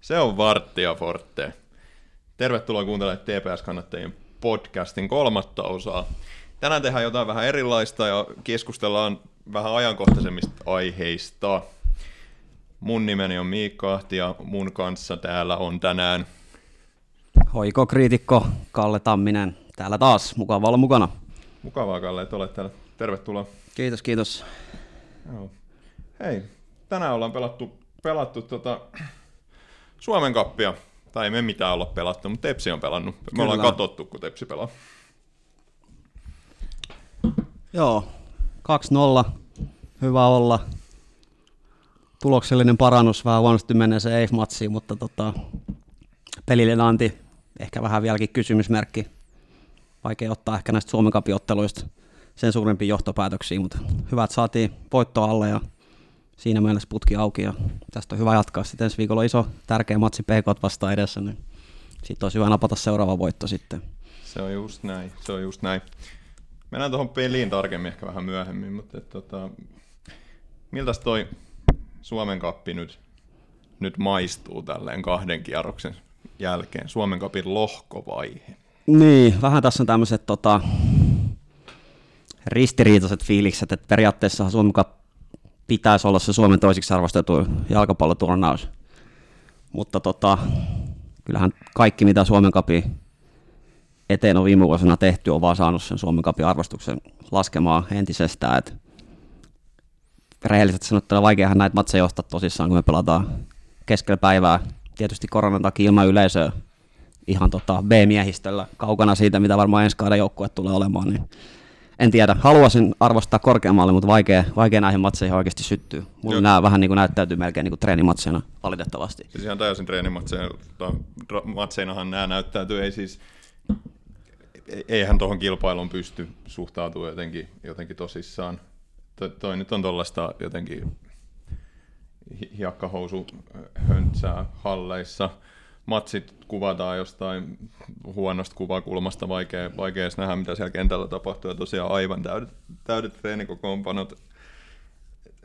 Se on Varttia Forte. Tervetuloa kuuntelemaan TPS-kannattajien podcastin kolmatta osaa. Tänään tehdään jotain vähän erilaista ja keskustellaan vähän ajankohtaisemmista aiheista. Mun nimeni on Miikka Ahti ja mun kanssa täällä on tänään Hoiko kriitikko Kalle Tamminen täällä taas. Mukava olla mukana. Mukavaa Kalle, että olet täällä. Tervetuloa. Kiitos, kiitos. Joo. Hei, tänään ollaan pelattu, pelattu tota Suomen kappia. Tai ei me mitään olla pelattu, mutta Tepsi on pelannut. Me Kyllä. ollaan katsottu, kun Tepsi pelaa. Joo, 2-0. Hyvä olla. Tuloksellinen parannus vähän huonosti menneeseen EIF-matsiin, mutta tota, pelillinen anti ehkä vähän vieläkin kysymysmerkki. Vaikea ottaa ehkä näistä Suomen kapiotteluista sen suurempia johtopäätöksiä, mutta hyvä, että saatiin voitto alle ja siinä mielessä putki auki ja tästä on hyvä jatkaa. Sitten ensi viikolla on iso tärkeä matsi PK vastaan edessä, niin sitten olisi hyvä napata seuraava voitto sitten. Se on just näin, se on just näin. Mennään tuohon peliin tarkemmin ehkä vähän myöhemmin, mutta et, tota, miltäs toi Suomen kappi nyt, nyt maistuu tälleen kahden kierroksen jälkeen? Suomen kapin lohkovaihe. Niin, vähän tässä on tämmöiset tota, ristiriitaiset fiilikset, että periaatteessa Suomen Cup pitäisi olla se Suomen toisiksi arvostettu jalkapalloturnaus. Mutta tota, kyllähän kaikki, mitä Suomen Cupi eteen on viime vuosina tehty, on vaan saanut sen Suomen Cupin arvostuksen laskemaan entisestään. Et rehellisesti sanottuna vaikeahan näitä matseja johtaa tosissaan, kun me pelataan keskellä päivää. Tietysti koronan takia ilman yleisöä ihan tota B-miehistöllä kaukana siitä, mitä varmaan ensi kauden joukkue tulee olemaan. Niin en tiedä, haluaisin arvostaa korkeammalle, mutta vaikea, vaikea näihin matseihin oikeasti syttyy. Mulla Joo. nämä vähän niin kuin näyttäytyy melkein niin kuin treenimatseina valitettavasti. Siis ihan täysin treenimatseina, tota, dra- matseinahan nämä näyttäytyy, ei siis, eihän tuohon kilpailuun pysty suhtautumaan jotenkin, jotenkin tosissaan. To, toi nyt on tuollaista jotenkin hi- hiekkahousu höntsää halleissa. Matsit kuvataan jostain huonosta kuvakulmasta, vaikea, vaikea edes nähdä, mitä siellä kentällä tapahtuu, ja tosiaan aivan täydet, täydet treenikokoonpanot.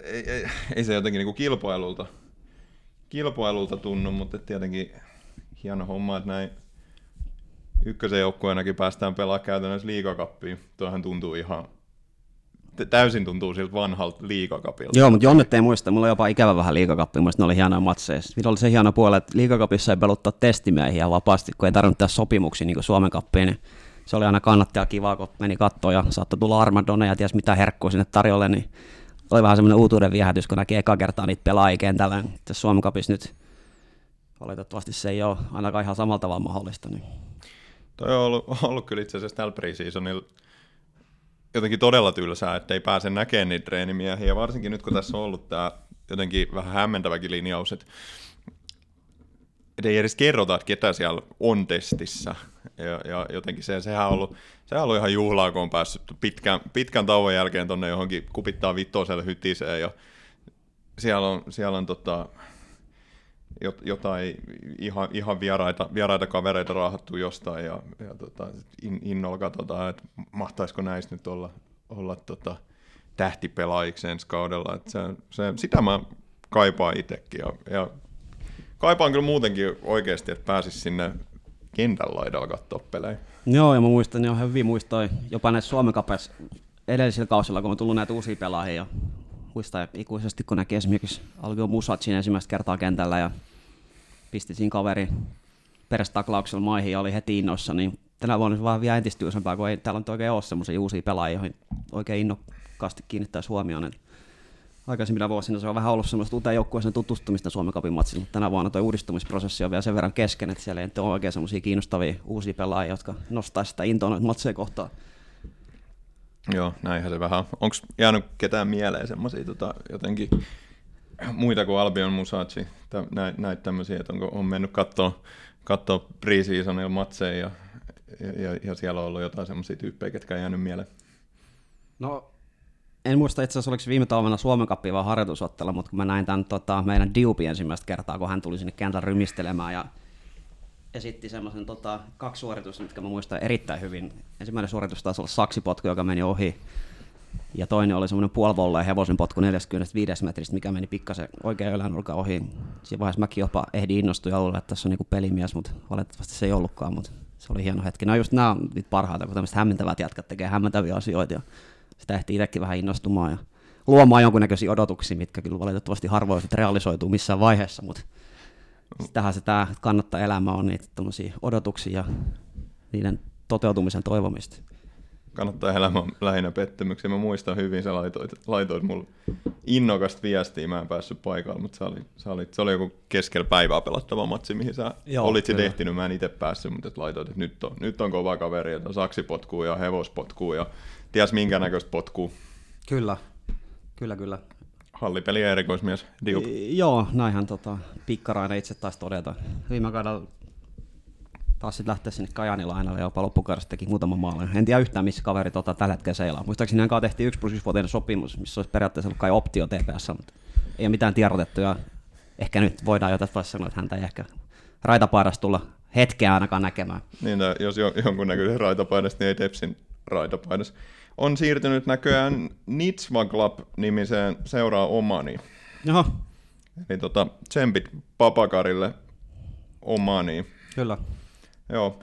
Ei, ei, ei se jotenkin niinku kilpailulta, kilpailulta tunnu, mutta tietenkin hieno homma, että näin ykkösen joukkueenakin päästään pelaamaan käytännössä liigakappiin. Tuohan tuntuu ihan, täysin tuntuu siltä vanhalta liigakapilta. Joo, mutta Jonnet ei muista, mulla on jopa ikävä vähän liikakappi, mun mielestä ne oli hienoja matseja. Sitten oli se hieno puoli, että liikakapissa ei peluttaa testimiehiä vapaasti, kun ei tarvinnut tehdä sopimuksia niin kuin Suomen kappiin, niin se oli aina kannattaja kiva, kun meni kattoon ja saattoi tulla Armadone ja ties mitä herkkua sinne tarjolle, niin oli vähän semmoinen uutuuden viehätys, kun näki eka kertaa niitä pelaajia kentällä. Tässä Suomen kapissa nyt valitettavasti se ei ole ainakaan ihan samalla tavalla mahdollista. Niin. Toi on ollut, ollut kyllä itse asiassa tällä preseasonilla jotenkin todella tylsää, että ei pääse näkemään niitä treenimiehiä, varsinkin nyt kun tässä on ollut tämä jotenkin vähän hämmentäväkin linjaus, että et ei edes kerrota, että ketä siellä on testissä. Ja, ja jotenkin se, sehän on ollut, sehän on ollut ihan juhlaa, kun on päässyt pitkän, pitkän tauon jälkeen tonne johonkin kupittaa vitoselle hytiseen ja siellä on, siellä on tota, jotain ihan, ihan vieraita, vieraita kavereita raahattu jostain ja, ja tota, in, innolla katsotaan, että mahtaisiko näistä nyt olla, olla tota, tähtipelaajiksi ensi kaudella. Et se, se, sitä mä kaipaan itsekin ja, ja kaipaan kyllä muutenkin oikeasti, että pääsis sinne kentän laidalla katsoa pelejä. Joo, ja mä muistan, niin on hyvin muistoi jopa näissä Suomen kapes edellisillä kausilla, kun on tullut näitä uusia pelaajia. Ja muistan ikuisesti, kun näki esimerkiksi Alvio Musacin ensimmäistä kertaa kentällä ja pisti siinä kaveri perästaklauksella maihin ja oli heti innossa, niin tänä vuonna se vaan vielä entistä tylsempää, kun ei täällä nyt oikein ole semmoisia uusia pelaajia, joihin oikein innokkaasti kiinnittäisi huomioon. Et aikaisemmilla vuosina se on vähän ollut semmoista uuteen joukkueeseen tutustumista Suomen Cupin mutta tänä vuonna tuo uudistumisprosessi on vielä sen verran kesken, että siellä ei ole oikein semmoisia kiinnostavia uusia pelaajia, jotka nostaisi sitä intoa noita matseja kohtaan. Joo, näinhän se vähän. Onko jäänyt ketään mieleen semmoisia tota, jotenkin muita kuin Albion Musaci, tä, näitä näit tämmöisiä, että onko on mennyt katsoa, katsoa pre-seasonilla matseja ja, ja, ja, siellä on ollut jotain semmoisia tyyppejä, ketkä on jäänyt mieleen. No, en muista itse asiassa oliko viime talvena Suomen Cupin vai harjoitusottelu, mutta kun mä näin tämän tota, meidän Diupi ensimmäistä kertaa, kun hän tuli sinne kentällä rymistelemään ja esitti semmoisen tota, kaksi suoritusta, mitkä mä muistan erittäin hyvin. Ensimmäinen suoritus taisi olla saksipotku, joka meni ohi, Ja toinen oli semmoinen puolivolla ja hevosen potku 45 metristä, mikä meni pikkasen oikein ylänurkan ohi. Siinä vaiheessa mäkin jopa ehdin innostua ja että tässä on niin pelimies, mutta valitettavasti se ei ollutkaan, mutta se oli hieno hetki. No just nämä on niitä parhaita, kun tämmöiset hämmentävät jatkat tekee hämmentäviä asioita ja sitä ehtii itsekin vähän innostumaan ja luomaan jonkunnäköisiä odotuksia, mitkä kyllä valitettavasti harvoin realisoituu missään vaiheessa, mutta sitähän se tämä kannattaa elämä on niitä odotuksia ja niiden toteutumisen toivomista kannattaa elämä lähinnä pettymyksiä. Mä muistan hyvin, sä laitoit, laitoit mulle innokasta viestiä, mä en päässyt paikalle, mutta sä olit, sä olit, se oli joku keskellä päivää pelattava matsi, mihin sä Joo, olit sitten ehtinyt, mä en itse päässyt, mutta et laitoit, että nyt on, nyt on kova kaveri, että saksipotkuu ja hevospotkuu ja ties minkä näköistä potkuu. Kyllä, kyllä, kyllä. Hallipeli ja erikoismies, Diup. Joo, näinhän tota, Pikkarainen itse taisi todeta. Viime kaudella taas sitten lähteä sinne Kajani lainalle jopa loppukaudesta teki muutama maali. En tiedä yhtään, missä kaveri tota, tällä hetkellä seilaa. Muistaakseni hän tehtiin 1 plus 1 vuoteen sopimus, missä olisi periaatteessa ollut kai optio TPS, mutta ei ole mitään tiedotettu. Ja ehkä nyt voidaan jo tässä sanoa, että häntä ei ehkä raitapaidasta tulla hetkeä ainakaan näkemään. Niin, jos jonkunnäköisen raitapaidasta, niin ei Tepsin raitapaidassa. On siirtynyt näköjään Nitsva Club-nimiseen seuraa omani. Joo. Eli tota, tsempit Papakarille omani. Kyllä. Joo.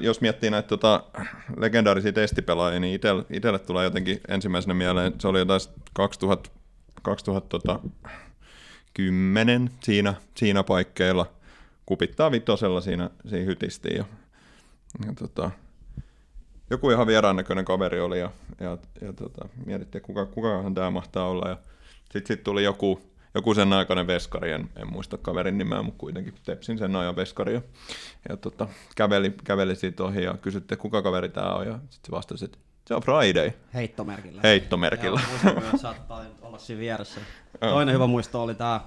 Jos miettii näitä tota, legendaarisia testipelaajia, niin itselle, itselle tulee jotenkin ensimmäisenä mieleen, se oli jotain 2000, 2010 siinä, siinä paikkeilla. Kupittaa vitosella siinä, siinä hytistiin. Ja, ja tota, joku ihan vieraan näköinen kaveri oli ja, ja, ja tota, mietittiin, kuka, kukahan tämä mahtaa olla. Ja sitten sit tuli joku, joku sen aikainen veskari, en, en muista kaverin nimeä, mutta kuitenkin tepsin sen ajan veskari. Ja, ja tota, käveli, käveli siitä ohi ja kysytte, kuka kaveri tämä on, ja sitten se vastasi, että se on Friday. Heittomerkillä. Heittomerkilla. Joo, myös, saattaa olla siinä vieressä. Toinen hyvä muisto oli tämä,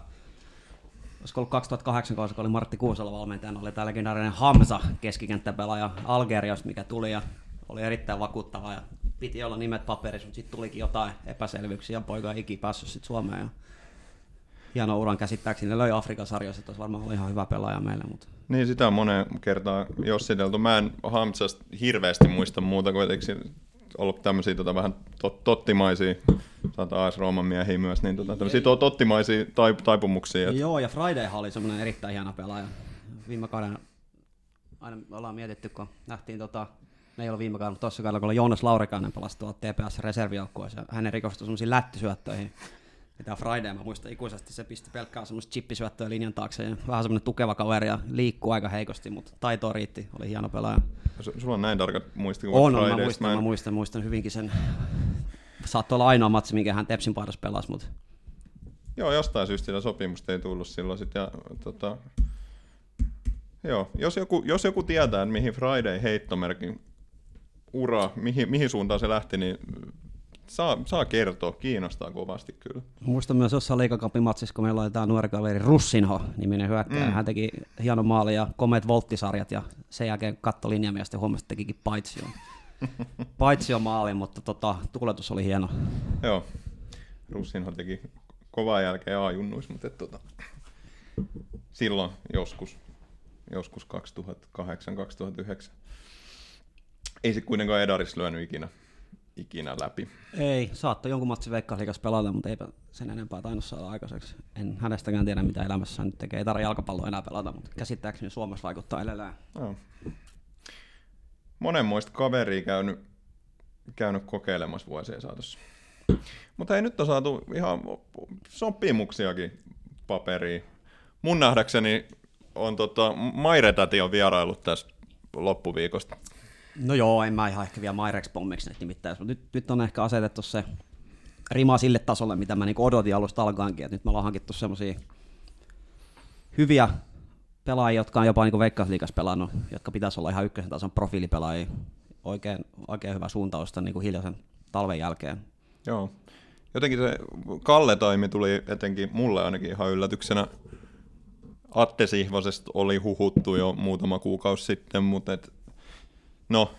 olisiko ollut 2008 kun oli Martti Kuusala valmentajana, oli tämä legendaarinen Hamza keskikenttäpelaaja Algeriasta, mikä tuli ja oli erittäin vakuuttava ja piti olla nimet paperissa, mutta sitten tulikin jotain epäselvyyksiä ja poika ei ikinä päässyt sitten Suomeen. Ja hieno uran käsittääkseni. Ne löi Afrikan sarjassa, että varmaan oli ihan hyvä pelaaja meille. Mutta... Niin, sitä on moneen kertaan jossiteltu. Mä en Hamsasta hirveästi muista muuta kuin ollut tämmöisiä tota, vähän tot, tottimaisia, saattaa AS Rooman miehiä myös, niin tota, tämmöisiä to, tottimaisia taip, taipumuksia. Että... Joo, ja Friday oli semmoinen erittäin hieno pelaaja. Viime kauden aina ollaan mietitty, kun nähtiin tota, ei ole viime kaudella, tuossa kaudella, kun oli Joonas Laurikainen pelasi tuolla TPS-reservijoukkueessa, hänen rikostui semmoisiin lättysyöttöihin, mitä Friday, mä muistan ikuisesti, se pisti pelkkää semmoista chippisyöttöä linjan taakse ja vähän semmoinen tukeva kaveri ja liikkuu aika heikosti, mutta taito riitti, oli hieno pelaaja. S- sulla on näin tarkat muistikuvat On, on mä muistan, mä, en... mä muistan, muistan hyvinkin sen. Saattoi olla ainoa matsi, minkä hän Tepsin paidassa pelasi, mutta... Joo, jostain syystä sitä sopimusta ei tullut silloin sit ja tota... Joo, jos joku, jos joku tietää, mihin Friday heittomerkin ura, mihin, mihin suuntaan se lähti, niin saa, saa kertoa, kiinnostaa kovasti kyllä. Muistan myös jossain liikakapin matsissa, kun meillä oli tämä nuori kaveri Russinho niminen hyökkäjä. Mm. Hän teki hieno maali ja komeet volttisarjat ja sen jälkeen katto linjamiestä ja huomasi, että tekikin paitsio. paitsio maali, mutta tota, tuletus oli hieno. Joo, Russinho teki kovaa jälkeen A-junnuis, mutta et, tota, silloin joskus, joskus 2008-2009 ei se kuitenkaan Edaris lyönyt ikinä ikinä läpi. Ei, saattoi jonkun matsin veikkausliikas pelata, mutta eipä sen enempää tainnut saada aikaiseksi. En hänestäkään tiedä, mitä elämässä nyt tekee. Ei tarvitse jalkapalloa enää pelata, mutta käsittääkseni Suomessa vaikuttaa edelleen. No. Monenmoista kaveria käynyt, käynyt kokeilemassa vuosien saatossa. Mutta ei nyt on saatu ihan sopimuksiakin paperiin. Mun nähdäkseni on tota, Mairetati on vierailut tässä loppuviikosta No joo, en mä ihan ehkä vielä Mairex pommiksi nyt nimittäin, mutta nyt, nyt on ehkä asetettu se rima sille tasolle, mitä mä niinku odotin alusta alkaenkin, että nyt me ollaan hankittu semmoisia hyviä pelaajia, jotka on jopa niinku Veikkausliikas pelannut, jotka pitäisi olla ihan ykkösen tason profiilipelaajia. Oikein, oikein hyvä suuntausta niin kuin hiljaisen talven jälkeen. Joo. Jotenkin se Kalle-toimi tuli etenkin mulle ainakin ihan yllätyksenä. Atte Sihvosesta oli huhuttu jo muutama kuukausi sitten, mutta et No,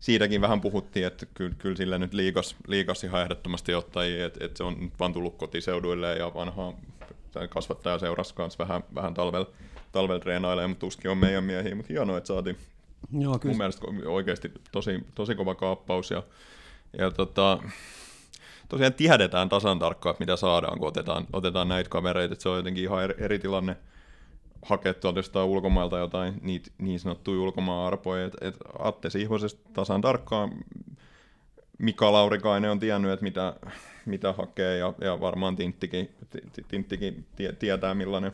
siitäkin vähän puhuttiin, että kyllä, kyllä sillä nyt liikas, liikas ihan ehdottomasti ottajia, että, että se on nyt vaan tullut kotiseuduille ja vanhaa kasvattaja seurasi kanssa vähän, vähän talvel, talvel treenailee, mutta tuskin on meidän miehiä, mutta hienoa, että saatiin Joo, kyllä. mun mielestä oikeasti tosi, tosi kova kaappaus ja, ja tota, tosiaan tiedetään tasan tarkkaan, mitä saadaan, kun otetaan, otetaan näitä kavereita. että se on jotenkin ihan eri, eri tilanne hakea tuolta ulkomailta jotain niitä, niin sanottuja ulkomaan-arpoja. Et, et Atte Sihvosesta tasan tarkkaan Mika Laurikainen on tiennyt, että mitä, mitä hakee, ja, ja varmaan Tinttikin, Tinttikin tie, tietää, millainen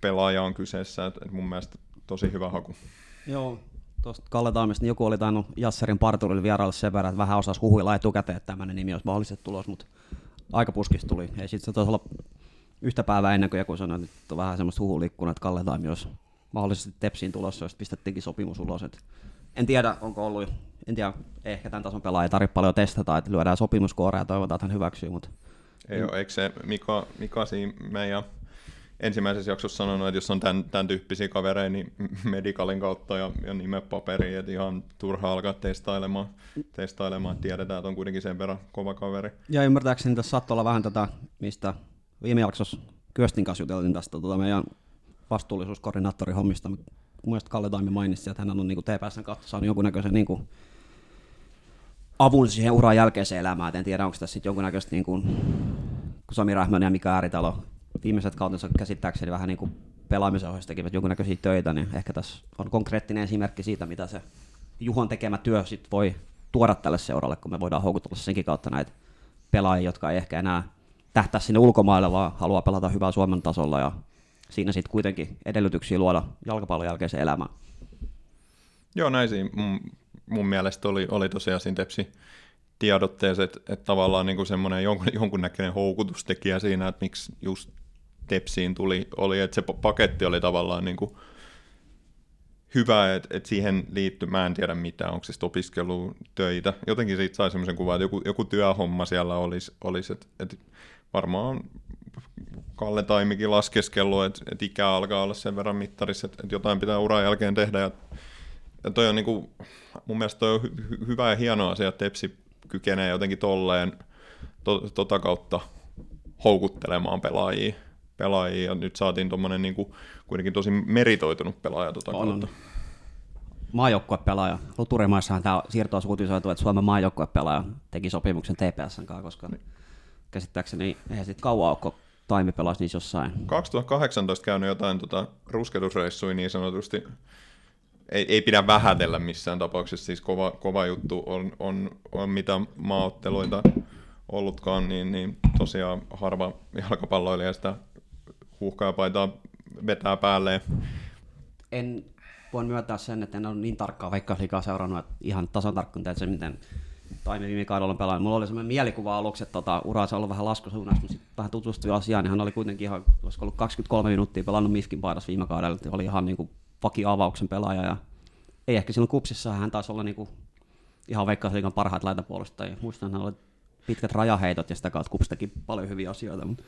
pelaaja on kyseessä. Et, et mun mielestä tosi hyvä haku. Joo, tuosta Kalle Taimesta, niin joku oli tainnut Jasserin parturille vierailla sen verran, että vähän osasi huhuilla etukäteen, että tämmöinen nimi olisi mahdollisesti tulos, mutta aika puskista tuli. Ja sitten se taisi olla yhtä päivää ennen kuin joku sanoi, että on vähän semmoista huhulikkuna, että Kalle Taimi olisi mahdollisesti Tepsiin tulossa, jos pistettiinkin sopimus ulos. Et en tiedä, onko ollut, en tiedä, ehkä tämän tason pelaaja ei tarvitse paljon testata, että lyödään sopimuskoorea ja toivotaan, että hän hyväksyy. Mutta... Ei ole, eikö se Mika, Mika siinä meidän ensimmäisessä jaksossa sanonut, että jos on tämän, tämän tyyppisiä kavereita, niin medikalin kautta ja, ja nimen paperi, että ihan turha alkaa testailemaan, testailemaan, tiedetään, että on kuitenkin sen verran kova kaveri. Ja ymmärtääkseni tässä saattoi olla vähän tätä, mistä viime jaksossa Kyöstin kanssa juteltiin tästä tota meidän vastuullisuuskoordinaattorin hommista. Mun Kalle Taimi mainitsi, että hän on niin TPSn kautta saanut jonkunnäköisen niin kuin, avun siihen uran jälkeiseen elämään. En tiedä, onko tässä sitten jonkunnäköistä, niin kuin, kun Sami Rähmön ja Mika Ääritalo viimeiset kautensa käsittääkseni vähän niin kuin pelaamisen ohjeessa tekivät jonkunnäköisiä töitä, niin ehkä tässä on konkreettinen esimerkki siitä, mitä se Juhon tekemä työ sit voi tuoda tälle seuralle, kun me voidaan houkutella senkin kautta näitä pelaajia, jotka ei ehkä enää tähtää sinne ulkomaille, vaan haluaa pelata hyvää Suomen tasolla ja siinä sitten kuitenkin edellytyksiä luoda jalkapallon jälkeisen elämään. Joo, näin siinä mun, mun mielestä oli, oli tosiaan siinä Tepsi tiedotteessa, että, että tavallaan niin kuin semmoinen jonkun, jonkunnäköinen houkutustekijä siinä, että miksi just Tepsiin tuli, oli, että se paketti oli tavallaan niin kuin hyvä, että, että siihen liittyy, mä en tiedä mitä, onko se opiskelu, jotenkin siitä sai semmoisen kuvan, että joku, joku työhomma siellä olisi, olisi että, että varmaan Kalle Taimikin laskeskellut, että, että ikä alkaa olla sen verran mittarissa, että, että jotain pitää uran jälkeen tehdä. Ja, ja toi on niin kuin, mun mielestä toi on hy- hyvä ja hieno asia, että Tepsi kykenee jotenkin tolleen to, tota kautta houkuttelemaan pelaajia. pelaajia ja nyt saatiin tuommoinen niin kuin, kuitenkin tosi meritoitunut pelaaja tota on. kautta. Maajoukkuepelaaja. Luturimaissahan tämä siirto on että Suomen maajoukkuepelaaja teki sopimuksen TPSn kanssa, koska niin käsittääkseni eihän sitten kauan ole, Taimi pelasi niissä jossain. 2018 käynyt jotain tota, rusketusreissuja niin sanotusti. Ei, ei pidä vähätellä missään tapauksessa, siis kova, kova juttu on, on, on mitä maaotteluita ollutkaan, niin, niin tosiaan harva jalkapalloilija sitä huuhkajapaitaa vetää päälle. En voin myöntää sen, että en ole niin tarkkaa vaikka liikaa seurannut, että ihan tasan tarkkaan se, miten Taimi viime kaudella on pelannut. Mulla oli sellainen mielikuva aluksi, että tota, uraansa on ollut vähän laskusuunnassa, mutta sitten vähän tutustuin asiaan, niin hän oli kuitenkin ihan, olisiko ollut 23 minuuttia pelannut Mifkin paidassa viime kaudella, että oli ihan niin kuin avauksen pelaaja ja ei ehkä silloin kupsissa hän taisi olla niin kuin ihan veikkausliikan parhaat laitapuolustajia. Muistan, hän oli pitkät rajaheitot ja sitä kautta teki paljon hyviä asioita, mutta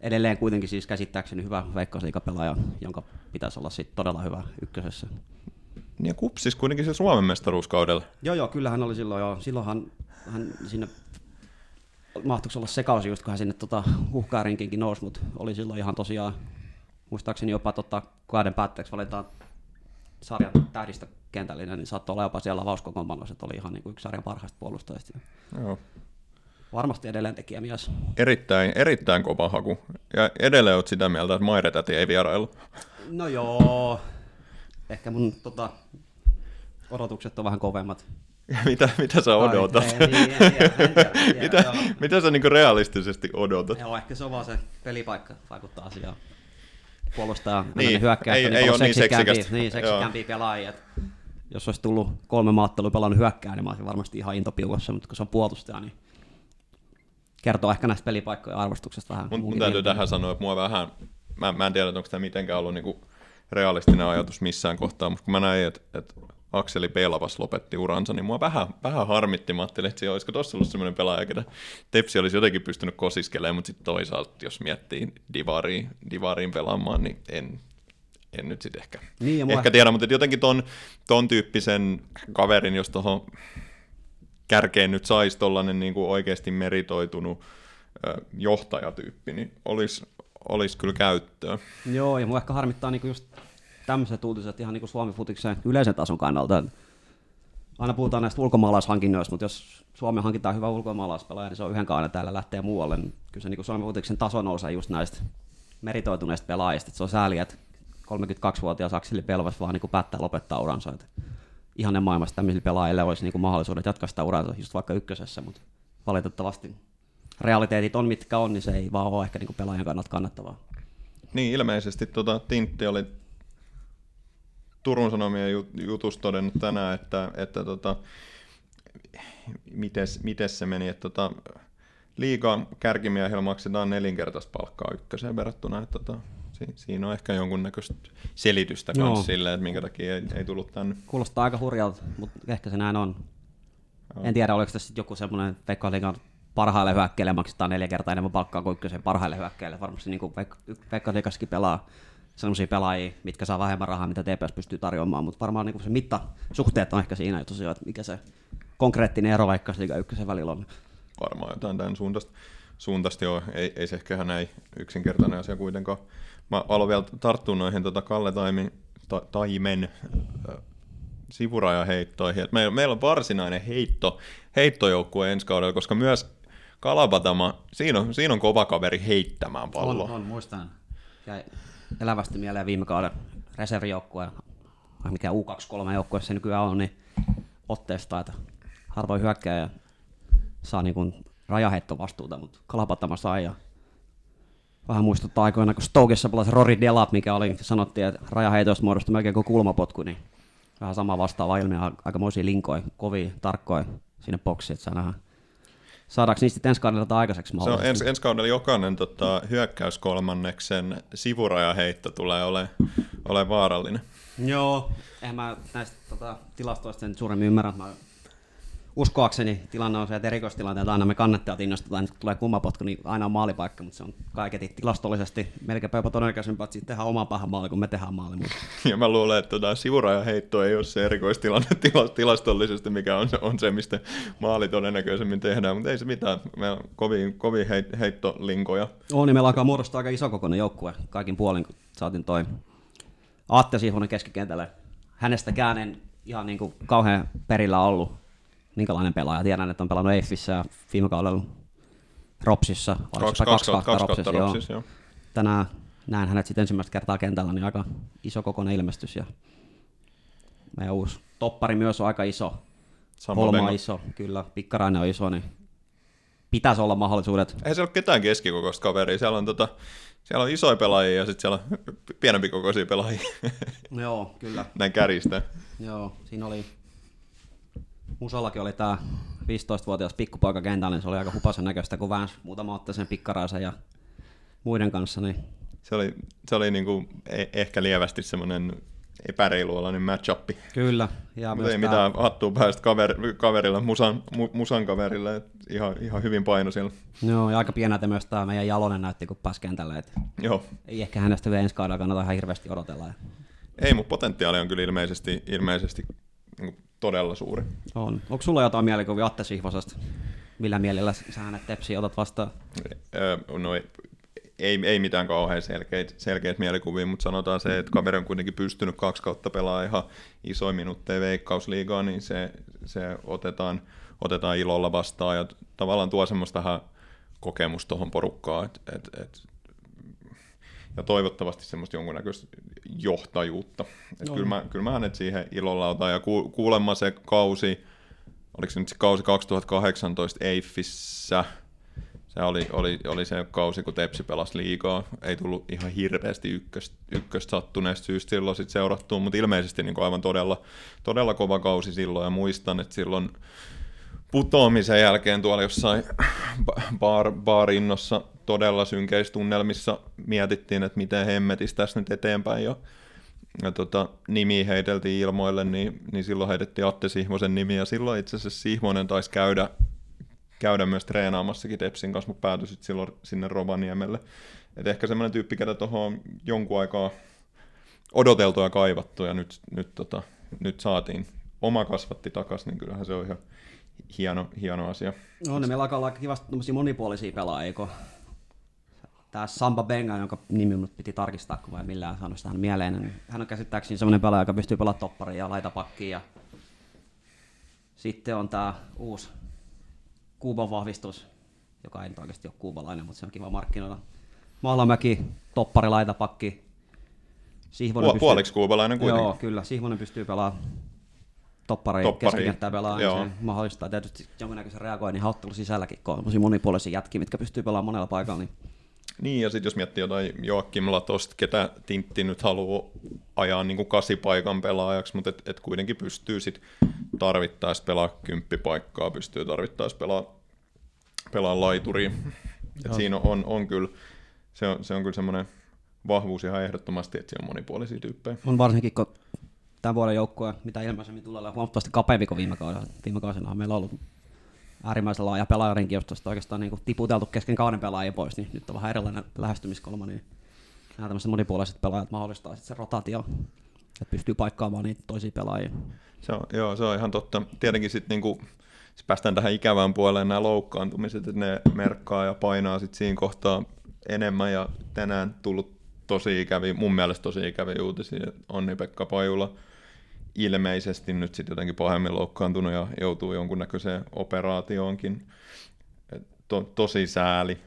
edelleen kuitenkin siis käsittääkseni hyvä veikkausliikapelaaja, jonka pitäisi olla sitten todella hyvä ykkösessä. Niin kupsis kuitenkin se Suomen mestaruuskaudella. Joo, joo, kyllä hän oli silloin jo. Silloinhan hän sinne mahtuiko olla sekausi just, kun hän sinne tota, uhkaarinkinkin nousi, mutta oli silloin ihan tosiaan, muistaakseni jopa tota, kauden päätteeksi valitaan sarjan tähdistä kentällinen, niin saattoi olla jopa siellä avauskokoonpanossa, että oli ihan niin kuin yksi sarjan parhaista puolustajista. Joo. Varmasti edelleen mies. Erittäin, erittäin kova haku. Ja edelleen olet sitä mieltä, että Mairetäti ei vierailu. No joo, ehkä mun tota, odotukset on vähän kovemmat. mitä, mitä sä odotat? Ai, niin, en, en, en, en, mitä, mitä sä niinku realistisesti odotat? Joo, ehkä se on vaan se pelipaikka vaikuttaa asiaan. Puolustaa niin, hyökkää, ei, niin ei ole niin seksikästä. Niin, seksikämpiä pelaajia. Jos olisi tullut kolme maattelua pelannut hyökkää, niin mä olisin varmasti ihan intopiukossa, mutta kun se on puolustaja, niin kertoo ehkä näistä pelipaikkojen arvostuksesta vähän. Mun, mun täytyy tähän sanoa, että mua vähän, mä, mä en tiedä, onko tämä mitenkään ollut niinku realistinen ajatus missään kohtaa, mutta kun mä näin, että, että Akseli Pelavas lopetti uransa, niin mua vähän, vähän harmitti. Mä ajattelin, että olisiko tuossa ollut sellainen pelaaja, ketä Tepsi olisi jotenkin pystynyt kosiskelemaan, mutta sitten toisaalta, jos miettii Divariin, Divariin pelaamaan, niin en, en nyt sitten ehkä, niin, ehkä tiedä, mutta jotenkin ton, ton tyyppisen kaverin, jos tuohon kärkeen nyt saisi tuollainen niin oikeasti meritoitunut johtajatyyppi, niin olisi, olisi kyllä käyttöä. Joo, ja mua ehkä harmittaa niin just tämmöiset uutiset ihan niin kuin Suomi-futiksen yleisen tason kannalta. aina puhutaan näistä ulkomaalaishankinnoista, mutta jos Suomen hankitaan hyvä ulkomaalaispelaaja, niin se on yhden kauden täällä lähtee muualle. Niin kyllä se niin Suomen uutiksen taso nousee just näistä meritoituneista pelaajista. Että se on sääli, että 32-vuotias Akseli Pelvas vaan niin päättää lopettaa uransa. Että ihanen maailmassa tämmöisille pelaajille olisi niin mahdollisuudet jatkaa sitä uransa just vaikka ykkösessä, mutta valitettavasti realiteetit on mitkä on, niin se ei vaan ole ehkä niin pelaajan kannalta kannattavaa. Niin, ilmeisesti tota, Tintti oli Turun Sanomien jutussa todennut tänään, että, että tota, mites, mites se meni, että tota, liikaa kärkimiehillä maksetaan nelinkertaista palkkaa ykköseen verrattuna, että tota, si, siinä on ehkä jonkunnäköistä selitystä myös sille, että minkä takia ei, ei tullut tänne. Kuulostaa aika hurjalta, mutta ehkä se näin on. Joo. En tiedä, oliko tässä joku semmoinen Veikka Liigan parhaille hyökkäille maksetaan neljä kertaa enemmän palkkaa kuin ykkösen parhaille hyökkäille. Varmasti niin kuin Veikka Liigaskin pelaa sellaisia pelaajia, mitkä saa vähemmän rahaa, mitä TPS pystyy tarjoamaan, mutta varmaan niin se mittasuhteet on ehkä siinä tosiaan, että mikä se konkreettinen ero vaikka liiga ykkösen välillä on. Varmaan jotain tämän suuntaista, suuntaista jo, ei, ei se ehkä näin yksinkertainen asia kuitenkaan. Mä aloin vielä tarttua noihin tota Kalle Taimin, ta, Taimen sivurajaheittoihin. Meillä, meillä on varsinainen heitto, heittojoukkue ensi kaudella, koska myös Kalapatama, siinä on, siinä on kova kaveri heittämään palloa. On, on muistan. Jäi elävästi mieleen viime kauden reservijoukkue, mikä U23-joukkue se nykyään on, niin otteesta, että harvoin hyökkää ja saa niin kuin rajaheittovastuuta, mutta Kalapatama sai ja vähän muistuttaa aikoina, kun Stokessa pelasi Rory Delap, mikä oli, sanottiin, että rajaheitoista muodostui melkein kuin kulmapotku, niin vähän sama vastaava ilmiö, aikamoisia linkoja, kovia, tarkkoja sinne boksiin, että saa nähdä Saadaanko niistä ensi kaudella aikaiseksi Se on ens, ensi kaudella jokainen tota, hyökkäyskolmanneksen sivurajaheitto tulee ole, ole vaarallinen. Joo, eihän mä näistä tota, tilastoista sen suuremmin ymmärrä. Mä uskoakseni tilanne on se, että erikoistilanteet aina me kannattajat innostetaan, että tulee kummapotku, niin aina on maalipaikka, mutta se on kaiketi tilastollisesti melkein jopa todennäköisempää, että tehdään oma pahan maali, kun me tehdään maali. Ja mä luulen, että tota, sivurajaheitto ei ole se erikoistilanne tilastollisesti, mikä on, on se, mistä maali todennäköisemmin tehdään, mutta ei se mitään. Me on kovin, kovin heit, heittolinkoja. On, niin meillä alkaa muodostaa aika iso kokoinen joukkue kaikin puolin, kun saatiin toi Atte Sihvonen keskikentälle. Hänestäkään en ihan niin kuin kauhean perillä ollut minkälainen pelaaja. Tiedän, että on pelannut Eiffissä ja viime kaudella Ropsissa. Kaksi, kaksi, kaksi, kaksi Ropsissa, Ropsissa, joo. Tänään näen hänet sitten ensimmäistä kertaa kentällä, niin aika iso kokoinen ilmestys. Ja meidän uusi toppari myös on aika iso. Holma iso, kyllä. Pikkarainen on iso, niin pitäisi olla mahdollisuudet. Ei se ole ketään keskikokoista kaveria. Siellä on, tota, siellä on isoja pelaajia ja sitten siellä on pienempi kokoisia pelaajia. Joo, kyllä. Näin käristä. Joo, siinä oli Musallakin oli tämä 15-vuotias pikkupoika kentällä, niin se oli aika hupasen näköistä, kun väänsi muutama otteeseen pikkaraisen ja muiden kanssa. Niin... Se oli, se oli niinku e- ehkä lievästi semmoinen epäreiluolainen match-up. Kyllä. Ja Mutta ei tämä... mitään hattua päästä kaver, kaverille, musan, mu, musan kaverille, ihan, ihan hyvin paino siellä. Joo, ja aika pieneltä myös tämä meidän Jalonen näytti, kun pääsi kentälle. Et Joo. Ei ehkä hänestä vielä ensi kaudella kannata ihan hirveästi odotella. Ei, mutta potentiaali on kyllä ilmeisesti, ilmeisesti niin todella suuri. On. Onko sulla jotain mielikuvia Atte Sihvosesta? Millä mielellä sä hänet tepsiä otat vastaan? no ei, ei, ei mitään kauhean selkeitä, selkeitä mielikuvia, mutta sanotaan se, että kaveri on kuitenkin pystynyt kaksi kautta pelaamaan ihan isoin minuutteja veikkausliigaa, niin se, se otetaan, otetaan ilolla vastaan ja tavallaan tuo semmoista kokemusta tuohon porukkaan, että et, et, ja toivottavasti semmoista jonkunnäköistä johtajuutta. no. kyllä, mä, kyllä mä hänet siihen ilolla otan, ja ku, kuulemma se kausi, oliko se nyt se kausi 2018 Eiffissä, se oli, oli, oli se kausi, kun Tepsi pelasi liikaa. Ei tullut ihan hirveästi ykköstä, ykköstä sattuneesta syystä silloin sit seurattua, mutta ilmeisesti niin aivan todella, todella kova kausi silloin. Ja muistan, että silloin putoamisen jälkeen tuolla jossain bar, barinnossa todella synkeissä tunnelmissa mietittiin, että miten hemmetistä tässä nyt eteenpäin jo ja tota, nimi heiteltiin ilmoille, niin, niin silloin heitettiin Atte Sihmosen nimi, ja silloin itse asiassa Sihmonen taisi käydä, käydä myös treenaamassakin Tepsin kanssa, mutta päätyi silloin sinne Rovaniemelle. Et ehkä semmoinen tyyppi, ketä tuohon jonkun aikaa odoteltu ja kaivattu, ja nyt, nyt, tota, nyt saatiin oma kasvatti takaisin, niin kyllähän se on ihan hieno, hieno asia. No niin, meillä alkaa olla kivasti monipuolisia pelaajia, kun tämä Samba Benga, jonka nimi minut piti tarkistaa, kun vai millään saanut sitä mieleen. Niin hän on käsittääkseni sellainen pelaaja, joka pystyy pelaamaan topparia ja laitapakkia ja Sitten on tämä uusi Kuuban vahvistus, joka ei nyt oikeasti ole kuubalainen, mutta se on kiva markkinoida. Mahlamäki, toppari, laitapakki. Sihvonen Puol- pystyy... Puoliksi kuubalainen kuitenkin. Joo, kyllä. Sihvonen pystyy pelaamaan toppari, toppari. keskikenttää pelaa, niin se mahdollistaa tietysti jonkinnäköisen reagoinnin hauttelu sisälläkin, kun on monipuolisia jätkiä, mitkä pystyy pelaamaan monella paikalla. Niin niin, ja sitten jos miettii jotain Joakim Latosta, ketä Tintti nyt haluaa ajaa niin kuin kasipaikan pelaajaksi, mutta et, et kuitenkin pystyy sitten tarvittaessa pelaa kymppipaikkaa, pystyy tarvittaessa pelaa, pelaa laituri. Et siinä on, on kyllä, se on, se on kyllä semmoinen vahvuus ihan ehdottomasti, että siellä on monipuolisia tyyppejä. On varsinkin, kun tämän vuoden joukkue, mitä ilmeisemmin tulee olla huomattavasti kapeampi kuin viime kaudella. Viime kaudella meillä ollut äärimmäisen laaja pelaajarinki, josta oikeastaan niin kuin tiputeltu kesken kauden pelaajia pois, niin nyt on vähän erilainen lähestymiskulma, niin nämä tämmöiset monipuoliset pelaajat mahdollistaa sitten se rotaatio, että pystyy paikkaamaan niitä toisia pelaajia. Se on, joo, se on ihan totta. Tietenkin sitten niinku, sit päästään tähän ikävään puoleen nämä loukkaantumiset, että ne merkkaa ja painaa sitten siinä kohtaa enemmän ja tänään tullut tosi ikäviä, mun mielestä tosi ikäviä uutisia. Onni-Pekka Pajula ilmeisesti nyt sitten jotenkin pahemmin loukkaantunut ja joutuu jonkunnäköiseen operaatioonkin. To, tosi sääli.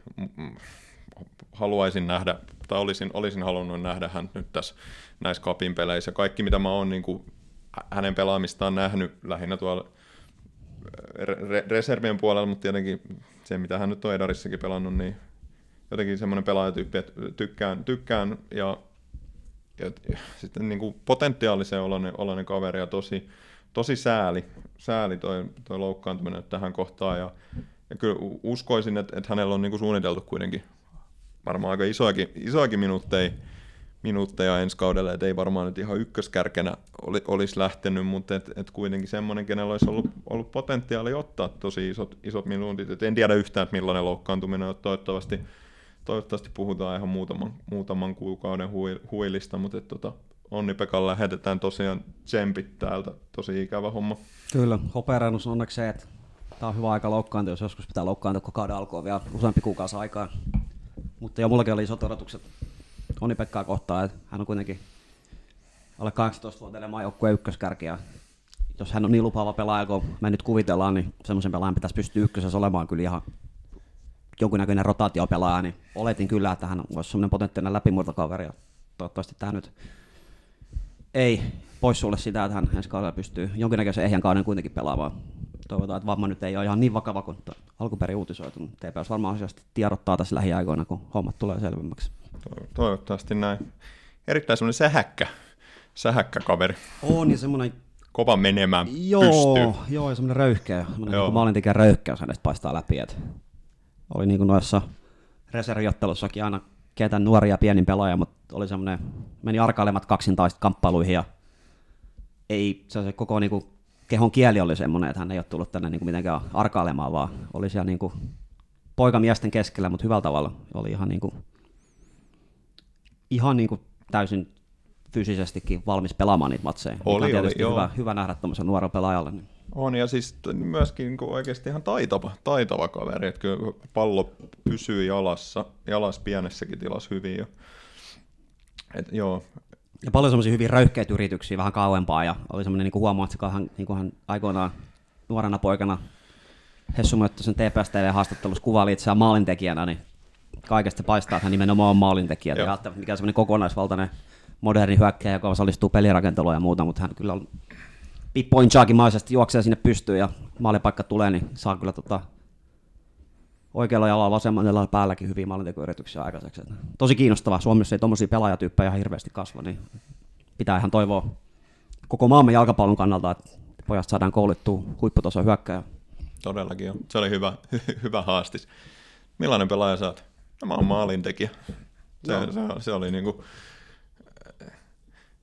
Haluaisin nähdä, tai olisin, olisin halunnut nähdä hän nyt tässä näissä kapin peleissä. Kaikki mitä mä oon niin kuin hänen pelaamistaan nähnyt lähinnä tuolla re- reservien puolella, mutta tietenkin se, mitä hän nyt on Edarissakin pelannut, niin jotenkin semmoinen pelaajatyyppi, että tykkään, tykkään ja ja, sitten niin kuin potentiaalisen oloinen, oloinen kaveri ja tosi, tosi sääli, sääli toi, toi loukkaantuminen tähän kohtaan. Ja, ja kyllä uskoisin, että, että hänellä on niin kuin suunniteltu kuitenkin varmaan aika isoakin, isoakin minuutteja, minuutteja ensi kaudella, että ei varmaan nyt ihan ykköskärkenä oli, olisi lähtenyt, mutta et, et kuitenkin semmoinen, kenellä olisi ollut, ollut potentiaali ottaa tosi isot, isot minuutit. Et en tiedä yhtään, että millainen loukkaantuminen on, toivottavasti toivottavasti puhutaan ihan muutaman, muutaman kuukauden huilista, mutta et, tota, Onni Pekan lähetetään tosiaan tsempit täältä, tosi ikävä homma. Kyllä, hopearannus on onneksi se, että tämä on hyvä aika loukkaantua, jos joskus pitää loukkaantua, kun kauden alkua vielä useampi kuukausi aikaa. Mutta jo mullakin oli isot odotukset Onni Pekkaa kohtaan, että hän on kuitenkin alle 18-vuotiaiden maajoukkueen ykköskärki ja jos hän on niin lupaava pelaaja, kun me nyt kuvitellaan, niin semmoisen pelaajan pitäisi pystyä ykkösessä olemaan kyllä ihan jonkunnäköinen rotaatiopelaaja, niin oletin kyllä, että hän olisi sellainen potentiaalinen läpimurtokaveri. Ja toivottavasti tämä nyt ei pois sulle sitä, että hän ensi kaudella pystyy jonkinnäköisen ehjän kauden kuitenkin pelaamaan. Toivotaan, että vamma nyt ei ole ihan niin vakava kuin alkuperin uutisoitu. TPS varmaan asiasta tiedottaa tässä lähiaikoina, kun hommat tulee selvemmäksi. Toivottavasti näin. Erittäin semmoinen sähäkkä, sähäkkä kaveri. On ja semmoinen kova menemään joo, pystyy. Joo, ja semmoinen röyhkeä, semmoinen joo. niin maalintekijän röyhkeys hänestä paistaa läpi. Että oli niin kuin noissa reserviottelussakin aina ketään nuoria pienin pelaaja, mutta oli semmoinen, meni arkailemat kaksintaista kamppailuihin ja ei, se, se koko niin kuin, kehon kieli oli semmoinen, että hän ei ole tullut tänne niin kuin mitenkään arkailemaan, vaan oli siellä niin kuin, poikamiesten keskellä, mutta hyvällä tavalla oli ihan, niin kuin, ihan niin kuin täysin fyysisestikin valmis pelaamaan niitä matseja. Oli, oli, oli hyvä, hyvä nähdä tuommoisen nuoren pelaajalle. Niin. On, ja siis myöskin niin oikeasti ihan taitava, taitava kaveri, että kyllä pallo pysyy jalassa, jalas pienessäkin tilassa hyvin. Jo. Et, joo. Ja paljon semmoisia hyvin röyhkeitä yrityksiä vähän kauempaa, ja oli semmoinen niin huomaa, että hän, niin hän aikoinaan nuorena poikana Hessu sen TPS TV-haastattelussa kuvaili itseään maalintekijänä, niin kaikesta paistaa, että hän nimenomaan on maalintekijä. Ei välttämättä mikään semmoinen kokonaisvaltainen moderni hyökkäjä, joka osallistuu pelirakenteluun ja muuta, mutta hän kyllä on Pippoin maisesti juoksee sinne pystyyn ja maalipaikka tulee, niin saa kyllä tota, oikealla jalalla vasemmalla päälläkin hyviä maalintekoyrityksiä aikaiseksi. Tosi kiinnostavaa. Suomessa ei tuommoisia pelaajatyyppejä ihan hirveästi kasva, niin pitää ihan toivoa koko maamme jalkapallon kannalta, että pojasta saadaan koulittua huipputason hyökkäjä. Todellakin on. Se oli hyvä, hyvä haastis. Millainen pelaaja sä oot? No, mä oon maalintekijä. Se, no. se, se, oli niinku,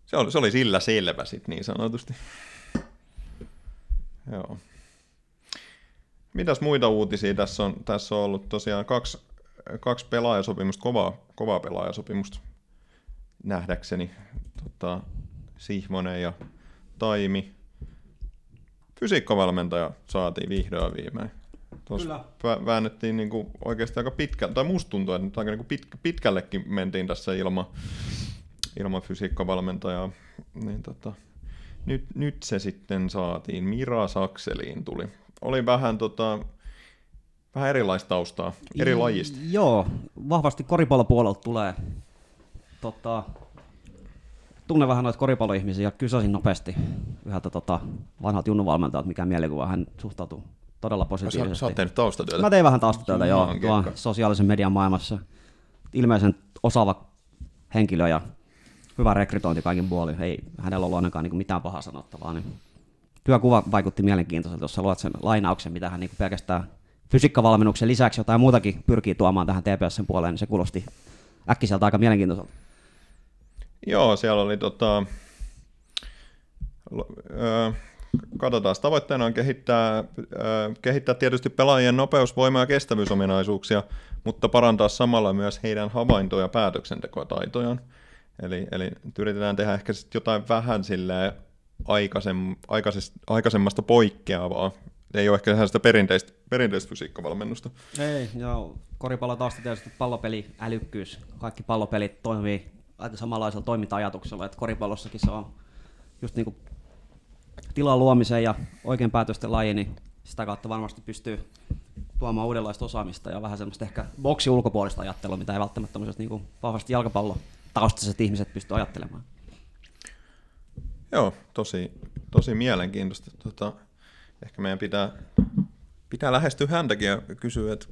se oli, se oli sillä selvä sit niin sanotusti. Joo. Mitäs muita uutisia tässä on, tässä on ollut? Tosiaan kaksi, kaksi pelaajasopimusta, kovaa, kovaa pelaajasopimusta nähdäkseni. Tota, Sihmonen ja Taimi. Fysiikkavalmentaja saatiin vihdoin viimein. Tuossa Kyllä. väännettiin niin kuin oikeasti aika pitkä, tai musta tuntuu, että aika niin kuin pit, pitkällekin mentiin tässä ilman ilma fysiikkavalmentajaa. Niin tota, nyt, nyt se sitten saatiin. Mira Sakseliin tuli. Oli vähän, tota, vähän erilaista taustaa, eri lajista. Joo, vahvasti koripallopuolelta tulee. Tota, tunne vähän noita koripalloihmisiä ja kysäsin nopeasti yhdeltä tota, vanhalta junnuvalmentajalta, mikä mielikuva hän suhtautuu todella Sä, positiivisesti. sä oot tehnyt taustatyötä. Mä tein vähän taustatyötä joo, tuolla kekka. sosiaalisen median maailmassa. Ilmeisen osaava henkilö ja hyvä rekrytointi kaikin puolin. Ei hänellä ollut ainakaan niin mitään pahaa sanottavaa. Niin työkuva vaikutti mielenkiintoiselta, jos luot sen lainauksen, mitä hän niin pelkästään fysiikkavalmennuksen lisäksi jotain muutakin pyrkii tuomaan tähän TPSn puoleen, niin se kuulosti äkkiseltä aika mielenkiintoiselta. Joo, siellä oli tota, katsotaan, tavoitteena on kehittää, kehittää tietysti pelaajien nopeus, voima ja kestävyysominaisuuksia, mutta parantaa samalla myös heidän havainto- ja päätöksentekotaitojaan. Eli, eli yritetään tehdä ehkä sit jotain vähän silleen aikaisem, aikaisest, aikaisemmasta poikkeavaa. Ei ole ehkä sitä perinteistä, perinteistä fysiikkavalmennusta. Ei, joo. Koripallo tausta tietysti pallopeli, älykkyys. Kaikki pallopelit toimii aika samanlaisella toiminta-ajatuksella, että koripallossakin se on just niin kuin tilan luomisen ja oikein päätösten laji, niin sitä kautta varmasti pystyy tuomaan uudenlaista osaamista ja vähän semmoista ehkä boksi ulkopuolista ajattelua, mitä ei välttämättä niin kuin vahvasti jalkapallo taustaiset ihmiset pysty ajattelemaan. Joo, tosi, tosi mielenkiintoista. Tota, ehkä meidän pitää, pitää lähestyä häntäkin ja kysyä, että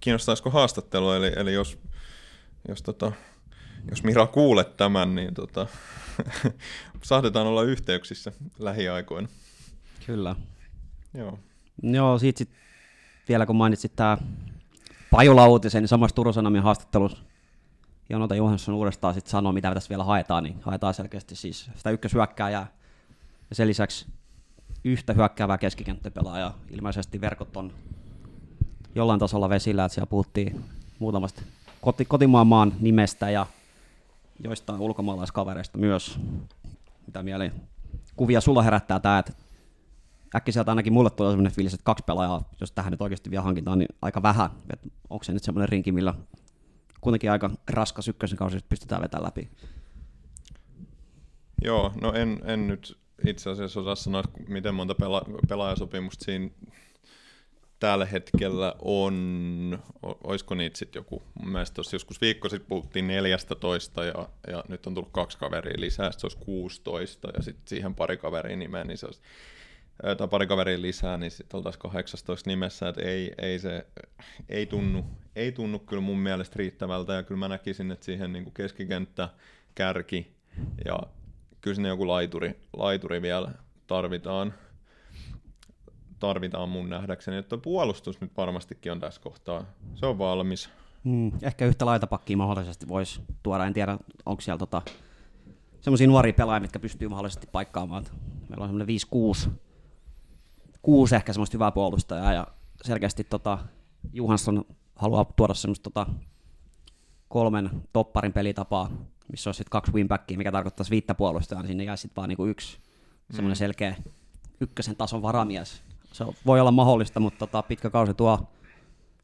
kiinnostaisiko haastattelua. Eli, eli jos, jos, tota, jos Mira kuulet tämän, niin tota, saatetaan olla yhteyksissä lähiaikoina. Kyllä. Joo. Joo, siitä sit, vielä kun mainitsit tämä Pajula-uutisen, niin samassa Turun Sanomien haastattelussa Jonota Johansson uudestaan sit sanoo, mitä tässä vielä haetaan, niin haetaan selkeästi siis sitä ykköshyökkääjää ja sen lisäksi yhtä hyökkäävää keskikenttäpelaajaa. Ilmeisesti verkot on jollain tasolla vesillä, että siellä puhuttiin muutamasta koti, kotimaan maan nimestä ja joistain ulkomaalaiskavereista myös. Mitä mieleen kuvia sulla herättää tämä, että äkkiseltä ainakin mulle tulee sellainen fiilis, että kaksi pelaajaa, jos tähän nyt oikeasti vielä hankitaan, niin aika vähän. Onko se nyt semmoinen rinki, millä kuitenkin aika raskas ykkösen kausi pystytään vetämään läpi. Joo, no en, en nyt itse asiassa osaa sanoa, että miten monta pela- pelaajasopimusta siinä tällä hetkellä on, olisiko niitä sitten joku, mun mielestä tuossa joskus viikko sitten puhuttiin 14 ja, ja nyt on tullut kaksi kaveria lisää, se olisi 16 ja sitten siihen pari kaveria nimeä, niin se olisi, tai pari kaveria lisää, niin sitten oltaisiin 18 nimessä, että ei, ei se, ei tunnu, ei tunnu kyllä mun mielestä riittävältä ja kyllä mä näkisin, että siihen niin kuin keskikenttä, kärki ja kyllä sinne joku laituri, laituri vielä tarvitaan tarvitaan mun nähdäkseni, että puolustus nyt varmastikin on tässä kohtaa. Se on valmis. Hmm, ehkä yhtä laitapakkia mahdollisesti voisi tuoda. En tiedä, onko siellä tota, semmoisia nuoria pelaajia, mitkä pystyy mahdollisesti paikkaamaan. Meillä on semmoinen 5-6 kuusi ehkä semmoista hyvää puolustajaa ja selkeästi tota, Johansson haluaa tuoda semmoista tota, kolmen topparin pelitapaa, missä olisi sitten kaksi winbackia, mikä tarkoittaisi viittä puolustajaa, niin sinne jää sitten vaan niinku yksi semmoinen selkeä ykkösen tason varamies. Se voi olla mahdollista, mutta tota, pitkä kausi tuo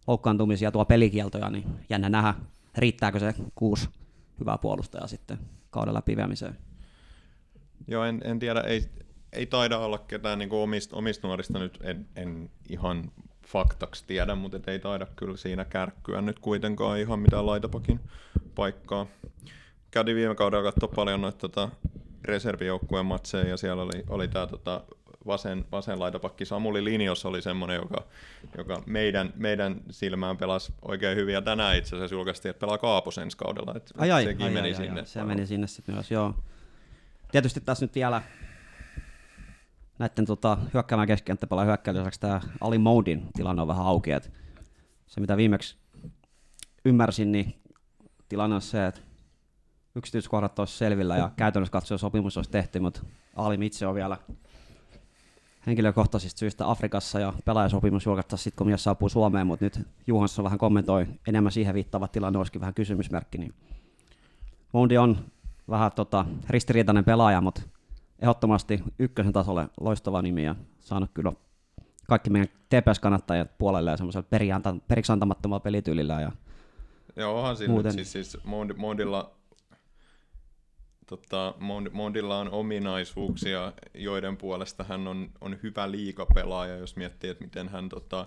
loukkaantumisia, tuo pelikieltoja, niin jännä nähdä, riittääkö se kuusi hyvää puolustajaa sitten kauden läpiviemiseen. Joo, en, en tiedä, ei, ei taida olla ketään niin omista, omista nuorista nyt, en, en ihan faktaksi tiedä, mutta ei taida kyllä siinä kärkkyä nyt kuitenkaan ihan mitään laitapakin paikkaa. Kävin viime kaudella katsoa paljon noita tota, reservijoukkueen matseja ja siellä oli, oli tämä tota, vasen, vasen laitapakki Samuli Linjos oli semmoinen, joka, joka meidän, meidän silmään pelasi oikein hyvin ja tänään itse asiassa julkaistiin, että pelaa Kaapos ensi kaudella. Ai ai, sekin ai, meni ai, sinne. Ai, se meni sinne sitten myös, joo. Tietysti tässä nyt vielä näiden tota, hyökkäämään keskikenttäpelaajan hyökkäilyn lisäksi tämä Ali Moudin tilanne on vähän auki. Et se mitä viimeksi ymmärsin, niin tilanne on se, että yksityiskohdat olisi selvillä ja käytännössä katsoen sopimus olisi tehty, mutta Ali itse on vielä henkilökohtaisista syistä Afrikassa ja pelaajasopimus julkaistaisiin sitten, kun mies saapuu Suomeen, mutta nyt Juhansson vähän kommentoi enemmän siihen viittaava tilanne olisikin vähän kysymysmerkki, niin Mondi on vähän tota, ristiriitainen pelaaja, mutta ehdottomasti ykkösen tasolle loistava nimi ja saanut kyllä kaikki meidän TPS-kannattajat puolelle ja semmoisella perianta- periksi antamattomalla pelityylillä. Ja Joo, onhan sillä Muuten- siis, siis Mondi- Mondilla tota, Mondilla on ominaisuuksia, joiden puolesta hän on, on hyvä liikapelaaja, jos miettii, että miten hän tota,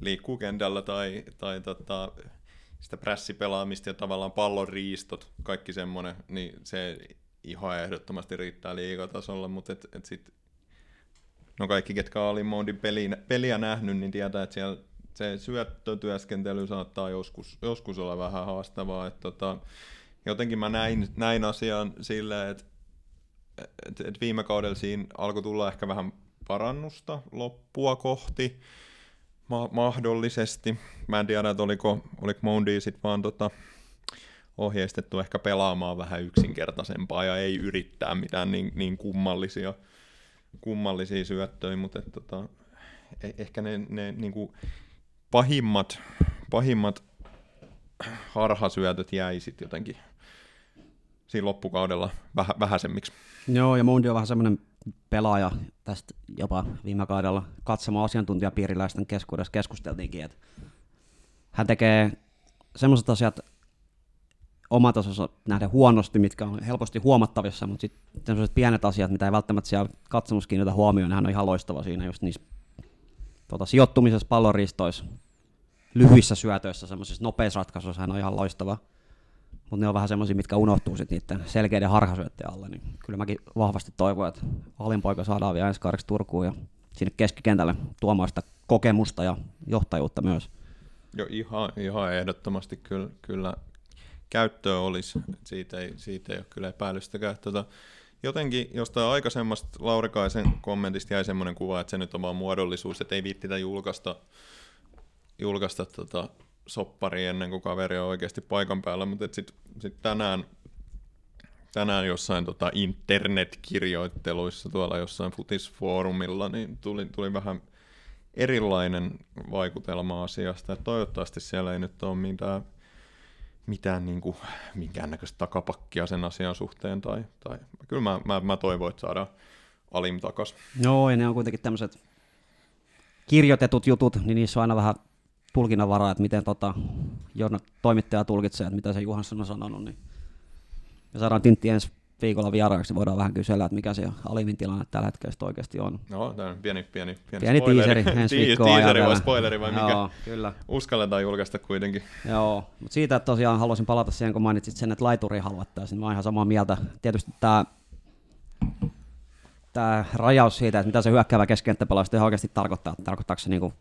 liikkuu kentällä tai, tai tota, sitä prässipelaamista ja tavallaan pallon riistot, kaikki semmoinen, niin se ihan ehdottomasti riittää liigatasolla, mutta et, et sit, no kaikki, ketkä oli Mondin peliä, peliä nähnyt, niin tietää, että siellä se syöttötyöskentely saattaa joskus, joskus olla vähän haastavaa. Että tota, jotenkin mä näin, näin asian silleen, että et, et viime kaudella siinä alkoi tulla ehkä vähän parannusta loppua kohti ma- mahdollisesti. Mä en tiedä, että oliko, oliko Mondi sit vaan tota, ohjeistettu ehkä pelaamaan vähän yksinkertaisempaa ja ei yrittää mitään niin, niin kummallisia, kummallisia syöttöjä, mutta et, tota, e- ehkä ne, ne niin kuin pahimmat, pahimmat harhasyötöt jäi sitten jotenkin siinä loppukaudella vähä, vähäisemmiksi. Joo, ja Mondi on vähän semmoinen pelaaja tästä jopa viime kaudella katsomaan asiantuntijapiiriläisten keskuudessa keskusteltiinkin, että hän tekee semmoiset asiat omatasonsa nähdä huonosti, mitkä on helposti huomattavissa, mutta sitten sellaiset pienet asiat, mitä ei välttämättä siellä katsomus kiinnitä huomioon, niin hän on ihan loistava siinä just niissä tuota, sijoittumisessa, pallonristoissa, lyhyissä syötöissä, semmoisissa nopeissa ratkaisuissa hän on ihan loistava. Mutta ne on vähän semmoisia, mitkä unohtuu sitten niiden selkeiden harhasyötteen alle. Niin kyllä mäkin vahvasti toivon, että Alinpoika saadaan vielä ensi kaudeksi Turkuun ja sinne keskikentälle tuomaan sitä kokemusta ja johtajuutta myös. Joo, ihan, ihan ehdottomasti kyllä, kyllä käyttöä olisi. Siitä ei, siitä ei ole kyllä epäilystäkään. Tota, jotenkin jostain aikaisemmasta Laurikaisen kommentista jäi semmoinen kuva, että se nyt on vaan muodollisuus, että ei viittitä julkaista, julkaista tota soppari ennen kuin kaveri on oikeasti paikan päällä, mutta sitten sit tänään, tänään jossain tota internetkirjoitteluissa tuolla jossain futisfoorumilla, niin tuli, tuli vähän erilainen vaikutelma asiasta. Et toivottavasti siellä ei nyt ole mitään mitään niin kuin, minkäännäköistä takapakkia sen asian suhteen. Tai, tai kyllä mä, mä, mä toivon, että saadaan Alim takas. Joo, ja ne on kuitenkin tämmöiset kirjoitetut jutut, niin niissä on aina vähän tulkinnanvaraa, että miten tota, toimittaja tulkitsee, että mitä se Juhansson on sanonut. Niin me saadaan Tintti ensi viikolla vieraaksi, voidaan vähän kysellä, että mikä se alimin tilanne tällä hetkellä oikeasti on. No, tämä on pieni, pieni, pieni, pieni tiiseri ensi viikkoa Tiiseri vai spoileri vai mikä? Joo, kyllä. Uskalletaan julkaista kuitenkin. Joo, mutta siitä että tosiaan haluaisin palata siihen, kun mainitsit sen, että laituri haluattaisiin. Mä oon ihan samaa mieltä. Tietysti tämä tämä rajaus siitä, että mitä se hyökkäävä keskikenttäpelaaja sitten oikeasti tarkoittaa. Tarkoittaako se niinku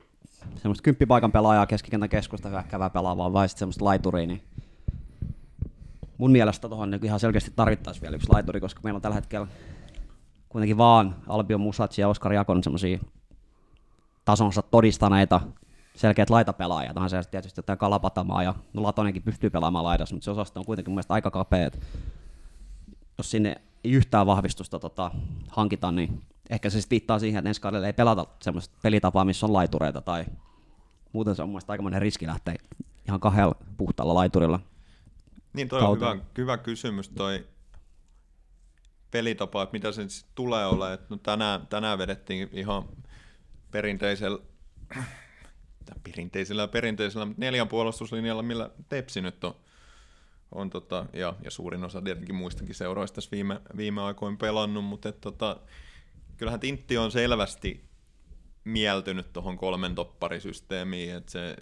semmoista kymppipaikan pelaajaa keskikentän keskusta hyökkäävää pelaavaa vai sitten semmoista laituria, niin mun mielestä tuohon niin ihan selkeästi tarvittaisiin vielä yksi laituri, koska meillä on tällä hetkellä kuitenkin vaan Albion Musaci ja Oskar Jakon semmoisia tasonsa todistaneita selkeät laitapelaajat. Onhan se tietysti jotain Kalapatamaa ja no Latonenkin pystyy pelaamaan laidassa, mutta se osasto on kuitenkin mun mielestä aika kapea. Jos sinne ei yhtään vahvistusta tota, hankita, niin ehkä se viittaa siihen, että ensi kaudella ei pelata semmoista pelitapaa, missä on laitureita tai muuten se on mun mielestä aikamoinen riski lähteä ihan kahdella puhtaalla laiturilla niin, toi on hyvä, hyvä kysymys toi pelitapa, että mitä se tulee olemaan. No tänään, tänään vedettiin ihan perinteisellä, perinteisellä perinteisellä neljän puolustuslinjalla, millä Tepsi nyt on, on tota, ja, ja, suurin osa tietenkin muistakin seuroista tässä viime, viime aikoina pelannut, mutta et, tota, kyllähän Tintti on selvästi mieltynyt tuohon kolmen topparisysteemiin, että se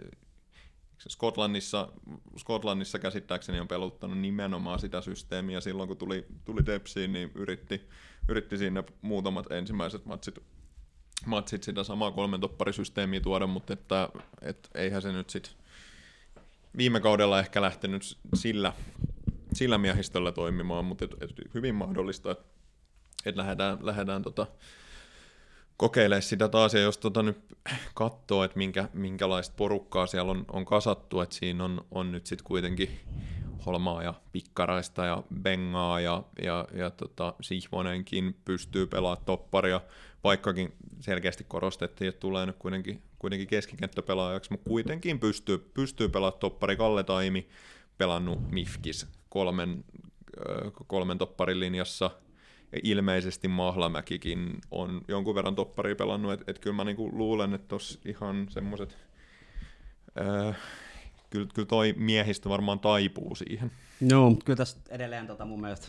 Skotlannissa, Skotlannissa käsittääkseni on peluttanut nimenomaan sitä systeemiä. Silloin kun tuli, tuli Tepsiin, niin yritti, yritti siinä muutamat ensimmäiset matsit, matsit sitä samaa kolmen topparisysteemiä tuoda, mutta että, et eihän se nyt sitten viime kaudella ehkä lähtenyt sillä, sillä miehistöllä toimimaan, mutta et, et hyvin mahdollista, että et lähdetään, lähdetään tota, kokeilemaan sitä taas, ja jos tota nyt katsoo, että minkä, minkälaista porukkaa siellä on, on kasattu, että siinä on, on nyt sitten kuitenkin Holmaa ja Pikkaraista ja Bengaa ja, ja, ja tota, Sihvonenkin pystyy pelaamaan topparia, vaikkakin selkeästi korostettiin, että tulee nyt kuitenkin, kuitenkin keskikenttäpelaajaksi, mutta kuitenkin pystyy, pystyy pelaamaan toppari. Kalle Taimi, pelannut Mifkis kolmen, kolmen topparin linjassa – ilmeisesti Mahlamäkikin on jonkun verran topparia pelannut, että et kyllä mä niinku luulen, että tuossa ihan semmoiset, äh, kyllä, kyllä toi miehistö varmaan taipuu siihen. Joo, kyllä tässä edelleen tota mun mielestä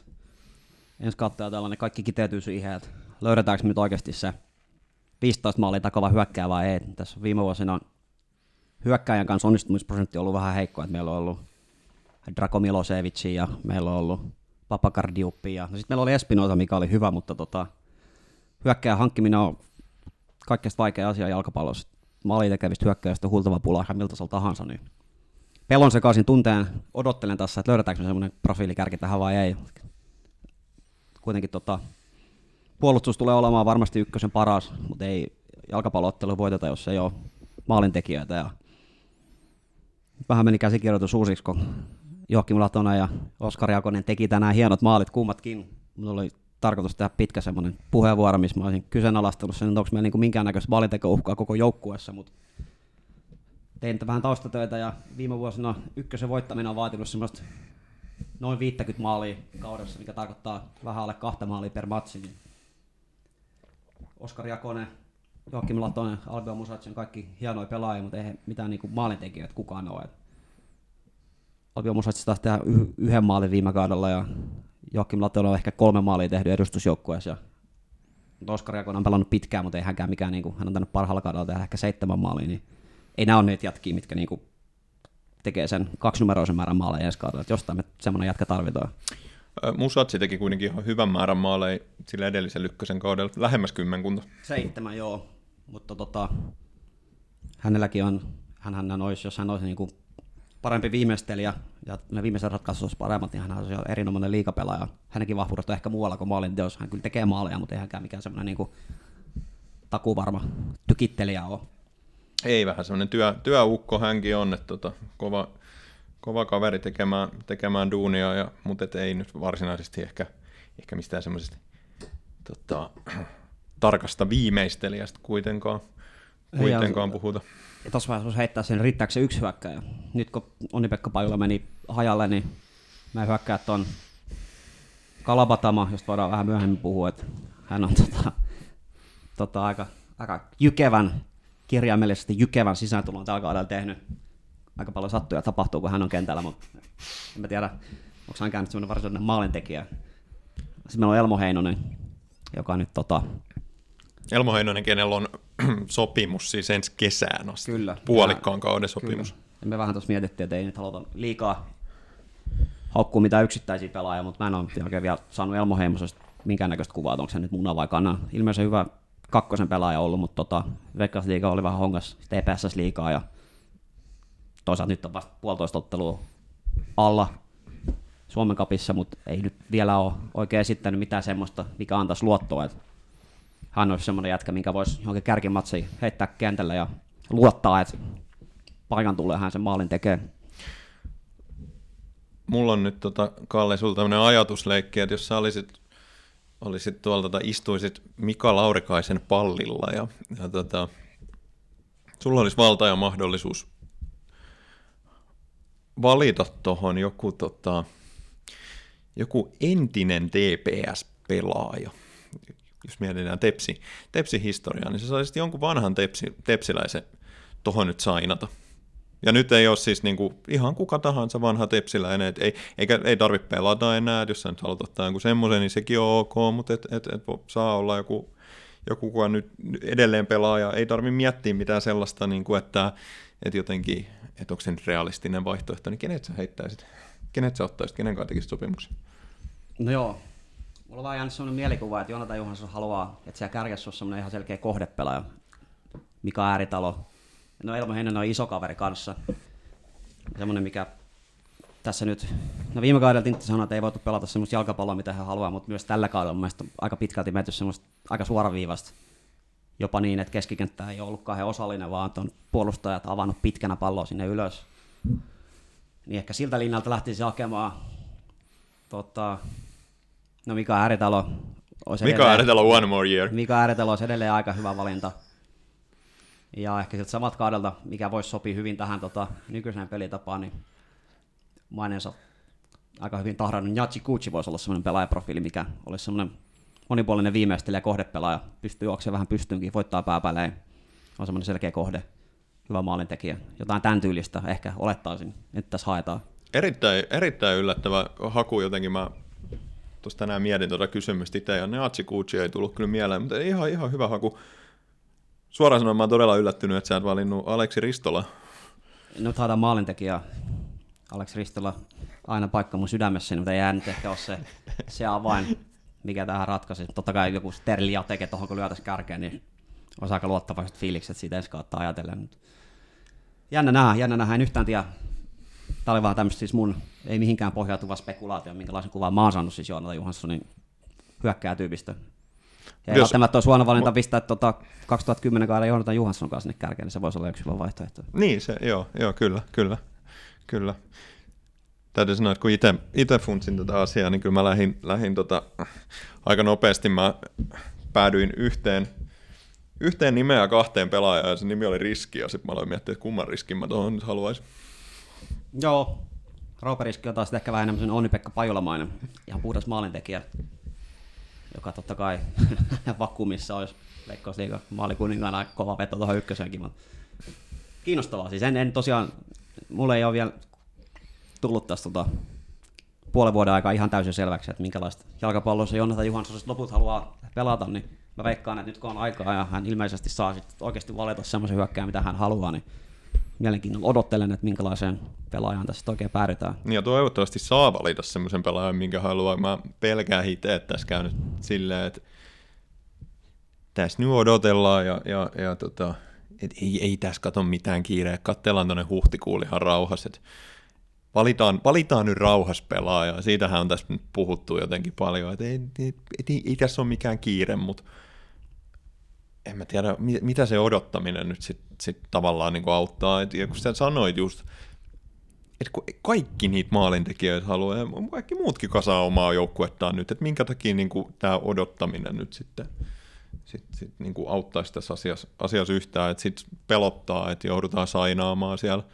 ensi kautta tällainen kaikki kiteytyy siihen, että löydetäänkö nyt oikeasti se 15 maalia takava hyökkää vai ei. Tässä viime vuosina hyökkäjän kanssa onnistumisprosentti on ollut vähän heikko, että meillä on ollut Drako Milosevic ja meillä on ollut Papakardiuppi ja no sitten meillä oli Espinosa, mikä oli hyvä, mutta tota, hyökkäjän hankkiminen on kaikkein vaikea asia jalkapallossa. Maali tekevistä hyökkäystä on hultava pula ihan miltä tahansa, niin pelon sekaisin tunteen odottelen tässä, että löydetäänkö semmoinen profiilikärki tähän vai ei. Kuitenkin tota, puolustus tulee olemaan varmasti ykkösen paras, mutta ei jalkapalloottelu voiteta, jos ei ole maalintekijöitä. Ja vähän meni käsikirjoitus uusiksi, kun Joakim Latonen ja Oskar Jakonen teki tänään hienot maalit kummatkin. Mulla oli tarkoitus tehdä pitkä semmoinen puheenvuoro, missä mä olisin kyseenalaistanut sen, että onko meillä niin minkäännäköistä maalintekouhkaa koko joukkueessa, mutta tein vähän taustatöitä ja viime vuosina ykkösen voittaminen on vaatinut semmoista noin 50 maalia kaudessa, mikä tarkoittaa vähän alle kahta maalia per matsi. Niin Oskar Jakonen, Joakim Latonen, Albio Musatsen, kaikki hienoja pelaajia, mutta ei mitään niinku maalintekijöitä kukaan ole. Albio Musatsen taas tehdä yhden maalin viime kaudella ja Joakim Latonen on ehkä kolme maalia tehnyt edustusjoukkueessa. Oskar Jakonen on pelannut pitkään, mutta ei hänkään mikään, niin kuin, hän on tänne parhaalla kaudella tehdä ehkä seitsemän maalia, niin ei nämä ole niitä jätkiä, mitkä niin kuin, tekee sen kaksinumeroisen määrän maaleja ensi kaudella. Jostain me semmoinen jätkä tarvitaan. Musatsi teki kuitenkin ihan hyvän määrän maaleja sillä edellisen lykkösen kaudella, lähemmäs kymmenkunta. Seitsemän, joo. Mutta tota, hänelläkin on, hän, hän olisi, jos hän olisi niin kuin parempi viimeistelijä ja ne viimeiset ratkaisut olisi paremmat, niin hän on erinomainen liikapelaaja. Hänenkin vahvuudet on ehkä muualla kuin maalin teos. Hän kyllä tekee maaleja, mutta ei hänkään mikään semmoinen niin kuin takuvarma tykittelijä ole. Ei vähän semmoinen työ, työukko hänkin on, että tota, kova, kova kaveri tekemään, tekemään duunia, ja, mutta et ei nyt varsinaisesti ehkä, ehkä mistään semmoisesta tota, tarkasta viimeistelijästä kuitenkaan, kuitenkaan puhuta. Ja tuossa vaiheessa heittää sen, riittääkö se yksi hyökkäjä. Nyt kun Onni-Pekka Pajula meni hajalle, niin mä hyökkäät on Kalabatama, josta voidaan vähän myöhemmin puhua, että hän on tota, tota, aika, aika jykevän, kirjaimellisesti jykevän sisääntulon tällä kaudella tehnyt. Aika paljon sattuu ja tapahtuu, kun hän on kentällä, mutta en mä tiedä, onko hän käynyt sellainen varsinainen maalintekijä. Sitten meillä on Elmo Heinonen, joka nyt tota, Elmo Heinonen, kenellä on sopimus siis ensi kesään asti. Kyllä. Puolikkaan ja, kauden sopimus. Kyllä. Ja me vähän tuossa mietittiin, että ei nyt haluta liikaa haukkua mitään yksittäisiä pelaajia, mutta mä en ole oikein vielä saanut Elmo Heimosesta minkäännäköistä kuvaa, onko se nyt muna vai kana. Ilmeisesti hyvä kakkosen pelaaja ollut, mutta tota, Veikkausliiga oli vähän hongas, sitten ei päässäisi liikaa ja toisaalta nyt on vasta puolitoista ottelua alla Suomen kapissa, mutta ei nyt vielä ole oikein esittänyt mitään semmoista, mikä antaisi luottoa, että hän olisi semmoinen jätkä, minkä voisi johonkin kärkimatsiin heittää kentälle ja luottaa, että paikan tulee hän sen maalin tekee. Mulla on nyt, tota, Kalle, sulla tämmöinen ajatusleikki, että jos sä olisit, olisit tuolta tai istuisit Mika Laurikaisen pallilla ja, ja tota, sulla olisi valta ja mahdollisuus valita tuohon joku, tota, joku entinen DPS-pelaaja, jos mietitään tepsi, tepsi-historiaa, niin sä saisit jonkun vanhan tepsi, tepsiläisen tuohon nyt sainata. Ja nyt ei ole siis niinku ihan kuka tahansa vanha tepsiläinen, et ei, eikä, ei tarvitse pelata enää, jos sä nyt haluat ottaa jonkun semmoisen, niin sekin on ok, mutta et, et, et saa olla joku, joku kuka nyt edelleen pelaaja, ei tarvitse miettiä mitään sellaista, niin kuin, että, että jotenkin, että onko se nyt realistinen vaihtoehto, niin kenet sä heittäisit? Kenet sä ottaisit, kenen kanssa tekisit sopimuksen? No joo, Mulla on vaan jäänyt sellainen mielikuva, että Jonathan Johansson haluaa, että siellä kärjessä on sellainen ihan selkeä kohdepelaaja. Mika Ääritalo. No Elmo Hennen on iso kaveri kanssa. Semmoinen, mikä tässä nyt, no viime kaudella Tintti sanoi, että ei voitu pelata semmoista jalkapalloa, mitä hän haluaa, mutta myös tällä kaudella mun mielestä aika pitkälti menty semmoista aika suoraviivasta. Jopa niin, että keskikenttä ei ollut kauhean osallinen, vaan on puolustajat avannut pitkänä palloa sinne ylös. Niin ehkä siltä linjalta lähtisi hakemaan tota, No Mika Ääritalo olisi Mika edelleen, Ääritalo one more year. Mika Ääritalo olisi edelleen aika hyvä valinta. Ja ehkä sieltä samat kaudelta, mikä voisi sopia hyvin tähän tota, nykyiseen pelitapaan, niin maineensa aika hyvin tahdannut Jachi Kuchi voisi olla sellainen pelaajaprofiili, mikä olisi sellainen monipuolinen viimeistelijä kohdepelaaja. Pystyy juoksemaan vähän pystyynkin, voittaa pääpäleen. On semmoinen selkeä kohde, hyvä maalintekijä. Jotain tämän tyylistä ehkä olettaisin, että tässä haetaan. Erittäin, erittäin yllättävä haku jotenkin. Mä tuossa tänään mietin tuota kysymystä itse, ja Neatsi Kuuchi ei tullut kyllä mieleen, mutta ihan, ihan hyvä haku. Suoraan sanoen mä oon todella yllättynyt, että sä et valinnut Aleksi Ristola. Nyt haetaan maalintekijä Aleksi Ristola aina paikka mun sydämessä, mutta ei nyt ehkä ole se, se avain, mikä tähän ratkaisi. Totta kai joku Sterli Jateke tuohon kun lyötäisiin kärkeen, niin olisi aika luottavaiset fiilikset siitä ensi kautta ajatellen. Jännä nähdä, jännä nähdä, en yhtään tiedä. Tämä oli vaan tämmöistä siis mun, ei mihinkään pohjautuva spekulaatio, minkälaisen kuvan mä oon saanut siis Joonatan Johanssonin hyökkääjätyypistä. Ja Jos- välttämättä olisi huono valinta pistää tuota 2010 kauden Joonatan Johansson kanssa sinne kärkeen, niin se voisi olla yksi hyvä vaihtoehto. Niin, se, joo, joo, kyllä, kyllä, kyllä. Täytyy sanoa, että kun itse funtsin tätä asiaa, niin kyllä mä lähdin, lähdin tota, aika nopeasti, mä päädyin yhteen, yhteen nimeä kahteen pelaajaan, ja se nimi oli Riski, ja sitten mä aloin miettiä, että kumman riskin mä tuohon nyt haluaisin. Joo. Rooperiski on taas ehkä vähän enemmän Onni-Pekka Pajolamainen, ihan puhdas maalintekijä, joka totta kai vakuumissa olisi Veikkausliiga aika kova veto tuohon ykkösenkin. Mutta kiinnostavaa. Siis en, en tosiaan, mulle ei ole vielä tullut tästä tota, puolen vuoden aikaa ihan täysin selväksi, että minkälaista jalkapalloa se Jonathan Johansson loput haluaa pelata, niin mä veikkaan, että nyt kun on aikaa ja hän ilmeisesti saa sit oikeasti valita semmoisen hyökkään, mitä hän haluaa, niin mielenkiinnolla odottelen, että minkälaiseen pelaajaan tässä oikein päädytään. Niin ja toivottavasti saa valita semmoisen pelaajan, minkä haluaa. Mä pelkään itse, että tässä käy nyt silleen, että tässä nyt odotellaan ja, ja, ja tota, et ei, ei tässä kato mitään kiireä. Katsellaan tuonne huhtikuulle ihan rauhassa. Valitaan, valitaan nyt rauhas pelaaja. Siitähän on tässä nyt puhuttu jotenkin paljon, että ei, ei, ei, ei tässä ole mikään kiire, mutta en mä tiedä, mi- mitä se odottaminen nyt sitten sit tavallaan niin auttaa. Et, ja kun sä sanoit just, että kaikki niitä maalintekijöitä haluaa, ja kaikki muutkin kasaa omaa joukkuettaan nyt, että minkä takia niin tämä odottaminen nyt sitten sit, sit, niin kuin auttaisi tässä asiassa, asiassa yhtään, että sitten pelottaa, että joudutaan sainaamaan siellä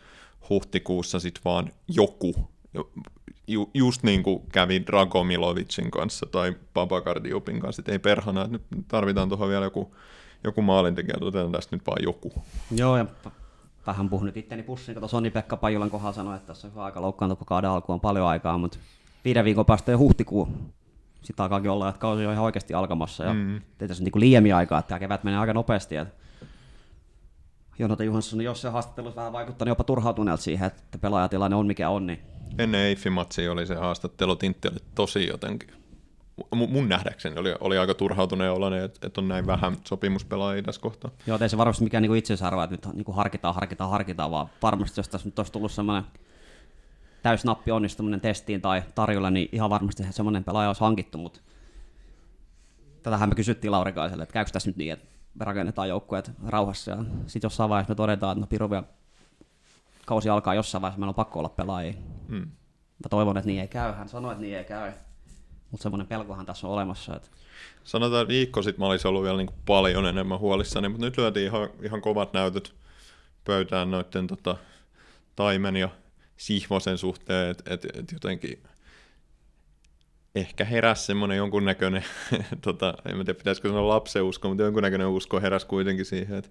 huhtikuussa sitten vaan joku, Ju, just niin kuin kävi Dragomilovicin kanssa tai Papakardiupin kanssa, että ei perhana, että nyt tarvitaan tuohon vielä joku, joku maalintekijä, otetaan tästä nyt vaan joku. Joo, ja vähän puhun nyt itteni pussiin, kun tuossa Onni-Pekka Pajulan kohdalla sanoi, että tässä on hyvä aika loukkaantua, kun kauden alkuun on paljon aikaa, mutta viiden viikon päästä jo huhtikuu. Sitten alkaakin olla, että kausi on ihan oikeasti alkamassa, ja mm. tässä niin liiemmin aikaa, että tämä kevät menee aika nopeasti. Että Jonathan Johansson, jos se haastattelussa vähän vaikuttaa, niin jopa turhautuneelta siihen, että pelaajatilanne on mikä on, niin Ennen Eiffi-matsia oli se haastattelu, Tintti oli tosi jotenkin, mun nähdäkseni oli, oli aika turhautuneen oloinen, että, että on näin vähän sopimuspelaajia tässä kohtaa. Joo, ei se varmasti mikään niinku itseisarvo, että nyt niinku harkitaan, harkitaan, harkitaan, vaan varmasti jos tässä nyt olisi tullut semmoinen täysnappi onnistuminen testiin tai tarjolla, niin ihan varmasti semmoinen pelaaja olisi hankittu, mutta tätähän me kysyttiin Laurikaiselle, että käykö tässä nyt niin, että me rakennetaan joukkueet rauhassa ja sitten jossain vaiheessa me todetaan, että no Piru vielä kausi alkaa jossain vaiheessa, meillä on pakko olla pelaajia. Mm. Mä toivon, että niin ei käy, hän sanoi, että niin ei käy, mutta semmoinen pelkohan tässä on olemassa, että Sanotaan, että viikko sitten mä olisin ollut vielä niin paljon enemmän huolissani, mutta nyt lyötiin ihan, ihan kovat näytöt pöytään noiden tota, Taimen ja Sihvosen suhteen, että et, et jotenkin ehkä heräsi semmoinen jonkunnäköinen, tota, en tiedä pitäisikö sanoa lapseusko, mutta jonkunnäköinen usko heräsi kuitenkin siihen, että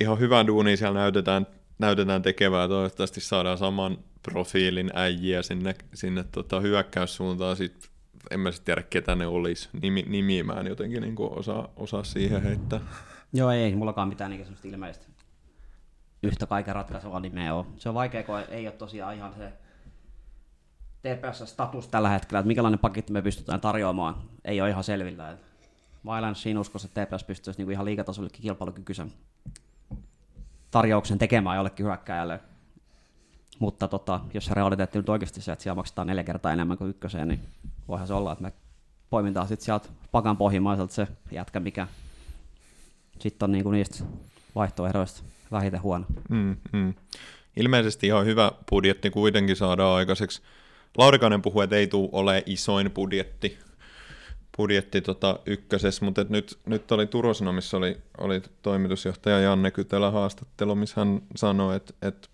ihan hyvän duunia siellä näytetään, näytetään tekevää, toivottavasti saadaan saman profiilin äijiä sinne, sinne tota hyökkäyssuuntaan, sit en mä sitten tiedä ketä ne olisi, Nimi, nimiä mä en jotenkin niin osaa, osaa siihen heittää. Joo, ei, mullakaan mitään niin semmoista ilmeistä yhtä kaiken ratkaisevaa nimeä ole. Se on vaikea, kun ei ole tosiaan ihan se TPS-status tällä hetkellä, että minkälainen paketti me pystytään tarjoamaan, ei ole ihan selvillä. Siinä uskossa, että TPS pystyisi niinku ihan liikatasollekin kilpailukykyisen tarjouksen tekemään jollekin hyökkääjälle. Mutta tota, jos se realiteetti nyt oikeasti se, että siellä maksetaan neljä kertaa enemmän kuin ykköseen, niin voihan se olla, että me poimintaan sitten sieltä pakan pohjimmaiselta se jätkä, mikä sitten on niinku niistä vaihtoehdoista vähiten huono. Mm, mm. Ilmeisesti ihan hyvä budjetti kuitenkin saadaan aikaiseksi. Laurikainen puhui, että ei tule ole isoin budjetti, budjetti tota ykkösessä, mutta nyt, nyt oli Turosnomissa oli, oli toimitusjohtaja Janne Kytelä haastattelu, missä hän sanoi, että, että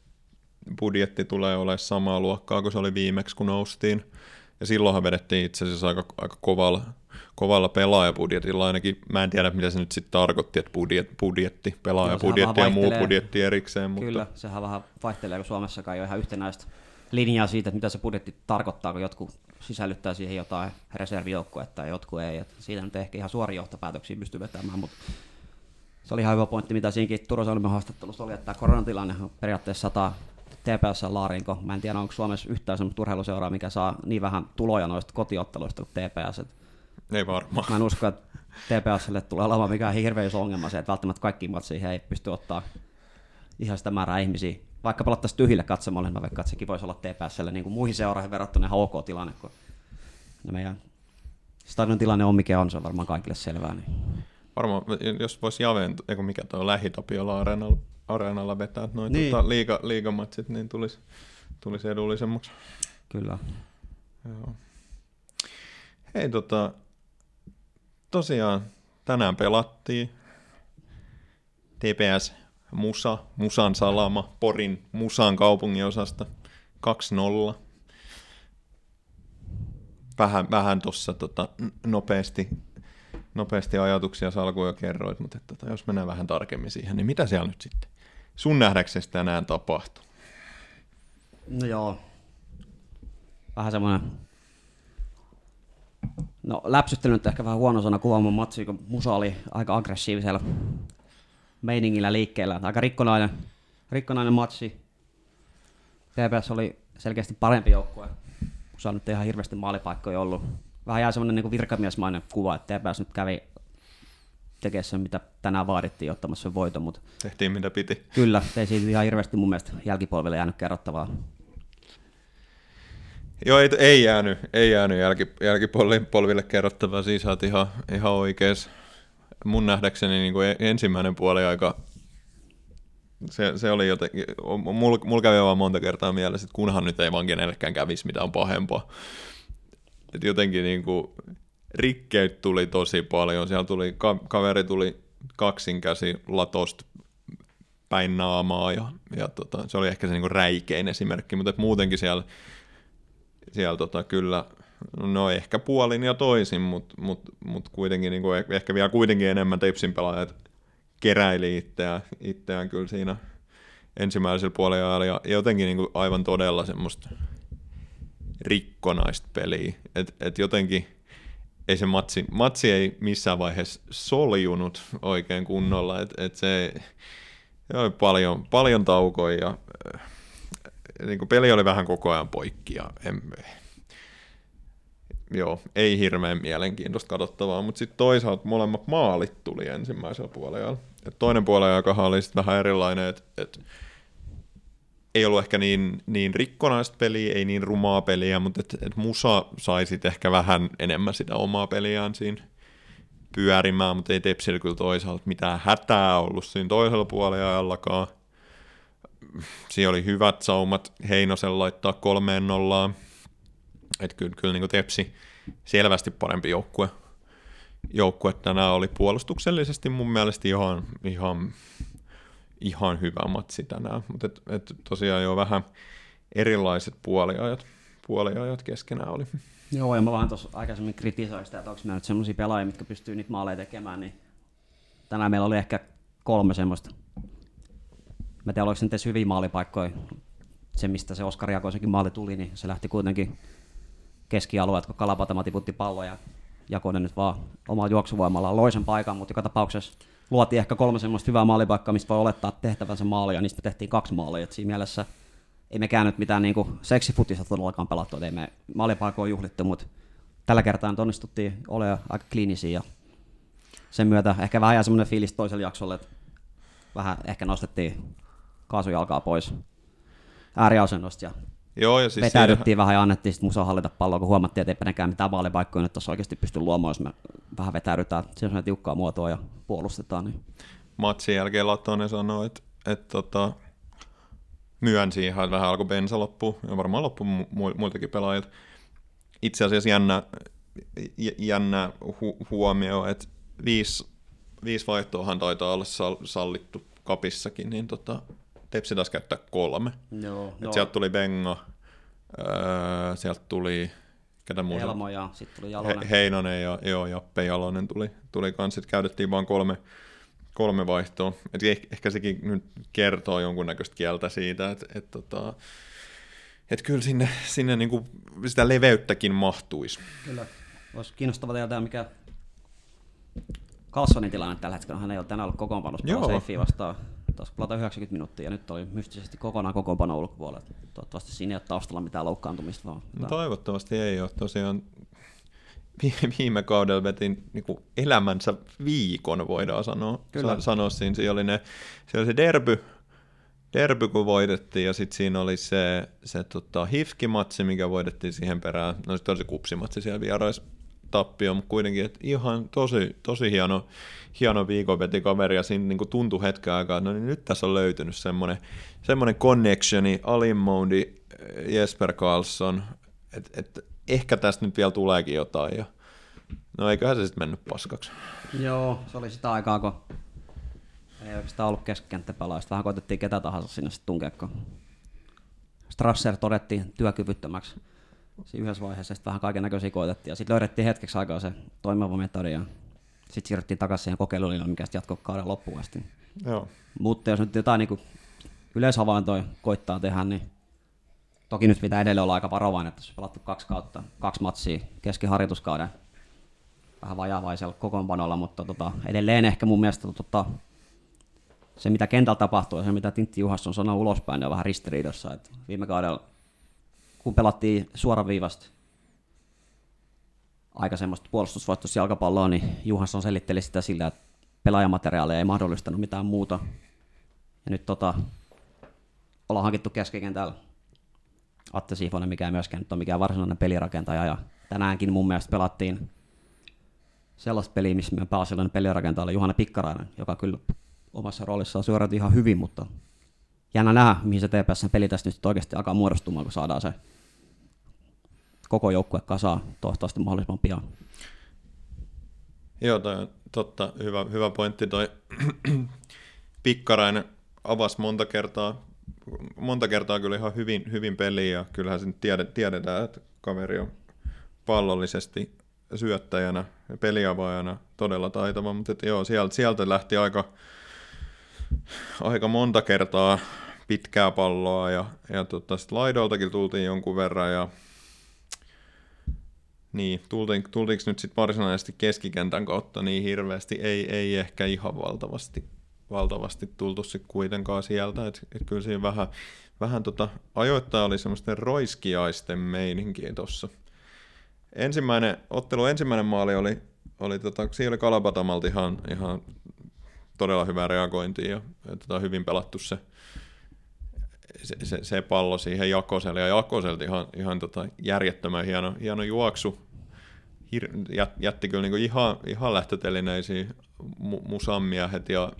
budjetti tulee olemaan samaa luokkaa kuin se oli viimeksi, kun noustiin. Ja silloinhan vedettiin itse asiassa aika, aika kovalla, kovalla pelaajabudjetilla ainakin. Mä en tiedä, mitä se nyt sitten tarkoitti, että budjet, budjetti, pelaajabudjetti ja muu budjetti erikseen. Mutta... Kyllä, sehän vähän vaihtelee, kun Suomessakaan ei ole ihan yhtenäistä linjaa siitä, että mitä se budjetti tarkoittaa, kun jotkut sisällyttää siihen jotain reservijoukkuetta ja jotkut ei. Et siitä nyt ehkä ihan suoria johtopäätöksiä pysty vetämään, mutta se oli ihan hyvä pointti, mitä siinäkin Turun Sanomen haastattelussa oli, että tämä koronatilanne on periaatteessa sataa TPS laarinko. Mä en tiedä, onko Suomessa yhtään sellaista urheiluseuraa, mikä saa niin vähän tuloja noista kotiotteluista kuin TPS. Ei varmaan. mä en usko, että TPSlle tulee olemaan mikään hirveän iso ongelma se, että välttämättä kaikki matsia ei pysty ottaa ihan sitä määrää ihmisiä. Vaikka pelattaisiin tyhjille katsomalle, mä veikkaan, että sekin voisi olla TPSlle niin kuin muihin seuraajiin verrattuna ihan ok tilanne, kun meidän stadion tilanne on mikä on, se on varmaan kaikille selvää. Niin. Varmaan, jos voisi Javeen, eikö mikä tuo on Lähitapiola areenalla, areenalla vetää noin Niin. tota, liiga, liigamatsit, niin tulisi, tulisi edullisemmaksi. Kyllä. Joo. Hei tota, tosiaan tänään pelattiin TPS Musa, Musan salama, Porin Musan kaupunginosasta 2-0. Vähän, vähän tuossa tota, nopeasti, nopeasti ajatuksia salkuja kerroit, mutta et, tota, jos mennään vähän tarkemmin siihen, niin mitä siellä nyt sitten sun nähdäksesi tänään tapahtuu? No joo. Vähän semmoinen... No läpsyttely nyt ehkä vähän huono sana kuvaamaan matsi, kun Musa oli aika aggressiivisella meiningillä liikkeellä. Aika rikkonainen, rikkonainen matsi. TPS oli selkeästi parempi joukkue. Musa nyt ihan hirveästi maalipaikkoja ollut. Vähän jää semmoinen niin virkamiesmainen kuva, että TPS nyt kävi tekemään sen, mitä tänään vaadittiin ottamassa sen voiton, mutta Tehtiin mitä piti. kyllä, ei siitä ihan hirveästi mun mielestä jälkipolville jäänyt kerrottavaa. Joo, ei, ei jäänyt, ei jäänyt jälki, jälkipolville kerrottavaa, siis olet ihan, ihan oikees. Mun nähdäkseni niin kuin ensimmäinen puoli aika, se, se oli jotenkin, mulla mul kävi vaan monta kertaa mielessä, että kunhan nyt ei vaan kenellekään kävisi mitään pahempaa. Et jotenkin niin kuin, rikkeet tuli tosi paljon, siellä tuli, ka, kaveri tuli kaksin käsi latosta päin naamaa ja, ja tota, se oli ehkä se niin kuin räikein esimerkki, mutta muutenkin siellä siellä tota, kyllä, no ehkä puolin ja toisin, mutta mut, mut kuitenkin niin kuin, ehkä vielä kuitenkin enemmän Tepsin pelaajat keräili itseään, itseään kyllä siinä ensimmäisellä puolella ja jotenkin niin kuin aivan todella semmoista rikkonaista peliä, että et jotenkin ei se matsi, matsi ei missään vaiheessa soljunut oikein kunnolla, että et se oli paljon, paljon taukoja ja niin kuin peli oli vähän koko ajan poikki ja en, joo, ei hirveän mielenkiintoista katsottavaa, mutta sitten toisaalta molemmat maalit tuli ensimmäisellä puolella. Et toinen puolella oli sitten vähän erilainen, että et ei ollut ehkä niin, niin rikkonaista peliä, ei niin rumaa peliä, mutta et, et Musa sai sitten ehkä vähän enemmän sitä omaa peliään siinä pyörimään, mutta ei Tepsillä kyllä toisaalta mitään hätää ollut siinä toisella puolella siinä oli hyvät saumat Heinosen laittaa kolmeen nollaan. Että kyllä, kyllä niin Tepsi selvästi parempi joukkue. Joukkue tänään oli puolustuksellisesti mun mielestä ihan, ihan, ihan hyvä matsi tänään. Mutta et, et tosiaan jo vähän erilaiset puoliajat, puoliajat keskenään oli. Joo, ja mä vähän tuossa aikaisemmin kritisoin sitä, että onko meillä nyt semmoisia pelaajia, mitkä pystyy niitä maaleja tekemään, niin tänään meillä oli ehkä kolme semmoista Mä tiedän, oliko se nyt edes hyviä maalipaikkoja. Se, mistä se Oskari Jakoisenkin maali tuli, niin se lähti kuitenkin keskialueet, kun Kalapatama tiputti palloja ja Jakoinen nyt vaan omalla juoksuvoimalla loi sen paikan, mutta joka tapauksessa luotiin ehkä kolme semmoista hyvää maalipaikkaa, mistä voi olettaa tehtävänsä maalia, niistä tehtiin kaksi maalia. Siinä mielessä ei me käynyt mitään niinku seksifutista todellakaan pelattu, ei me maalipaikoja juhlittu, mutta tällä kertaa nyt onnistuttiin olemaan aika kliinisiä ja sen myötä ehkä vähän semmoinen fiilis toisella jaksolla, että vähän ehkä nostettiin kaasujalkaa pois ääriasennosta ja Joo, ja siis vetäydyttiin siinä... vähän ja annettiin sitten musa hallita palloa, kun huomattiin, että ei penekään mitään maalipaikkoja nyt tuossa oikeasti pysty luomaan, jos me vähän vetäydytään on tiukkaa muotoa ja puolustetaan. Niin. Matsin jälkeen Latonen sanoi, että, että tota, myönsi ihan, että vähän alkoi bensa loppu, ja varmaan loppu mu- muiltakin pelaajilta. Itse asiassa jännä, jännä hu- huomio, että viisi, viisi vaihtoahan taitaa olla sallittu kapissakin, niin tota, Tepsi taas käyttää kolme. Joo, Et sieltä tuli Benga, öö, sieltä tuli ketä muuta? Elmo ja sitten tuli Jalonen. He, Heinonen ja joo, Jappe Jalonen tuli, tuli kans, sitten käytettiin vain kolme, kolme vaihtoa. Et ehkä, ehkä sekin nyt kertoo jonkunnäköistä kieltä siitä, että et, tota, et kyllä sinne, sinne niin kuin sitä leveyttäkin mahtuisi. Kyllä. Olisi kiinnostava tietää, mikä Carlsonin tilanne tällä hetkellä. Hän ei ole tänään ollut kokoonpanossa. Seifiä vastaan. Taas pelata 90 minuuttia ja nyt oli mystisesti kokonaan kokoonpano ulkopuolella. Toivottavasti siinä ei ole taustalla mitään loukkaantumista. Vaan No, toivottavasti ei ole. Tosiaan vi- viime kaudella vetin niin kuin elämänsä viikon, voidaan sanoa. Kyllä. Sa- sanoa siinä. Siinä oli, ne, siellä oli se derby, derby, kun voitettiin, ja sitten siinä oli se, se tota, hifkimatsi, mikä voitettiin siihen perään. No sitten oli se kupsimatsi siellä vierais tappio, mutta kuitenkin että ihan tosi, tosi hieno, hieno viikon veti kaveri, ja siinä niin kuin tuntui hetken aikaa, että no niin nyt tässä on löytynyt semmoinen, semmoinen connectioni, Alimoundi, Jesper Karlsson, että et, ehkä tästä nyt vielä tuleekin jotain, ja no eiköhän se sitten mennyt paskaksi. Joo, se oli sitä aikaa, kun ei oikeastaan ollut keskikenttäpelaa. Sitten vähän koitettiin ketä tahansa sinne sitten tunkea, kun Strasser todettiin työkyvyttömäksi siinä yhdessä vaiheessa. Sitten vähän kaiken näköisiä koitettiin. Ja sitten löydettiin hetkeksi aikaa se toimiva metodi. Ja sitten siirryttiin takaisin siihen kokeilulinjalle, mikä sitten jatkoi kauden loppuun asti. Joo. Mutta jos nyt jotain niin yleishavaintoja koittaa tehdä, niin toki nyt pitää edelleen olla aika varovainen, että jos on pelattu kaksi kautta, kaksi matsia keskiharjoituskauden vähän vajavaisella kokoonpanolla, mutta tota, edelleen ehkä mun mielestä tota, se, mitä kentällä tapahtuu ja se, mitä Tintti Juhasson sanoi ulospäin, niin on vähän ristiriidassa. Et viime kaudella, kun pelattiin suoraviivasta aika semmoista puolustusvoittoista jalkapalloa, niin Juhasson selitteli sitä sillä, että pelaajamateriaaleja ei mahdollistanut mitään muuta. Ja nyt tota, ollaan hankittu keskikentällä Atte Siifonen, mikä ei myöskään nyt ole mikään varsinainen pelirakentaja. Ja tänäänkin mun mielestä pelattiin sellaista peliä, missä meidän pääasiallinen pelirakentaja oli Juhana Pikkarainen, joka kyllä omassa roolissaan suoriutui ihan hyvin, mutta jännä nähdä, mihin se TPSn peli tästä nyt oikeasti alkaa muodostumaan, kun saadaan se koko joukkue kasaan toivottavasti mahdollisimman pian. Joo, toi on totta. Hyvä, hyvä pointti toi. Pikkarainen avasi monta kertaa, monta kertaa kyllä ihan hyvin, hyvin peliä ja kyllähän se nyt tiede, tiedetään, että kaveri on pallollisesti syöttäjänä ja peliavaajana todella taitava, mutta et joo, sieltä, sieltä lähti aika, aika monta kertaa pitkää palloa ja, ja tota, sit laidoiltakin tultiin jonkun verran ja niin, tultiin, tultiinko nyt sitten varsinaisesti keskikentän kautta niin hirveästi? Ei, ei ehkä ihan valtavasti, valtavasti tultu sitten kuitenkaan sieltä, että et kyllä siinä vähän, vähän tota, ajoittaa oli semmoisten roiskiaisten meininkiä tuossa. Ensimmäinen, ottelu ensimmäinen maali oli, oli tota, siinä oli Kalapatamalta ihan, ihan todella hyvää reagointia ja, ja tota, hyvin pelattu se, se, se, se pallo siihen Jakoselle ja Jakoselta ihan, ihan tota järjettömän hieno, hieno juoksu. Hir, jät, jätti kyllä niinku ihan, ihan lähtötelineisiin mu, musammiehet ja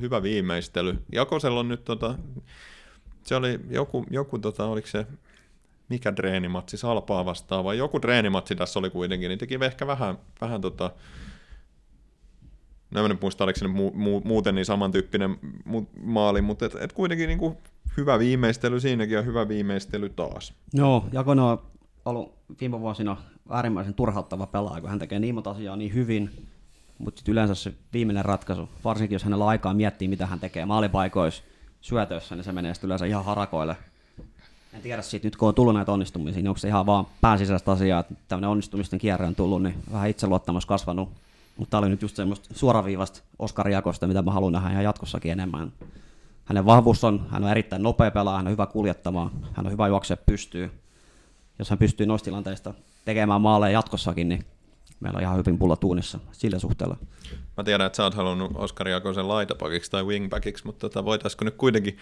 hyvä viimeistely. Jakosella on nyt tota, se oli joku, joku tota, oliko se mikä treenimatsi, Salpaa vastaan vai joku treenimatsi tässä oli kuitenkin, niin teki ehkä vähän, vähän tota, No en muista, oliko se mu, mu, muuten niin samantyyppinen mu, maali, mutta et, et kuitenkin niin kuin hyvä viimeistely siinäkin ja hyvä viimeistely taas. Joo, Jakono on ollut viime vuosina äärimmäisen turhauttava pelaaja, kun hän tekee niin monta asiaa niin hyvin, mutta yleensä se viimeinen ratkaisu, varsinkin jos hänellä aikaa miettiä, mitä hän tekee maalipaikoissa, syötöissä, niin se menee sitten yleensä ihan harakoille. En tiedä siitä nyt, kun on tullut näitä onnistumisia, niin onko se ihan vaan pääsisäistä asiaa, että tämmöinen onnistumisten kierre on tullut, niin vähän itseluottamus kasvanut. Mutta tämä oli nyt just semmoista suoraviivasta Oskar Jakosta, mitä mä haluan nähdä ihan jatkossakin enemmän. Hänen vahvuus on, hän on erittäin nopea pelaaja, hän on hyvä kuljettamaan, hän on hyvä juoksea pystyy. Jos hän pystyy noista tilanteista tekemään maaleja jatkossakin, niin meillä on ihan hyvin pulla tuunissa sillä suhteella. Mä tiedän, että sä oot halunnut Oskar Jakosen laitapakiksi tai wingbackiksi, mutta tota, voitaisiko nyt kuitenkin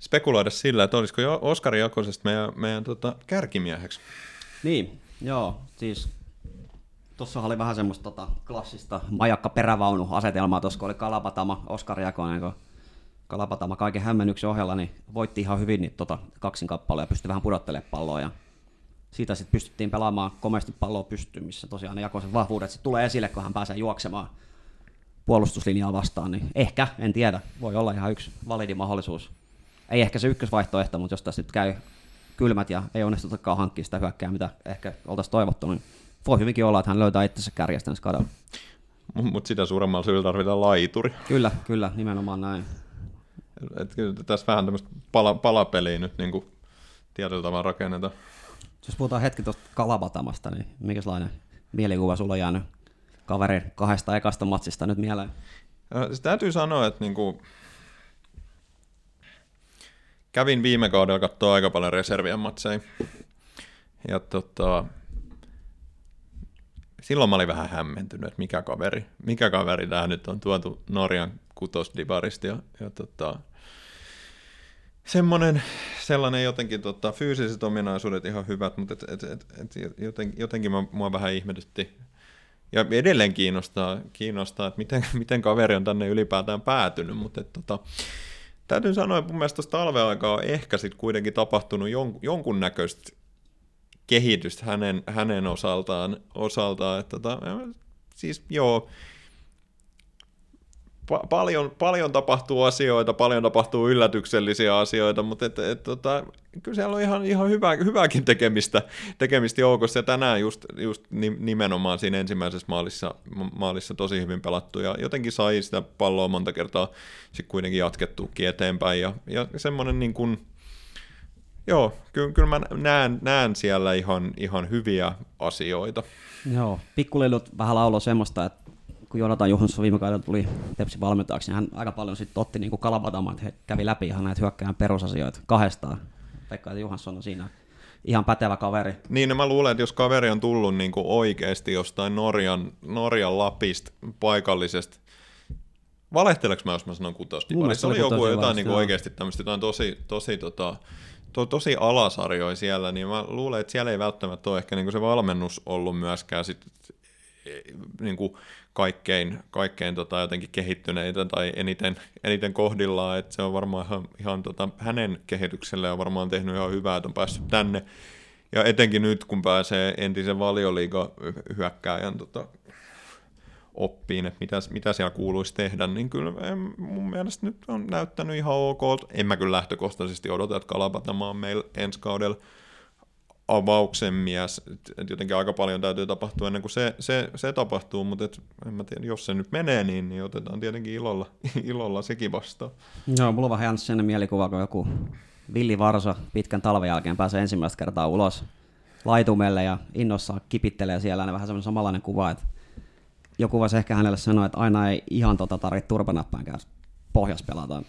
spekuloida sillä, että olisiko jo Oskar Jakosesta meidän, meidän tota, kärkimieheksi? Niin, joo, siis tuossa oli vähän semmoista tota, klassista majakka perävaunu asetelmaa, tuossa oli Kalapatama, Oskar Jakonen, kun Kalapatama kaiken hämmennyksen ohella, niin voitti ihan hyvin niin, tota, kaksin kappaleja ja pystyi vähän pudottelemaan palloa ja siitä sitten pystyttiin pelaamaan komeasti palloa pystyyn, missä tosiaan ne Jakosen vahvuudet sit tulee esille, kun hän pääsee juoksemaan puolustuslinjaa vastaan, niin ehkä, en tiedä, voi olla ihan yksi validi mahdollisuus. Ei ehkä se ykkösvaihtoehto, mutta jos tässä nyt käy kylmät ja ei onnistutakaan hankkia sitä hyökkää, mitä ehkä oltaisiin toivottu, niin voi hyvinkin olla, että hän löytää itsensä kärjestä ensi kaudella. Mutta sitä suuremmalla syyllä tarvitaan laituri. Kyllä, kyllä, nimenomaan näin. Et kyllä tässä vähän tämmöistä pala, palapeliä nyt niin kuin tietyllä tavalla rakennetaan. Jos puhutaan hetki tuosta Kalabatamasta, niin minkälainen mielikuva sulla on jäänyt kaverin kahdesta ekasta matsista nyt mieleen? Siis täytyy sanoa, että niinku, kävin viime kaudella katsoa aika paljon reservien matseja. Ja tota, silloin mä olin vähän hämmentynyt, että mikä kaveri, mikä kaveri tämä nyt on tuotu Norjan kutosdivarista. Ja, ja tota, semmoinen, sellainen jotenkin tota, fyysiset ominaisuudet ihan hyvät, mutta et, et, et, et, joten, jotenkin mä, mua vähän ihmetytti. Ja edelleen kiinnostaa, kiinnostaa että miten, miten kaveri on tänne ylipäätään päätynyt, mutta et, tota, täytyy sanoa, että mun mielestä tuossa talven aikaa on ehkä sitten kuitenkin tapahtunut jon, jonkunnäköistä kehitystä hänen, hänen osaltaan, osaltaan että tota, siis joo, pa- paljon, paljon tapahtuu asioita, paljon tapahtuu yllätyksellisiä asioita, mutta et, et, tota, kyllä siellä on ihan, ihan hyvä, hyvääkin tekemistä, tekemistä joukossa, ja tänään just, just nimenomaan siinä ensimmäisessä maalissa, maalissa tosi hyvin pelattu, ja jotenkin sai sitä palloa monta kertaa sitten kuitenkin jatkettuukin eteenpäin, ja, ja semmoinen niin kuin, Joo, kyllä, kyllä mä näen, näen siellä ihan, ihan hyviä asioita. Joo, pikkuleilut vähän laulo semmoista, että kun Jonatan Johansson viime kaudella tuli Tepsi valmentajaksi, niin hän aika paljon sitten otti niin kalapatamaan, että he kävi läpi ihan näitä hyökkään perusasioita kahdestaan. Pekka ja Johansson on siinä ihan pätevä kaveri. Niin, no mä luulen, että jos kaveri on tullut niin kuin oikeasti jostain Norjan, Norjan Lapista paikallisesta Valehteleeko mä, jos mä sanon kutosdivari? Se oli joku jotain niin kuin oikeasti tämmöistä jotain tosi, tosi tota, to, tosi alasarjoja siellä, niin mä luulen, että siellä ei välttämättä ole ehkä niin kuin se valmennus ollut myöskään sit, niin kuin kaikkein, kaikkein tota, jotenkin kehittyneitä tai eniten, eniten kohdillaan, että se on varmaan ihan, ihan tota, hänen kehitykselle on varmaan tehnyt ihan hyvää, että on päässyt tänne. Ja etenkin nyt, kun pääsee entisen valioliiga hyökkääjän tota, oppiin, että mitä, mitä siellä kuuluisi tehdä, niin kyllä en, mun mielestä nyt on näyttänyt ihan ok. En mä kyllä lähtökohtaisesti odota, että Kalapatama on meillä ensi kaudella avauksen mies, että jotenkin aika paljon täytyy tapahtua ennen kuin se, se, se tapahtuu, mutta et, en mä tiedä, jos se nyt menee niin, niin otetaan tietenkin ilolla, ilolla sekin vastaan. Joo, mulla on vähän sen mielikuva, kun joku Villi Varsa pitkän talven jälkeen pääsee ensimmäistä kertaa ulos laitumelle ja innossaan kipittelee siellä, niin vähän semmoinen samanlainen kuva, että joku voisi ehkä hänelle sanoa, että aina ei ihan tota tarvitse turpanäppäänkään pohjas pelataan.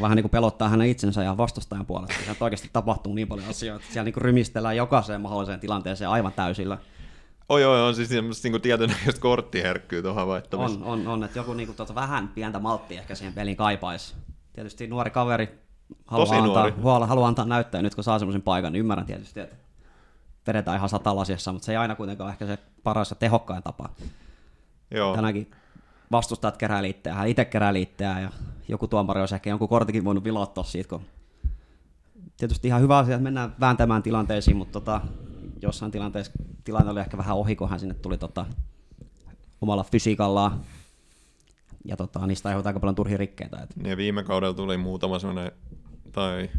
Vähän niin kuin pelottaa hänen itsensä ja vastustajan puolesta. Siellä oikeasti tapahtuu niin paljon asioita, että siellä niin kuin rymistellään jokaiseen mahdolliseen tilanteeseen aivan täysillä. Oi, oi, on siis semmoista niin tietynlaista korttiherkkyä tuohon havaittavissa. On, on, on, että joku niin kuin, tuota, vähän pientä malttia ehkä siihen pelin kaipaisi. Tietysti nuori kaveri haluaa, Tosi antaa, nuori. haluaa antaa näyttää nyt, kun saa semmoisen paikan, niin ymmärrän tietysti, että vedetään ihan satalasiassa, mutta se ei aina kuitenkaan ehkä se paras ja tehokkain tapa. Joo. Tänäkin vastustajat kerää liitteä, hän itse kerää liitteä ja joku tuomari olisi ehkä jonkun kortikin voinut vilottaa siitä, kun tietysti ihan hyvä asia, että mennään vääntämään tilanteisiin, mutta tota, jossain tilanteessa tilanne oli ehkä vähän ohi, kun hän sinne tuli tota, omalla fysiikallaan ja tota, niistä aiheutuu aika paljon turhia rikkeitä. Et. Ja viime kaudella tuli muutama semmoinen, tai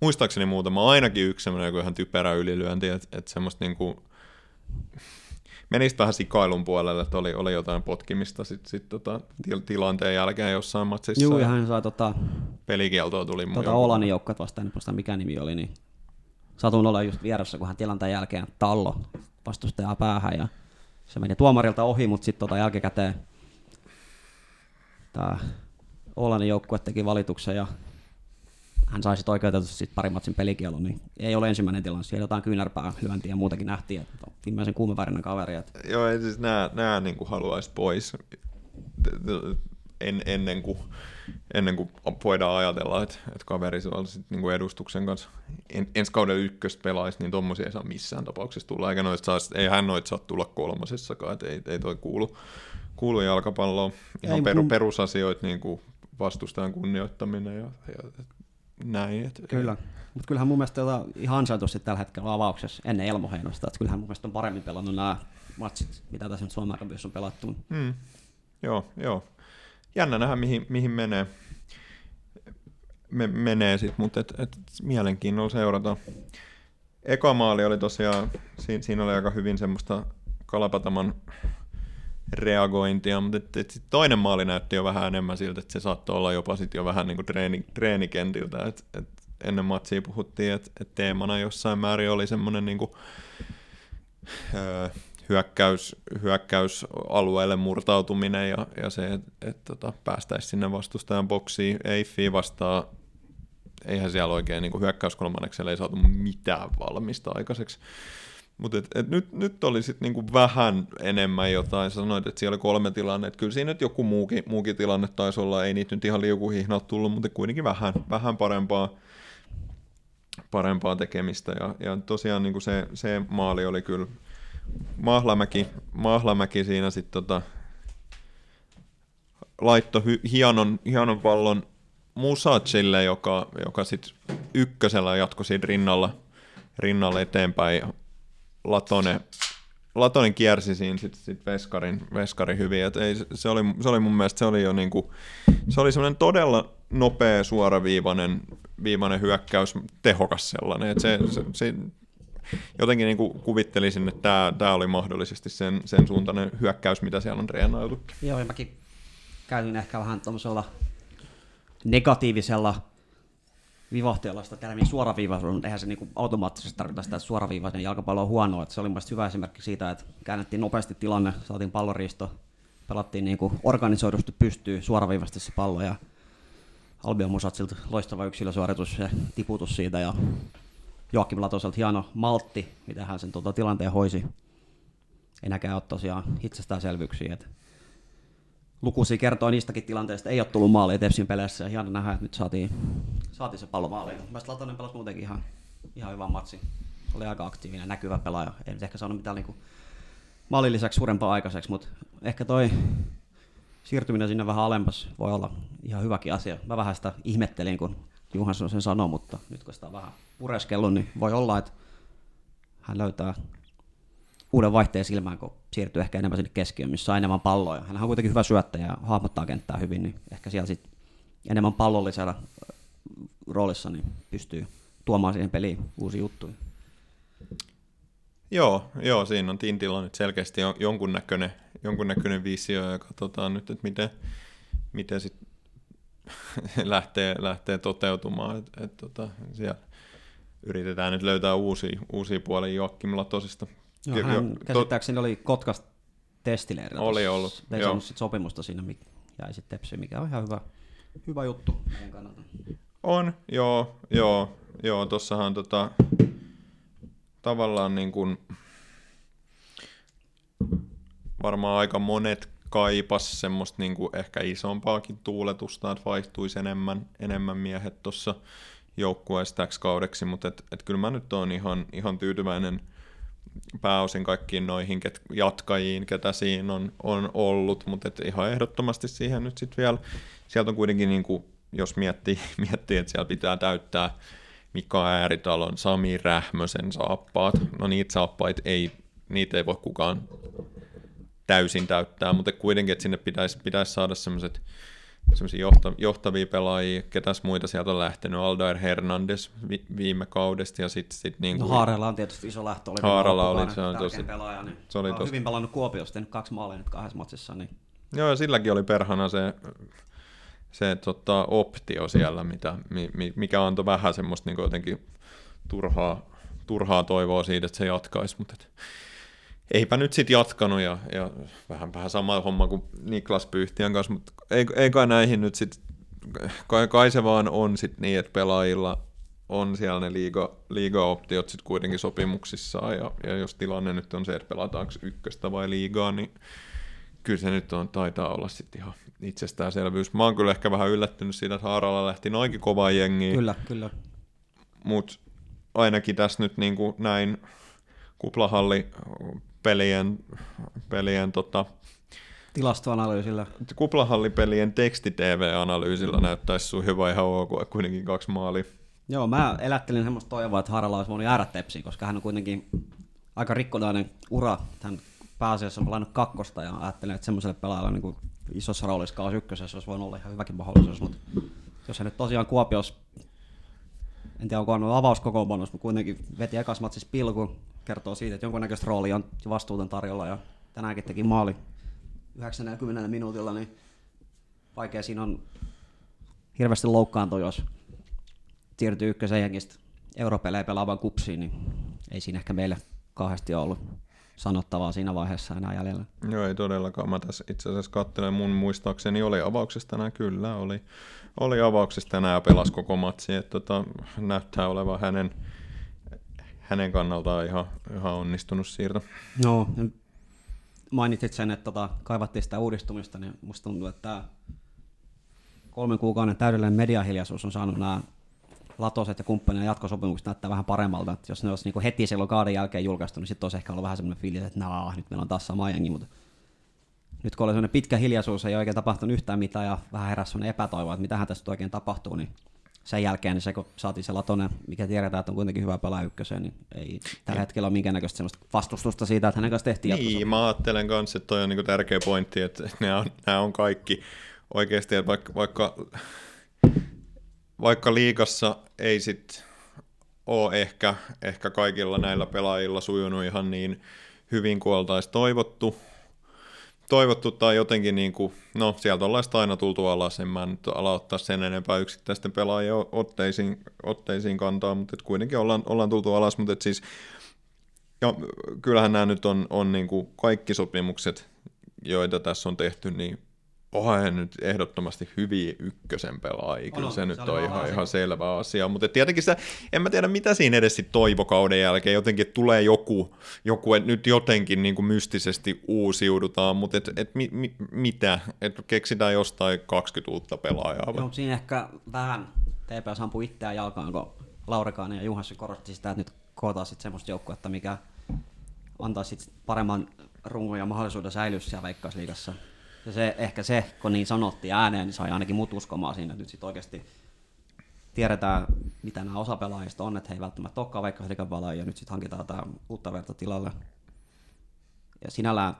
muistaakseni muutama, ainakin yksi semmoinen ihan typerä ylilyönti, että et semmoista niinku, menisi vähän sikailun puolelle, että oli, oli jotain potkimista sit, sit tota, til, tilanteen jälkeen jossain matsissa. Joo, ja hän sai tota, pelikieltoa tuli. Tota Olanin joukkueet vastaan, en mikä nimi oli, niin satun olla just vieressä, kun hän tilanteen jälkeen tallo vastustajaa päähän ja se meni tuomarilta ohi, mutta sitten tota jälkikäteen tämä Olanin joukkue teki valituksen ja hän sai sitten oikeutetusti sit pari matsin pelikielon, niin ei ole ensimmäinen tilanne. Siellä jotain kyynärpää lyöntiä ja muutakin nähtiin, että viimeisen kuumevärinen kaveri. Että... Joo, ei siis nämä, nämä niin kuin haluaisi pois en, ennen, kuin, ennen kuin voidaan ajatella, että, että kaveri sit niin kuin edustuksen kanssa en, ensi kauden ykköstä pelaisi, niin tuommoisia ei saa missään tapauksessa tulla, eikä noista saa, ei hän noita saa tulla kolmosessakaan, että ei, ei toi kuulu, kuulu jalkapalloon. Ihan ei, peru, kun... perusasioita, niin kuin vastustajan kunnioittaminen ja, ja näin. Et, Kyllä. Mutta kyllähän mun mielestä ihan ansaitusti tällä hetkellä avauksessa ennen Elmo Heinosta, että kyllähän mun mielestä on paremmin pelannut nämä matsit, mitä tässä nyt Suomen on pelattu. Mm. Joo, joo. Jännä nähdä, mihin, mihin menee, me, menee sit, mutta et, et, mielenkiinnolla seurata. Eka maali oli tosiaan, siinä, siinä oli aika hyvin semmoista Kalapataman reagointia, mutta et, et sit toinen maali näytti jo vähän enemmän siltä, että se saattoi olla jopa sit jo vähän niin kuin treeni, treenikentiltä, että et ennen matsia puhuttiin, että, että teemana jossain määrin oli semmoinen niin kuin, hyökkäys, hyökkäysalueelle murtautuminen ja, ja se, että et, tota, päästäisiin sinne vastustajan boksiin. Eiffi vastaa, eihän siellä oikein niin hyökkäyskolmanneksella ei saatu mitään valmista aikaiseksi. Mutta et, et nyt, nyt oli sitten niinku vähän enemmän jotain. Sanoit, että siellä oli kolme tilannetta. Kyllä siinä nyt joku muukin, muukin tilanne taisi olla. Ei niitä nyt ihan liukuhihnat tullut, mutta kuitenkin vähän, vähän parempaa, parempaa tekemistä. Ja, ja tosiaan niinku se, se maali oli kyllä Mahlamäki, Mahlamäki siinä sitten tota, laitto hy, hienon, hienon pallon Musacille, joka, joka sitten ykkösellä jatkoi siinä rinnalla, rinnalla eteenpäin. Latone, Latonen kiersi siinä sitten sit Veskarin, Veskarin hyvin. Et ei, se, oli, se oli mun mielestä se oli jo niinku, se oli semmoinen todella nopea, suoraviivainen viivainen hyökkäys, tehokas sellainen. Et se, se, se, jotenkin niin kuin kuvittelisin, että tämä, oli mahdollisesti sen, sen suuntainen hyökkäys, mitä siellä on treenailtu. Joo, ja mäkin käytin ehkä vähän tuollaisella negatiivisella vivahteella sitä termiä suoraviivaisuus, eihän se niin automaattisesti tarkoita sitä, että suoraviivainen jalkapallo on huonoa. Että se oli mielestäni hyvä esimerkki siitä, että käännettiin nopeasti tilanne, saatiin palloriisto, pelattiin niin kuin organisoidusti pystyy suoraviivasti se pallo ja Albion Musatsilta loistava yksilösuoritus ja tiputus siitä ja Joakim Latoselta hieno maltti, mitä hän sen tuota, tilanteen hoisi. Ei näkään ole tosiaan itsestäänselvyyksiä. Että lukuisia kertoo niistäkin tilanteista, ei ole tullut maaliin Tepsin peleissä ja hieno nähdä, että nyt saatiin, saatiin se pallo maaliin. Mielestäni Latonen pelasi muutenkin ihan, ihan hyvän matsi. Oli aika aktiivinen, näkyvä pelaaja. Ei nyt ehkä saanut mitään niin maalin lisäksi suurempaa aikaiseksi, mutta ehkä toi siirtyminen sinne vähän alemmas voi olla ihan hyväkin asia. Mä vähän sitä ihmettelin, kun Juhansson sen sanoi, mutta nyt kun sitä on vähän pureskellut, niin voi olla, että hän löytää uuden vaihteen silmään, kun siirtyy ehkä enemmän sinne keskiöön, missä on enemmän palloja. Hän on kuitenkin hyvä syöttäjä ja hahmottaa kenttää hyvin, niin ehkä siellä sitten enemmän pallollisella roolissa niin pystyy tuomaan siihen peliin uusia juttuja. Joo, joo, siinä on Tintilla nyt selkeästi jonkunnäköinen, jonkunnäköinen visio ja katsotaan nyt, että miten, miten sit lähtee, lähtee toteutumaan. Et, et, tota, siellä yritetään nyt löytää uusia, uusia puolia Joakim Latosista. Joo, hän jo, käsittääkseni to... oli Kotkasta testileirillä. Oli ollut. Ei saanut sit sopimusta siinä, jäi sitten Tepsi, mikä on ihan hyvä, hyvä juttu On, joo, joo, joo, tossahan tota, tavallaan niin kuin, varmaan aika monet kaipas semmoista niin kuin ehkä isompaakin tuuletusta, että vaihtuisi enemmän, enemmän miehet tuossa joukkueessa täksi kaudeksi, mutta et, et kyllä mä nyt oon ihan, ihan tyytyväinen pääosin kaikkiin noihin ket, jatkajiin, ketä siinä on, on ollut, mutta et ihan ehdottomasti siihen nyt sitten vielä, sieltä on kuitenkin, niin kuin, jos miettii, miettii, että siellä pitää täyttää Mika Ääritalon, Sami Rähmösen saappaat, no niitä saappaita ei, niitä ei voi kukaan täysin täyttää, mutta kuitenkin, että sinne pitäisi, pitäisi saada semmoiset semmoisia johtavia pelaajia, ketäs muita sieltä on lähtenyt, Aldair Hernandez vi, viime kaudesta ja sitten sit niin kuin... No Haarella on tietysti iso lähtö, oli Haarella oli, se on tosi... pelaaja, niin se oli tosi... hyvin pelannut Kuopiosta, tehnyt kaksi maalia nyt kahdessa matsissa, niin... Joo, ja silläkin oli perhana se, se tota, optio siellä, mitä, mikä antoi vähän semmoista niin jotenkin turhaa, turhaa toivoa siitä, että se jatkaisi, mutta et, eipä nyt sitten jatkanut ja, ja vähän, vähän sama homma kuin Niklas Pyhtiän kanssa, mutta ei, ei kai näihin nyt sitten, kai, kai se vaan on sitten niin, että pelaajilla on siellä ne liiga, liiga-optiot sitten kuitenkin sopimuksissaan ja, ja jos tilanne nyt on se, että pelataanko ykköstä vai liigaa, niin kyllä se nyt on, taitaa olla sitten ihan itsestäänselvyys. Mä oon kyllä ehkä vähän yllättynyt siitä, että Haaralla lähti noinkin kovaa jengiä. Kyllä, kyllä. Mutta ainakin tässä nyt niin kuin näin kuplahalli pelien, pelien tota, tilastoanalyysillä. Kuplahallipelien teksti-TV-analyysillä näyttäisi sun hyvä ihan ok, kuitenkin kaksi maali. Joo, mä elättelin semmoista toivoa, että Harala olisi voinut jäädä tepsiin, koska hän on kuitenkin aika rikkonainen ura. Hän pääasiassa on pelannut kakkosta ja ajattelin, että semmoiselle pelaajalle niin kuin isossa roolissa kausi ykkösessä olisi voinut olla ihan hyväkin mahdollisuus, mutta jos hän nyt tosiaan Kuopiossa, en tiedä onko on avauskokoonpanossa, mutta kuitenkin veti ekas matsissa pilku, kertoo siitä, että jonkunnäköistä roolia on vastuuton tarjolla ja tänäänkin teki maali 90 minuutilla, niin vaikea siinä on hirveästi loukkaantua, jos siirtyi ykkösen jengistä europelejä pelaavan kupsiin, niin ei siinä ehkä meille kauheasti ollut sanottavaa siinä vaiheessa enää jäljellä. Joo, ei todellakaan. Mä tässä itse asiassa katselen, mun muistaakseni oli avauksesta tänään, kyllä, oli, oli avauksesta tänään ja pelasi koko matsi, että tota, näyttää olevan hänen, hänen kannaltaan ihan, ihan onnistunut siirto. No, mainitsit sen, että tota, kaivattiin sitä uudistumista, niin musta tuntuu, että tämä kolmen kuukauden täydellinen mediahiljaisuus on saanut nämä Latoset ja kumppanien jatkosopimukset näyttää vähän paremmalta. Että jos ne olisi niin heti silloin kauden jälkeen julkaistu, niin sitten olisi ehkä ollut vähän semmoinen fiilis, että naa, nyt meillä on taas sama jengi, mutta nyt kun oli semmoinen pitkä hiljaisuus, ei oikein tapahtunut yhtään mitään ja vähän heräsi semmoinen epätoivo, että mitähän tässä oikein tapahtuu, niin sen jälkeen niin se, kun saatiin se Latonen, mikä tiedetään, että on kuitenkin hyvä pelaa ykköseen, niin ei tällä hetkellä ole minkäännäköistä semmoista vastustusta siitä, että hänen kanssa tehtiin Niin, mä ajattelen kanssa, että toi on niin tärkeä pointti, että nämä on, nämä on kaikki oikeasti, että vaikka, vaikka vaikka liikassa ei sit ole ehkä, ehkä kaikilla näillä pelaajilla sujunut ihan niin hyvin kuin oltaisiin toivottu, toivottu tai jotenkin niin kuin, no sieltä ollaan aina tultu alas, en mä nyt ala ottaa sen enempää yksittäisten pelaajien otteisiin, otteisiin kantaa, mutta kuitenkin ollaan, ollaan tultu alas, mutta siis ja kyllähän nämä nyt on, on niin kuin kaikki sopimukset, joita tässä on tehty, niin onhan hän nyt ehdottomasti hyviä ykkösen pelaajia, kyllä se, se nyt on ihan, ihan selvä asia, mutta tietenkin sitä, en mä tiedä mitä siinä edes toivokauden jälkeen, jotenkin tulee joku, joku että nyt jotenkin niin kuin mystisesti uusiudutaan, mutta et, et mi, mi, mitä, että keksitään jostain 20 uutta pelaajaa. Joo, siinä ehkä vähän TPS ampui itseään jalkaan, kun Laurikainen ja Juhassi korotti sitä, että nyt kootaan sitten semmoista joukkuetta, mikä antaa sitten paremman rungon ja mahdollisuuden säilyä siellä Veikkausliigassa ja se, ehkä se, kun niin sanottiin ääneen, niin sai ainakin mut uskomaan siinä, että nyt sitten oikeasti tiedetään, mitä nämä osapelaajista on, että he ei välttämättä olekaan vaikka ja nyt sitten hankitaan tämä uutta verta tilalle. Ja sinällään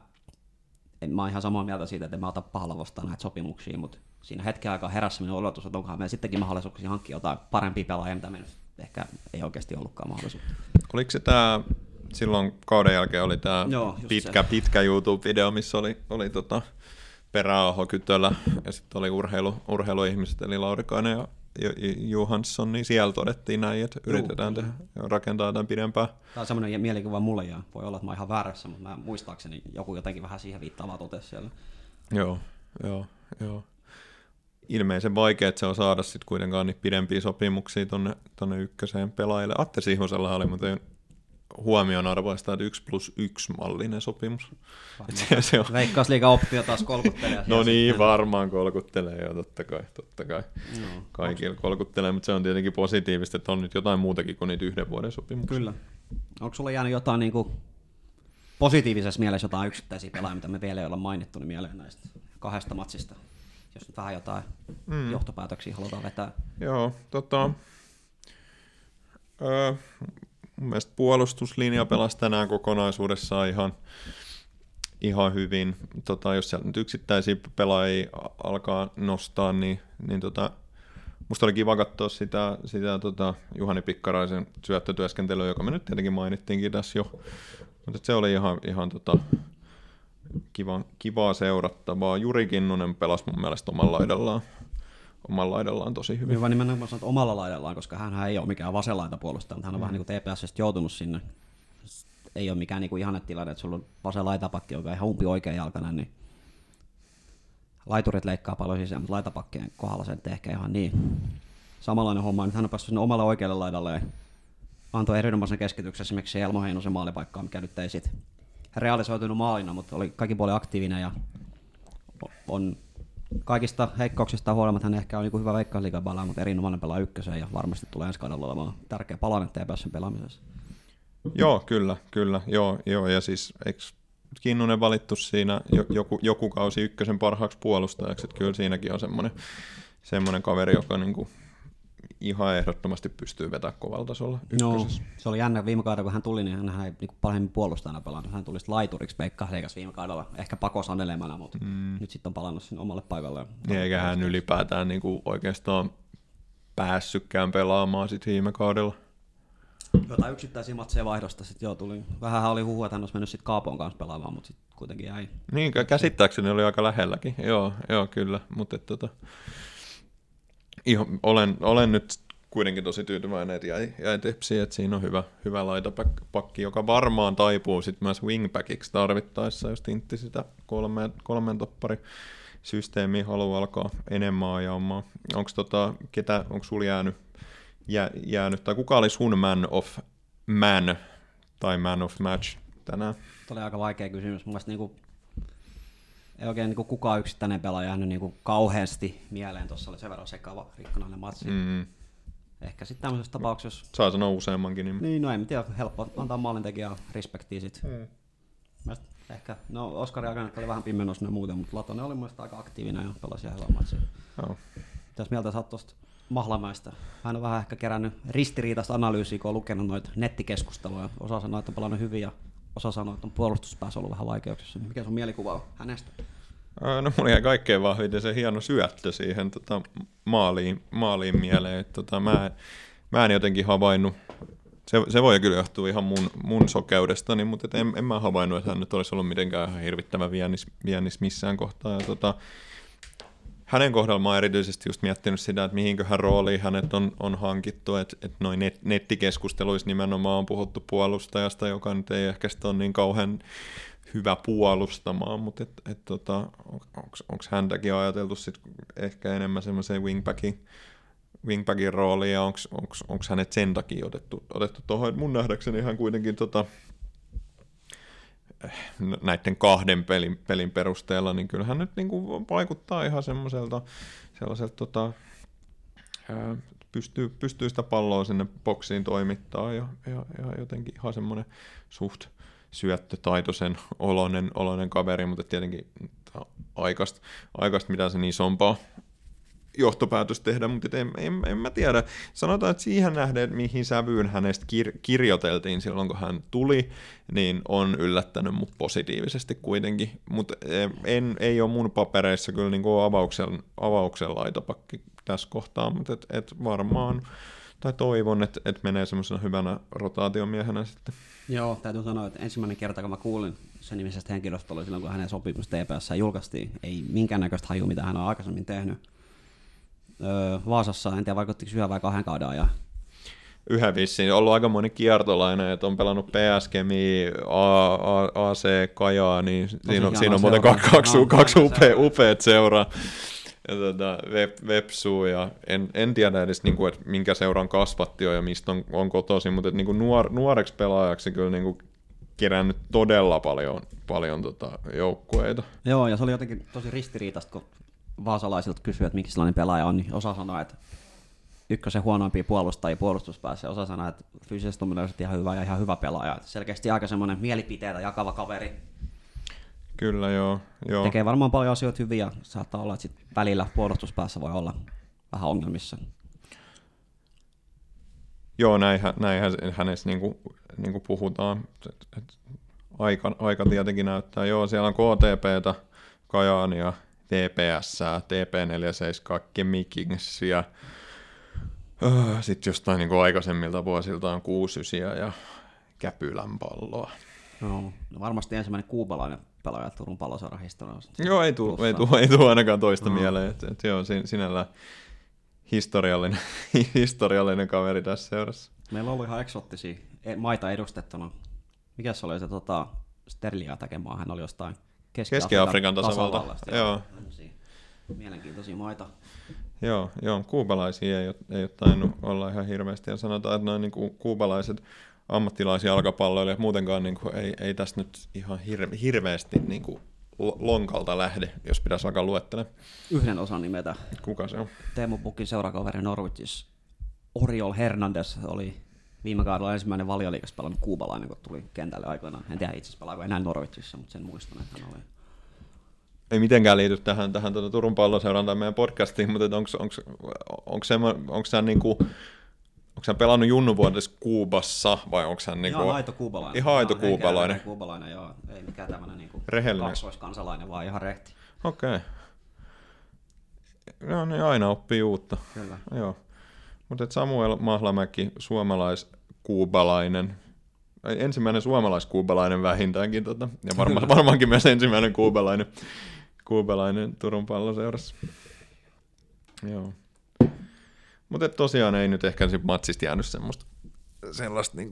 en, mä oon ihan samaa mieltä siitä, että en mä ota pahalla vastaan näitä sopimuksia, mutta siinä hetken aikaa heräsi sellainen oletus, että onkohan meillä sittenkin mahdollisuuksia hankkia jotain parempia pelaajia, mitä me ehkä ei oikeasti ollutkaan mahdollisuutta. Oliko se tämä silloin kauden jälkeen oli tämä pitkä, se. pitkä YouTube-video, missä oli, oli tota, Peräaho Kytölä ja sitten oli urheilu, urheiluihmiset eli Laurikainen ja Johansson, niin siellä todettiin näin, että yritetään tehdä, rakentaa tämän pidempään. Tämä on semmoinen mielikuva mulle ja voi olla, että mä ihan väärässä, mutta mä muistaakseni joku jotenkin vähän siihen viittaavaa totesi siellä. Joo, joo, joo. Ilmeisen vaikea, että se on saada sitten kuitenkaan niin pidempiä sopimuksia tonne, tonne ykköseen pelaajille. Atte Sihvosella oli muuten huomionarvoista, että 1 plus 1 mallinen sopimus. Se, se on... Veikkausliiga optio taas kolkuttelee. no niin, sitten... varmaan kolkuttelee jo, totta kai, totta kai. No. Kaikilla Onks... kolkuttelee, mutta se on tietenkin positiivista, että on nyt jotain muutakin kuin niitä yhden vuoden sopimuksia. Kyllä. Onko sulla jäänyt jotain niin kuin positiivisessa mielessä jotain yksittäisiä pelaajia, mitä me vielä ei olla mainittu, niin mieleen näistä kahdesta matsista? Jos nyt vähän jotain mm. johtopäätöksiä halutaan vetää. Joo, tota, öö, mun mielestä puolustuslinja pelasi tänään kokonaisuudessaan ihan, ihan hyvin. Tota, jos sieltä nyt yksittäisiä pelaajia alkaa nostaa, niin, niin tota, musta oli kiva katsoa sitä, sitä tota, Juhani Pikkaraisen syöttötyöskentelyä, joka me nyt tietenkin mainittiinkin tässä jo. Mutta se oli ihan, ihan tota, kiva, kivaa seurattavaa. Juri Kinnunen pelasi mun mielestä omalla laidallaan omalla laidallaan tosi hyvin. Hyvä nimenomaan sanot omalla laidallaan, koska hän ei ole mikään vasenlaita puolustaja, mutta hän on mm. vähän niin kuin TPS joutunut sinne. Ei ole mikään niin kuin ihanne tilanne, että sulla on vasen laitapakki, joka on ihan umpi oikea jalkana, niin laiturit leikkaa paljon sisään, mutta laitapakkien kohdalla se ehkä ihan niin. Samanlainen homma, nyt hän on päässyt sinne omalle oikealle laidalle ja antoi erinomaisen keskityksen esimerkiksi Elmo Heinosen maalipaikkaan, mikä nyt ei sitten realisoitunut maalina, mutta oli kaikki puoli aktiivinen ja on kaikista heikkouksista huolimatta hän ehkä on niin hyvä veikkausliigan pelaa, mutta erinomainen pelaa ykkösen ja varmasti tulee ensi kaudella olemaan tärkeä palanen TPSn pelaamisessa. Joo, kyllä, kyllä. Joo, joo ja siis eikö Kinnunen valittu siinä joku, joku kausi ykkösen parhaaksi puolustajaksi, että kyllä siinäkin on semmoinen, semmoinen kaveri, joka niin kuin ihan ehdottomasti pystyy vetämään kovalla tasolla No, se oli jännä viime kaudella, kun hän tuli, niin hän ei niin paremmin puolustajana pelannut. Hän tuli laituriksi Peikka Heikas viime kaudella, ehkä pakosanelemana, mutta mm. nyt sitten on palannut sinne omalle paikalle. Niin, eikä hän ylipäätään niin kuin oikeastaan päässytkään pelaamaan sit viime kaudella. Jotain yksittäisiä matseja vaihdosta sitten joo tuli. Vähän oli huhu, että hän olisi mennyt sitten Kaapon kanssa pelaamaan, mutta sitten kuitenkin jäi. Niin, käsittääkseni oli aika lähelläkin. Joo, joo kyllä. Mutta tota, ihan, olen, olen nyt kuitenkin tosi tyytyväinen, että jäi, jäi tepsiin, että siinä on hyvä, hyvä laitapakki, joka varmaan taipuu sitten myös wingbackiksi tarvittaessa, jos Tintti sitä kolme, kolmen toppari systeemiä haluaa alkaa enemmän ajamaan. Onko tota, ketä, onko sulla jäänyt, jää, jäänyt, tai kuka oli sun man of man tai man of match tänään? Tämä oli aika vaikea kysymys. Mun mielestä niinku, ei oikein niinku kukaan yksittäinen pelaaja jäänyt niinku kauheasti mieleen. Tuossa oli sen verran sekava rikkonainen matsi. Mm. Ehkä sitten tämmöisessä tapauksessa... Saa sanoa useammankin. Niin, niin no en tiedä, helppo antaa maalintekijää respektiä sitten. Mm. Ehkä, no Oskari aikana oli vähän pimennos ja muuten, mutta Latonen oli mielestäni aika aktiivinen ja pelasi ihan hyvää matsia. Oh. Mitäs mieltä sä tuosta Mahlamäistä? Hän on vähän ehkä kerännyt ristiriitaista analyysiä, kun on lukenut noita nettikeskusteluja. Osa sanoo, että on pelannut hyvin ja osa sanoo, että on puolustuspäässä ollut vähän vaikeuksissa. Mikä sun mielikuva on hänestä? No mulla jäi kaikkein vahviten se hieno syöttö siihen tota, maaliin, maaliin mieleen. Että, tota, mä, mä en jotenkin havainnut, se, se voi kyllä johtua ihan mun, mun sokeudestani, mutta en, en mä havainnut, että hän nyt olisi ollut mitenkään ihan hirvittävä viennis, viennis missään kohtaa. Ja, tota, hänen kohdalla mä oon erityisesti just miettinyt sitä, että mihinköhän rooliin hänet on, on hankittu, että, että noin net, nettikeskusteluissa nimenomaan on puhuttu puolustajasta, joka nyt ei ehkä ole niin kauhean hyvä puolustamaan, mutta et, et tota, onko häntäkin ajateltu sit ehkä enemmän semmoiseen wingbackin, wingbackin rooliin ja onko hänet sen takia otettu, otettu tuohon. Mun nähdäkseni hän kuitenkin tota, näiden kahden pelin, pelin perusteella, niin kyllähän nyt niin kuin vaikuttaa ihan semmoiselta sellaiselta tota, pystyy, pystyy sitä palloa sinne boksiin toimittaa ja, ja, ja jotenkin ihan semmoinen suht syöttötaitoisen oloinen, oloinen kaveri, mutta tietenkin aikaista, aikaist mitä sen isompaa johtopäätös tehdä, mutta en, en, en mä tiedä. Sanotaan, että siihen nähden, mihin sävyyn hänestä kir- kirjoiteltiin silloin, kun hän tuli, niin on yllättänyt mut positiivisesti kuitenkin. Mutta ei ole mun papereissa kyllä niin kuin avauksen, avauksen laitapakki tässä kohtaa, mutta et, et varmaan tai toivon, että, että menee semmoisena hyvänä rotaatiomiehenä sitten. Joo, täytyy sanoa, että ensimmäinen kerta, kun mä kuulin sen nimisestä henkilöstä oli silloin, kun hänen sopimus TPS julkaistiin. Ei minkäännäköistä haju, mitä hän on aikaisemmin tehnyt. Öö, Vaasassa, en tiedä vaikuttiko yhden vai kahden kauden ajan. Yhden vissiin. Ollut aika moni kiertolainen, että on pelannut PS Kemi, AC Kajaa, niin siinä on, siinä on muuten kaksi, kaksi, no, kaksi upea, upeat seuraa ja tota, web, Websuu ja en, en tiedä edes niin kuin, että minkä seuran kasvatti on ja mistä on, on kotoisin, mutta että, niin kuin nuor, nuoreksi pelaajaksi kyllä niin kuin, kerännyt todella paljon, paljon tota, joukkueita. Joo, ja se oli jotenkin tosi ristiriitaista, kun vaasalaisilta kysyi, että miksi sellainen pelaaja on, niin osa sanoi, että ykkösen huonoimpia puolustajia puolustuspäässä, osa sanoi, että fyysisesti on ihan hyvä ja ihan hyvä pelaaja. Selkeästi aika semmoinen mielipiteitä jakava kaveri, Kyllä, joo. joo. Tekee varmaan paljon asioita hyvin ja saattaa olla, että sit välillä puolustuspäässä voi olla vähän ongelmissa. Joo, näinhän, näinhän hänessä niinku, niinku puhutaan. Et, et, aika, aika tietenkin näyttää. Joo, siellä on KTPtä, Kajaania, TPS, TP47, Kemikingsia. Öö, Sitten jostain niin aikaisemmilta vuosilta on 69 ja Käpylän palloa. No, no varmasti ensimmäinen kuubalainen pelaaja Turun palloseuran historiassa. Joo, ei tule ei tuu, ei tuu ainakaan toista no. mieleen. Et, et joo, sinällä historiallinen, historiallinen kaveri tässä seurassa. Meillä ollut ihan eksottisia e, maita edustettuna. Mikä se oli se tota, Sterlia tekemään? Hän oli jostain Keski-Afrikan, Keski tasavallasta. Joo. Mielenkiintoisia maita. Joo, joo, kuubalaisia ei ole, ei ole tainnut olla ihan hirveästi. Ja sanotaan, että noin niin kuubalaiset ammattilaisia jalkapalloilijoita muutenkaan niin kuin, ei, ei tästä nyt ihan hirve, hirveästi niin kuin, lonkalta lähde, jos pitäisi alkaa luettelemaan. Yhden osan nimetä. Kuka se on? Teemu Pukin seurakaveri Norwichis. Oriol Hernandez oli viime kaudella ensimmäinen valioliikas pelannut kuubalainen, kun tuli kentälle aikoinaan. En tiedä itse asiassa pelaako enää Norwichissa, mutta sen muistan, että hän oli ei mitenkään liity tähän, tähän tuota Turun palloseurantaan meidän podcastiin, mutta onko se niin kuin, Onko hän pelannut junnuvuodessa Kuubassa vai onko hän niinku... Ihan aito kuubalainen. Ihan aito kuubalainen. kuubalainen, joo. Ei mikään tämmöinen niinku Rehellinen. kaksoiskansalainen, vaan ihan rehti. Okei. Okay. No niin, aina oppii uutta. Kyllä. Joo. Mutta Samuel Mahlamäki, suomalaiskuubalainen, ensimmäinen suomalaiskuubalainen vähintäänkin, tota, ja varma, varmaankin myös ensimmäinen kuubalainen, kuubalainen Turun palloseurassa. Joo. Mutta tosiaan ei nyt ehkä matsista jäänyt semmoista sellaista niin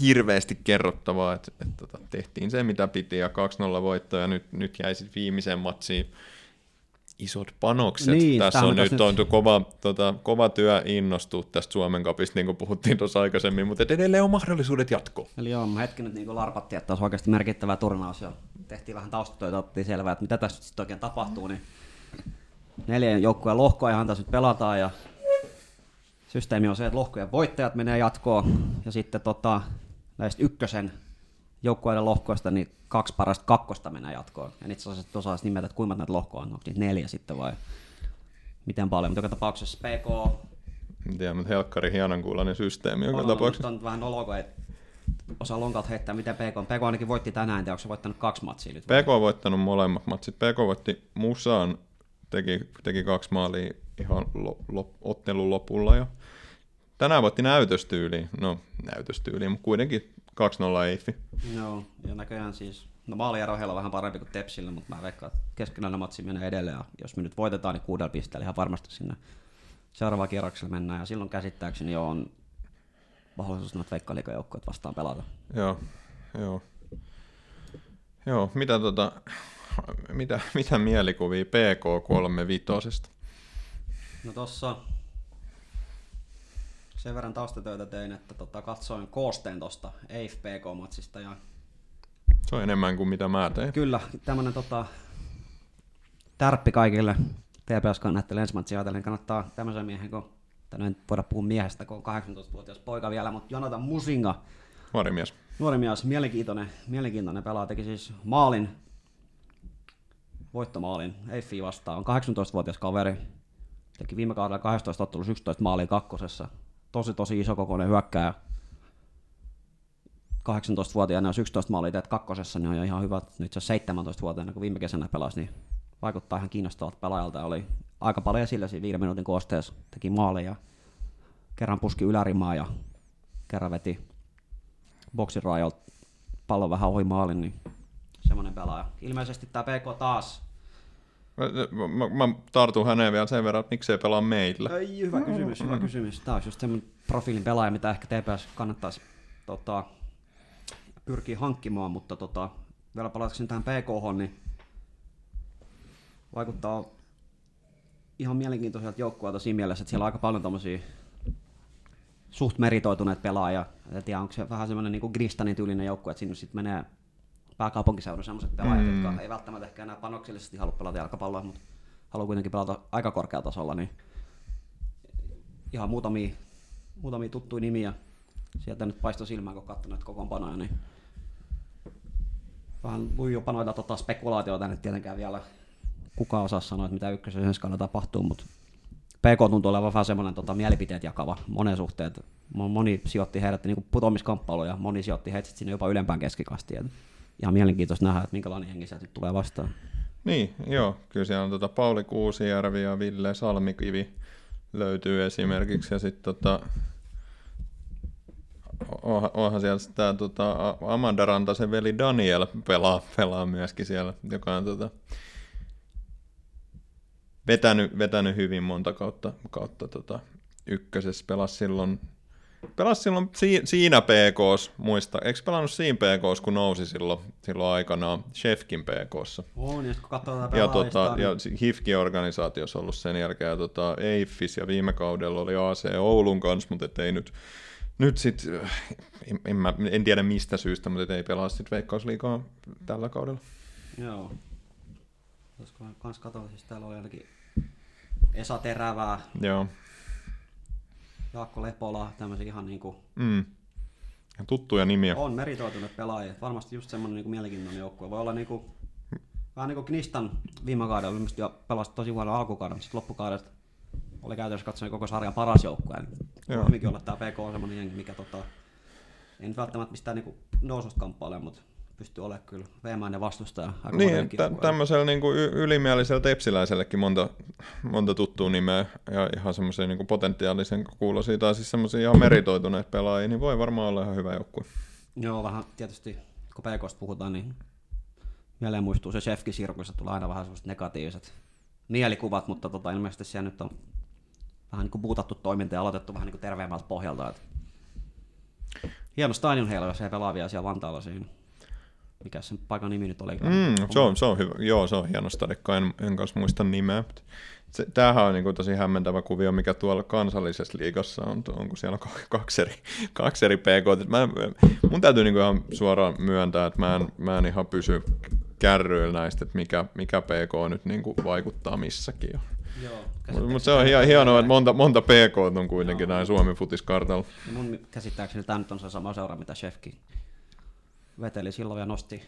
hirveästi kerrottavaa, että, että, että tota, tehtiin se mitä piti ja 2-0 voitto ja nyt, nyt jäi sitten viimeiseen matsiin isot panokset. Niin, tässä on on nyt, on kova, tota, kova työ innostua tästä Suomen kapista, niin kuin puhuttiin tuossa aikaisemmin, mutta edelleen on mahdollisuudet jatkoa. Eli joo, hetki nyt niin larpattiin, että olisi oikeasti merkittävä turnaus ja tehtiin vähän taustatöitä, otettiin selvää, että mitä tässä sitten oikein tapahtuu, niin neljän joukkueen lohkoa ihan tässä nyt pelataan ja systeemi on se, että lohkojen voittajat menee jatkoon ja sitten tota, näistä ykkösen joukkueiden lohkoista, niin kaksi parasta kakkosta menee jatkoon. En itse asiassa osaisi nimetä, että kuinka näitä lohkoa on, onko niitä neljä sitten vai miten paljon, mutta joka tapauksessa PK En tiedä, mutta helkkari hienon kuuloinen systeemi joka on, tapauksessa. on, on vähän kun ei osaa lonkalta heittää, miten PK on. PK ainakin voitti tänään, en tiedä, onko se voittanut kaksi matsia nyt. PK on voittanut molemmat matsit. PK voitti Musaan, teki, teki kaksi maalia ihan lo, lo, ottelun lopulla. Ja tänään voitti näytöstyyliin. No, näytöstyyliin, mutta kuitenkin 2-0 Eiffi. Joo, ja näköjään siis, no maaliero heillä on vähän parempi kuin Tepsillä, mutta mä veikkaan, että keskenään matsi menee edelleen, ja jos me nyt voitetaan, niin kuudella pisteellä ihan varmasti sinne seuraavaan kierrokselle mennään, ja silloin käsittääkseni jo on mahdollisuus noita veikkaliikajoukkoja vastaan pelata. Joo, joo. Joo, mitä, tota, mitä, mitä mielikuvia PK35? No tossa sen verran taustatöitä tein, että tota, katsoin koosteen tosta EIF PK-matsista ja Se on enemmän kuin mitä mä tein. Kyllä, tämmönen tota, tärppi kaikille TPS-kannattajille ensi matsia ajatellen. Kannattaa tämmöisen miehen, kun tai en voida puhua miehestä, kun on 18-vuotias poika vielä, mutta Jonathan Musinga, Nuori mies. nuori mies, mielenkiintoinen, mielenkiintoinen pelaaja, teki siis maalin, voittomaalin, Eiffi vastaan, on 18-vuotias kaveri, teki viime kaudella 12 ottelussa 11 maalia kakkosessa, tosi tosi iso kokoinen hyökkääjä, 18-vuotiaana, jos 11 maalia teet kakkosessa, niin on jo ihan hyvä. Nyt se 17-vuotiaana, kun viime kesänä pelasi, niin vaikuttaa ihan kiinnostavalta pelaajalta. ja Oli aika paljon esillä siinä viiden minuutin koosteessa. Teki maaleja, kerran puski ylärimaa ja kerran veti boksin rajoilta pallon vähän ohi maalin, niin semmoinen pelaaja. Ilmeisesti tämä PK taas. Mä, mä, mä tartun häneen vielä sen verran, että miksei pelaa meillä. Ei, hyvä kysymys, hyvä kysymys. Tämä olisi just semmoinen profiilin pelaaja, mitä ehkä TPS kannattaisi tota, pyrkiä hankkimaan, mutta tota, vielä palatakseni tähän PK, niin vaikuttaa ihan mielenkiintoiselta joukkueelta siinä mielessä, että siellä on aika paljon tommosia suht meritoituneet pelaajia. En tiedä, onko se vähän semmoinen niin Gristanin tyylinen joukkue, että sinne sitten menee pääkaupunkiseudun sellaiset pelaajat, mm. jotka ei välttämättä ehkä enää panoksellisesti halua pelata jalkapalloa, mutta haluaa kuitenkin pelata aika korkealla tasolla, niin ihan muutamia, muutamia tuttuja nimiä sieltä nyt paistoi silmään, kun katsoi näitä kokoonpanoja, niin vähän noita tota, spekulaatioita nyt tietenkään vielä kuka osaa sanoa, että mitä ykkösen ensi kaudella tapahtuu, mutta PK tuntuu olevan vähän semmoinen tota, mielipiteet jakava monen suhteen. Moni sijoitti heidät niin putoamiskamppailuun ja moni sijoitti heidät sinne jopa ylempään keskikastiin. Ihan mielenkiintoista nähdä, että minkälainen jengi sieltä tulee vastaan. Niin, joo. Kyllä siellä on tota Pauli Kuusijärvi ja Ville Salmikivi löytyy esimerkiksi. Ja sitten tota, onhan siellä tämä tota, Amanda Rantasen veli Daniel pelaa, pelaa myöskin siellä, joka on tota, vetänyt, vetänyt hyvin monta kautta, kautta tota, ykkösessä. Pelasi silloin, pelasi silloin si, siinä PKs, muista. Eikö pelannut siinä PKs, kun nousi silloin, silloin aikanaan Shefkin PKssa? On, kun katsoo tätä Ja, tota, ja HIFKin organisaatiossa ollut sen jälkeen, ja tota, EIFIS ja viime kaudella oli AC Oulun kanssa, mutta ei nyt, nyt sit, en, en, mä, en tiedä mistä syystä, mutta ei pelaa sitten veikkausliikaa tällä kaudella. Joo. Olisiko kans katsoa, siis täällä oli ainakin Esa Terävää, Joo. Jaakko Lepola, tämmöisiä ihan niinku Mm. Ja tuttuja nimiä. on meritoituneet pelaajia. Varmasti just semmoinen niinku mielenkiintoinen joukkue. Voi olla niinku, vähän niin kuin Knistan viime kaudella ilmeisesti jo pelasi tosi huono alkukauden, mutta sitten loppukaudesta oli käytännössä katsoen koko sarjan paras joukkue. Joo. Voi hyvinkin olla tämä PK on semmoinen jengi, mikä tota, ei nyt välttämättä mistään niinku noususta kamppaile, mutta pystyy olemaan kyllä veemäinen vastustaja. Aika Niin, tä- tämmöisellä niin kuin ylimielisellä tepsiläisellekin monta, monta tuttua nimeä ja ihan semmoisia niin potentiaalisen kuulosia tai siis semmoisia ihan meritoituneet pelaajia, niin voi varmaan olla ihan hyvä joukkue. Joo, vähän tietysti, kun PKsta puhutaan, niin mieleen muistuu se Shefkin sirkuissa tulee aina vähän semmoiset negatiiviset mielikuvat, mutta tota, ilmeisesti siellä nyt on vähän niin kuin buutattu toiminta ja aloitettu vähän niin kuin terveemmältä pohjalta. Et hieno stadion heillä, jos he pelaa vielä siellä Vantaalla siinä. Mikä sen paikan nimi nyt oli? Mm, se, on, se on hyvä. Joo, se on hieno stadikka, en, en kanssa muista nimeä. Se, tämähän on niin kuin tosi hämmentävä kuvio, mikä tuolla kansallisessa liigassa on, onko siellä kaksi eri, kaksi eri PK. Mä, mun täytyy niin kuin ihan suoraan myöntää, että mä en, mä en ihan pysy kärryillä näistä, että mikä, mikä PK nyt niin kuin vaikuttaa missäkin. Mutta mut se on hien, hienoa, että monta, monta PK on kuitenkin Joo. näin Suomen futiskartalla. Mun käsittääkseni tämä nyt on se sama seura, mitä Chefkin veteli silloin ja nosti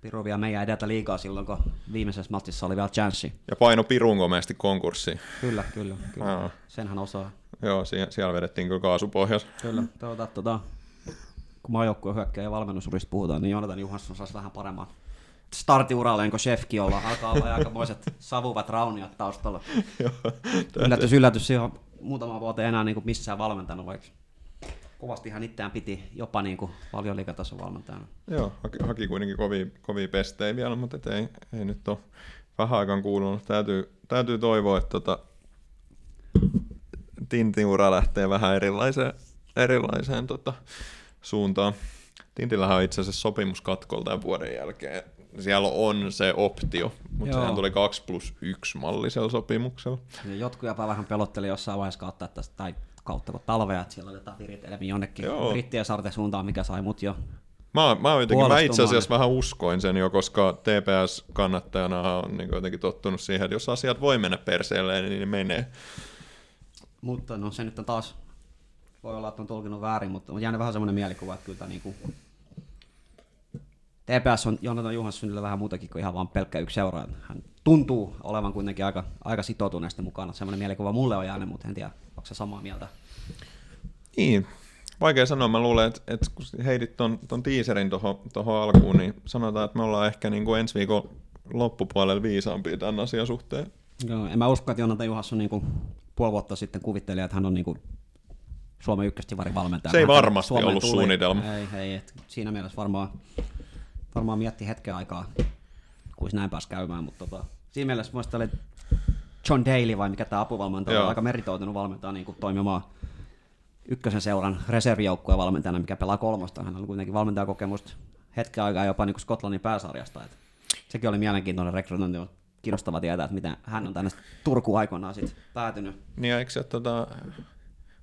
Piru vielä meidän edeltä liikaa silloin, kun viimeisessä matsissa oli vielä chanssi. Ja paino Pirun komeasti konkurssiin. Kyllä, kyllä. kyllä. Aa. Senhän osaa. Joo, siellä, siellä vedettiin kyllä kaasupohjas. Kyllä, tuota, tuota, kun maajoukkueen hyökkäjä ja valmennusurista puhutaan, niin Jonathan Juhansson saisi vähän paremman startiuralleen kuin Chefki olla. Alkaa olla aikamoiset savuvat rauniat taustalla. yllätys, yllätys, se on muutama vuotta enää niin kuin missään valmentanut, vaikka kovasti hän itseään piti jopa niin kuin paljon liikatason valmentajana. Joo, haki, haki kuitenkin kovia, kovia pestejä vielä, mutta ei, ei nyt ole vähän aikaan kuulunut. Täytyy, täytyy toivoa, että tota, Tintin-ura lähtee vähän erilaiseen, erilaiseen tota, suuntaan. Tintillähän on itse asiassa sopimus katkolta vuoden jälkeen. Siellä on se optio, mutta sehän tuli 2 plus 1 mallisella sopimuksella. Ja jotkut jopa vähän pelotteli jossain vaiheessa kautta, että tai kautta kuin talvea, että siellä otetaan viritelmiä jonnekin Joo. brittien saarten suuntaan, mikä sai mut jo Mä, mä, jotenkin, mä itse asiassa vähän uskoin sen jo, koska TPS-kannattajana on niin jotenkin tottunut siihen, että jos asiat voi mennä perseelle, niin ne menee. Mutta no se nyt on taas, voi olla, että on tulkinut väärin, mutta on jäänyt vähän semmoinen mielikuva, että kyllä niin kuin TPS on Jonathan Johanssonille vähän muutakin kuin ihan vaan pelkkä yksi seura. Hän tuntuu olevan kuitenkin aika, aika sitoutuneesti mukana. Semmoinen mielikuva mulle on jäänyt, mutta en tiedä, onko se samaa mieltä. Niin, vaikea sanoa. Mä luulen, että, että kun heidit ton, ton teaserin tuohon alkuun, niin sanotaan, että me ollaan ehkä niin kuin ensi viikon loppupuolella viisaampia tämän asian suhteen. Joo, en mä usko, että Jonathan Juhansson niin kuin puoli vuotta sitten kuvitteli, että hän on niin kuin Suomen ykköstivarin valmentaja. Se ei varmasti Suomeen ollut tuli. suunnitelma. Ei, ei, et siinä mielessä varmaan, varmaan mietti hetken aikaa, kun näin pääsi käymään, mutta tota, siinä mielessä muista oli John Daly vai mikä tämä apuvalmentaja on aika meritoitunut valmentaa niin kuin toimimaan ykkösen seuran reservijoukkueen valmentajana, mikä pelaa kolmosta. Hän on kuitenkin valmentajakokemusta hetken aikaa jopa niin kuin Skotlannin pääsarjasta. Että sekin oli mielenkiintoinen rekrytointi. Kiinnostava tietää, että miten hän on tänne Turku aikoinaan sit päätynyt. Niin, eikö se, tota,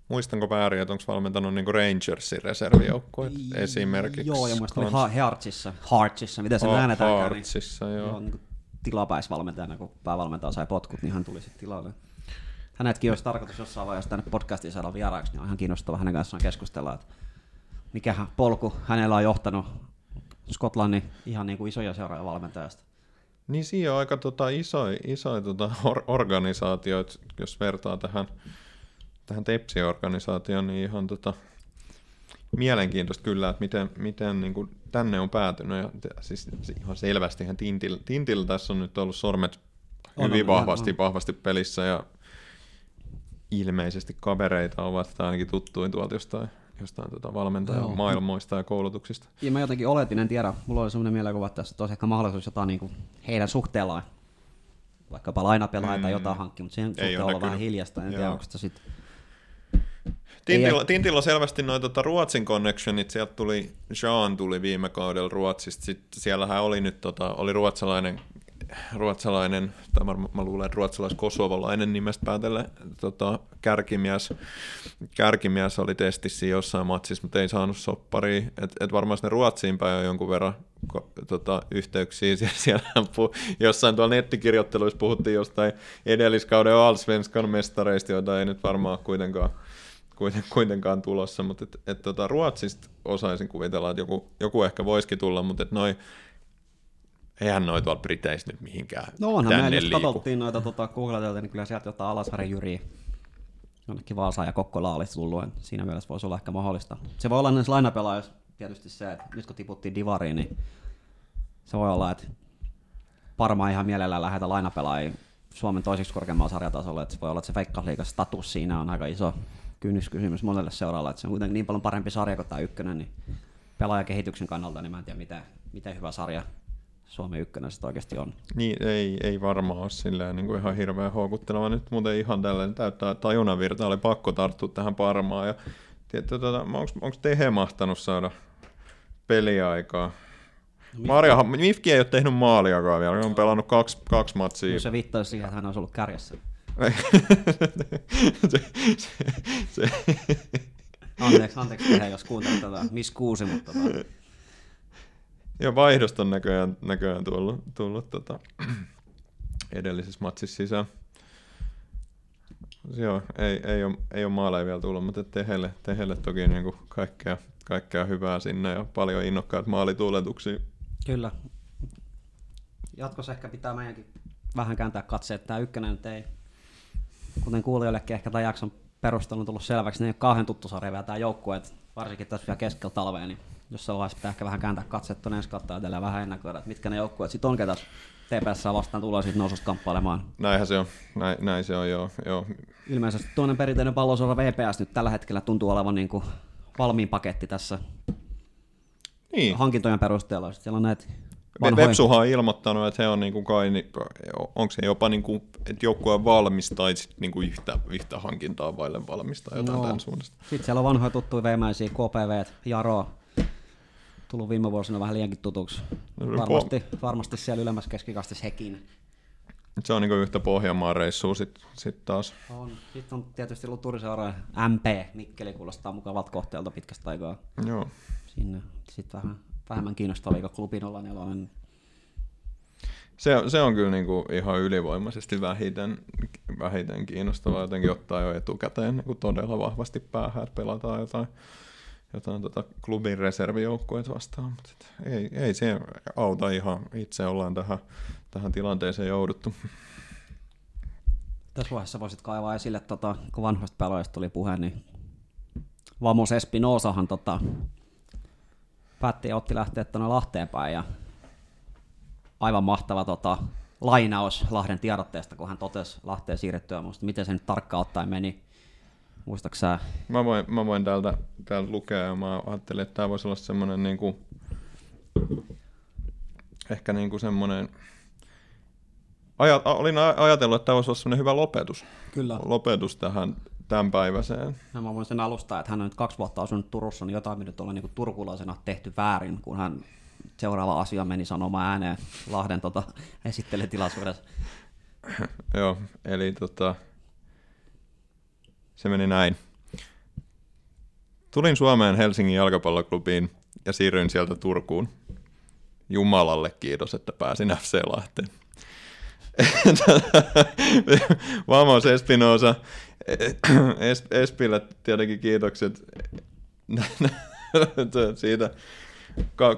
muistanko väärin, että onko valmentanut niin Rangersin reservijoukkueet esimerkiksi? Joo, ja muistan oli Heartsissa, Heartsissa, miten se äänetään. Heartsissa, niin, joo. joo niin tilapäisvalmentajana, kun päävalmentaja sai potkut, niin hän tuli sitten tilalle. Hänetkin olisi tarkoitus jossain vaiheessa tänne podcastiin saada vieraaksi, niin on ihan kiinnostava hänen kanssaan keskustella, että mikä polku hänellä on johtanut Skotlannin ihan niin kuin isoja seuraaja valmentajasta. Niin siinä on aika tota, isoja iso, tota, or, organisaatioita, jos vertaa tähän, tähän Tepsi-organisaatioon, niin ihan tota, mielenkiintoista kyllä, että miten, miten niin kuin tänne on päätynyt. Ja, siis ihan selvästi Tintil, Tintil tässä on nyt ollut sormet hyvin on, vahvasti, on. vahvasti pelissä ja ilmeisesti kavereita ovat, tai ainakin tuttuin tuolta jostain, jostain tota valmentajan maailmoista ja koulutuksista. Ja mä jotenkin oletin, en tiedä, mulla oli semmoinen mielikuva, että tässä olisi ehkä mahdollisuus jotain niin kuin heidän suhteellaan, vaikkapa lainapelaa mm. tai jotain hankkia, mutta siihen suhteen olla vähän hiljasta, en Joo. tiedä, onko sitä sitten Tintillä, Tintillä on selvästi noin tota Ruotsin connectionit, sieltä tuli, Jean tuli viime kaudella Ruotsista, sitten siellähän oli nyt tota, oli ruotsalainen ruotsalainen, tai mä, mä luulen, että ruotsalais-kosovalainen nimestä päätellä tota, kärkimies, kärkimies oli testissä jossain matsissa, mutta ei saanut sopparia. Et, et varmaan ne Ruotsiin päin on jonkun verran ko, tota, yhteyksiä. Siellä pu, jossain tuolla nettikirjoitteluissa puhuttiin jostain edelliskauden Allsvenskan mestareista, joita ei nyt varmaan kuitenkaan kuitenkaan tulossa, mutta et, et, tota, Ruotsista osaisin kuvitella, että joku, joku ehkä voisikin tulla, mutta et noi eihän noin tuolla Briteissä nyt mihinkään No onhan me, jos katsottiin noita tota, googlateltiin, niin kyllä sieltä jotain Alasarjan Jyri jonnekin Vaasa ja Kokkola olisi tullut, siinä mielessä voisi olla ehkä mahdollista. Se voi olla näissä lainapelaajissa tietysti se, että nyt kun tiputtiin Divariin, niin se voi olla, että varmaan ihan mielellään lähetä lainapelaajia Suomen toiseksi korkeammalla sarjatasolla, että se voi olla, että se Veikkausliigan status siinä on aika iso kynnyskysymys monelle seuraavalle, että se on kuitenkin niin paljon parempi sarja kuin tämä ykkönen, niin pelaajakehityksen kannalta, niin mä en tiedä, miten, miten hyvä sarja Suomen ykkönen sitten oikeasti on. Niin, ei, ei varmaan ole silleen niin kuin ihan hirveän houkutteleva. Nyt muuten ihan tällainen täyttää tajunnan virta, oli pakko tarttua tähän Parmaan. Ja, tietty, tota, onko Tehe mahtanut saada peliaikaa? No, Marja, Mifki ei ole tehnyt maaliakaan vielä, on pelannut kaksi, kaksi matsia. No se viittaisi siihen, että hän olisi ollut kärjessä. se, se, se. Anteeksi, anteeksi jos kuuntelet tätä. Miss kuusi, mutta tota... Ja vaihdosta on näköjään, näköjään tullut, tullut tota, edellisessä matsissa sisään. Joo, ei, ei, ole, ei ole maaleja vielä tullut, mutta tehelle, tehelle toki niin kuin kaikkea, kaikkea hyvää sinne ja paljon innokkaat maalituuletuksia. Kyllä. Jatkossa ehkä pitää meidänkin vähän kääntää katseet. Tämä ykkönen nyt ei, kuten kuulijoillekin ehkä tämän jakson perustelu on tullut selväksi, niin ei ole kauhean tuttu sarja vielä tämä joukkue, varsinkin tässä vielä keskellä talvea, niin jossain vaiheessa pitää ehkä vähän kääntää katseet tuonne ensi kautta ja vähän ennakoida, että mitkä ne joukkueet sitten on, ketä TPS vastaan tulee siitä noususta kamppailemaan. Näinhän se on, näin, näin se on, joo. joo. Ilmeisesti toinen perinteinen pallosora VPS nyt tällä hetkellä tuntuu olevan niin kuin valmiin paketti tässä niin. hankintojen perusteella. Sitten siellä on näitä vanhoja... Vepsuhan on ilmoittanut, että he on niinku kai, onko se jopa niinku, että joukkue on valmis tai sit niinku yhtä, yhtä hankintaa vaille valmista jotain no. tämän suunnasta. Sitten siellä on vanhoja tuttuja veemäisiä, KPV, Jaro, tullut viime vuosina vähän liiankin tutuksi. Varmasti, varmasti siellä ylemmässä keskikastissa hekin. Se on niinku yhtä Pohjanmaan reissua sitten sit taas. On. Sitten on tietysti ollut Turisen MP, Mikkeli kuulostaa mukavalta kohteelta pitkästä aikaa. Joo. Sinne. Sitten vähän vähemmän kiinnostava liiga klubin 04. Se, se on kyllä niinku ihan ylivoimaisesti vähiten, vähiten kiinnostavaa jotenkin ottaa jo etukäteen niinku todella vahvasti päähän, että pelataan jotain, jotain tota klubin reservijoukkueet vastaan. Mutta ei, ei se auta ihan, itse ollaan tähän, tähän tilanteeseen jouduttu. Tässä vaiheessa voisit kaivaa esille, tota, kun vanhoista pelaajista tuli puhe, niin Vamos Espinosahan tota, päätti ja otti lähteä tuonne Lahteen päin ja aivan mahtava tota, lainaus Lahden tiedotteesta, kun hän totesi Lahteen siirrettyä, musta miten se nyt tarkkaan ottaen meni. Muistatko sä? Mä voin, mä voin täältä, täältä lukea ja mä ajattelin, että tämä voisi olla semmoinen niin kuin, ehkä niin kuin semmoinen, Ajat, olin ajatellut, että tämä voisi olla semmoinen hyvä lopetus. Kyllä. Lopetus tähän tämänpäiväiseen. No, mä voin sen alustaa, että hän on nyt kaksi vuotta asunut Turussa, niin jotain nyt olla niin turkulaisena tehty väärin, kun hän seuraava asia meni sanomaan ääneen Lahden tota, esitteletilaisuudessa. Joo, eli tota, se meni näin. Tulin Suomeen Helsingin jalkapalloklubiin ja siirryin sieltä Turkuun. Jumalalle kiitos, että pääsin FC Lahteen. Vamos Espinosa Es, Espille tietenkin kiitokset siitä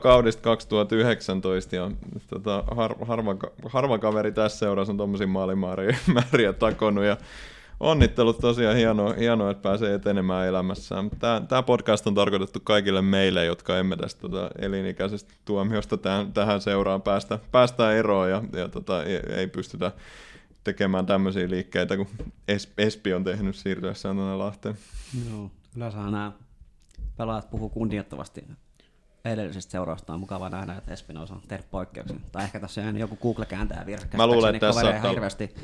kaudesta 2019 ja tota, har, harva, harva, kaveri tässä seurassa on tuommoisia maalimääriä takonut ja onnittelut tosiaan hienoa, hienoa että pääsee etenemään elämässään. Tämä, tämä podcast on tarkoitettu kaikille meille, jotka emme tästä tota, elinikäisestä tuomiosta tähän, tähän seuraan päästä, päästä eroon ja, ja tota, ei, ei pystytä tekemään tämmöisiä liikkeitä, kun Espi on tehnyt siirtyessään tuonne Lahteen. Joo, yleensä nämä pelaajat puhuu kunnioittavasti edellisestä seurausta on mukava nähdä, että Espinosa on tehnyt poikkeuksen. Tai ehkä tässä on joku Google kääntää virhe. Mä luulen, että tässä on... hirveästi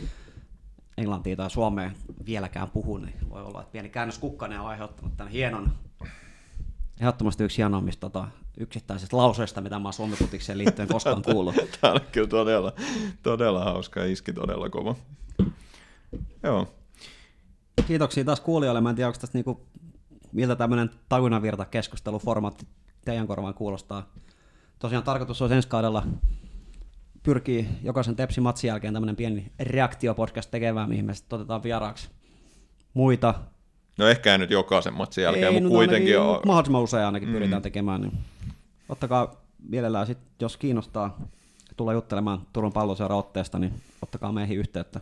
englantia tai suomea vieläkään puhu, niin voi olla, että pieni käännös kukkanen on aiheuttanut tämän hienon, ehdottomasti yksi hienoimmista tota, yksittäisistä lauseista, mitä mä oon suomi liittyen koskaan kuullut. Tämä on kyllä todella, todella hauska ja iski todella kova. Joo. Kiitoksia taas kuulijoille. Mä en tiedä, onko tästä niinku, miltä tämmöinen tajunnavirta keskusteluformaatti teidän korvaan kuulostaa. Tosiaan tarkoitus olisi ensi kaudella pyrkii jokaisen Tepsi-matsin jälkeen tämmöinen pieni reaktiopodcast tekemään, mihin me sitten otetaan vieraaksi muita. No ehkä nyt jokaisen matsin jälkeen, Ei, mutta no kuitenkin... on... Mahdollisimman usein ainakin mm. pyritään tekemään. Niin ottakaa mielellään sit, jos kiinnostaa tulla juttelemaan Turun palloseura otteesta, niin ottakaa meihin yhteyttä.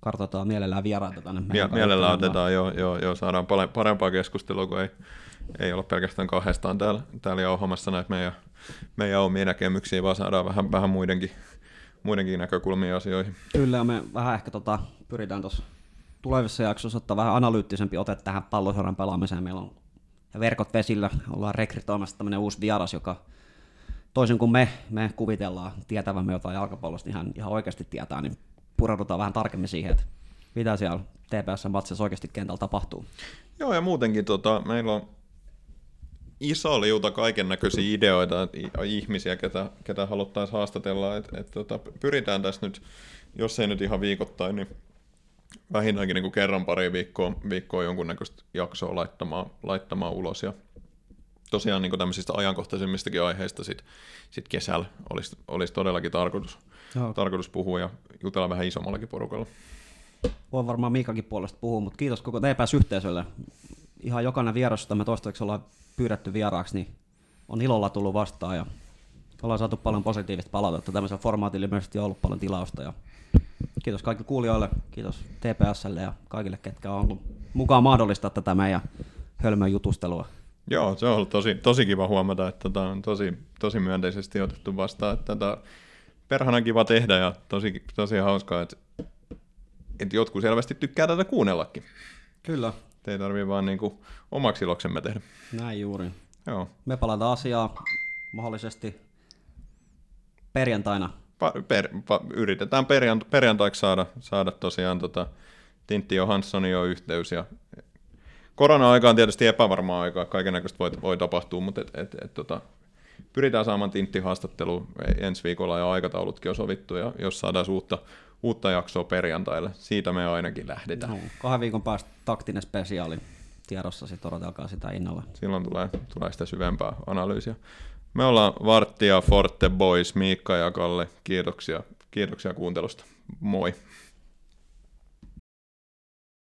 Kartoitetaan mielellään vieraita tänne. Mie- mielellään otetaan, joo, joo, joo, saadaan parempaa keskustelua, kun ei, ei ole pelkästään kahdestaan täällä, täällä jauhamassa näitä meidän, meidän omia näkemyksiä, vaan saadaan vähän, vähän muidenkin, muidenkin näkökulmia asioihin. Kyllä, me vähän ehkä tota, pyritään tuossa tulevissa jaksoissa ottaa vähän analyyttisempi ote tähän palloseuran pelaamiseen. Meillä on verkot vesillä, ollaan rekrytoimassa tämmöinen uusi vieras, joka toisin kuin me, me kuvitellaan tietävämme jotain jalkapallosta, hän ihan oikeasti tietää, niin pureudutaan vähän tarkemmin siihen, että mitä siellä TPS-matsissa oikeasti kentällä tapahtuu. Joo, ja muutenkin tota, meillä on iso liuta kaiken näköisiä ideoita, ihmisiä, ketä, ketä haluttaisiin haastatella. Et, et, tota, pyritään tässä nyt, jos ei nyt ihan viikoittain, niin vähintäänkin niin kuin kerran pari viikkoa, viikkoa jonkunnäköistä jaksoa laittamaan, laittamaan ulos. Ja tosiaan niin kuin tämmöisistä ajankohtaisemmistakin aiheista sit, sit kesällä olisi, olisi todellakin tarkoitus, Joo. tarkoitus puhua ja jutella vähän isommallakin porukalla. Voi varmaan Miikakin puolesta puhua, mutta kiitos koko TPS-yhteisölle. Ihan jokainen vieras, jota me toistaiseksi ollaan pyydetty vieraaksi, niin on ilolla tullut vastaan ja ollaan saatu paljon positiivista palautetta. Tämmöisellä formaatilla ilmeisesti on ollut paljon tilausta ja kiitos kaikille kuulijoille, kiitos TPSlle ja kaikille, ketkä on ollut mukaan mahdollistaa tätä meidän hölmön jutustelua. Joo, se on ollut tosi, tosi kiva huomata, että tota on tosi, tosi myönteisesti otettu vastaan. Että tota, perhana kiva tehdä ja tosi, tosi hauskaa, että, että jotkut selvästi tykkää tätä kuunnellakin. Kyllä. Te ei tarvitse vaan niin kuin omaksi iloksemme tehdä. Näin juuri. Joo. Me palataan asiaa mahdollisesti perjantaina. Pa- per, pa- yritetään perjant- perjantaiksi saada, saada tosiaan tota, Tintti Johanssonin jo yhteys ja korona-aika on tietysti epävarmaa aikaa, kaiken näköistä voi, voi tapahtua, mutta et, et, et, tota, pyritään saamaan Tintti haastattelu ensi viikolla ja aikataulutkin on sovittu, ja jos saadaan uutta, uutta jaksoa perjantaille, siitä me ainakin lähdetään. No, kahden viikon päästä taktinen spesiaali tiedossa, sitten odotelkaa sitä innolla. Silloin tulee, tulee sitä syvempää analyysiä. Me ollaan Vartti ja Forte Boys, Miikka ja Kalle. Kiitoksia, kiitoksia kuuntelusta. Moi.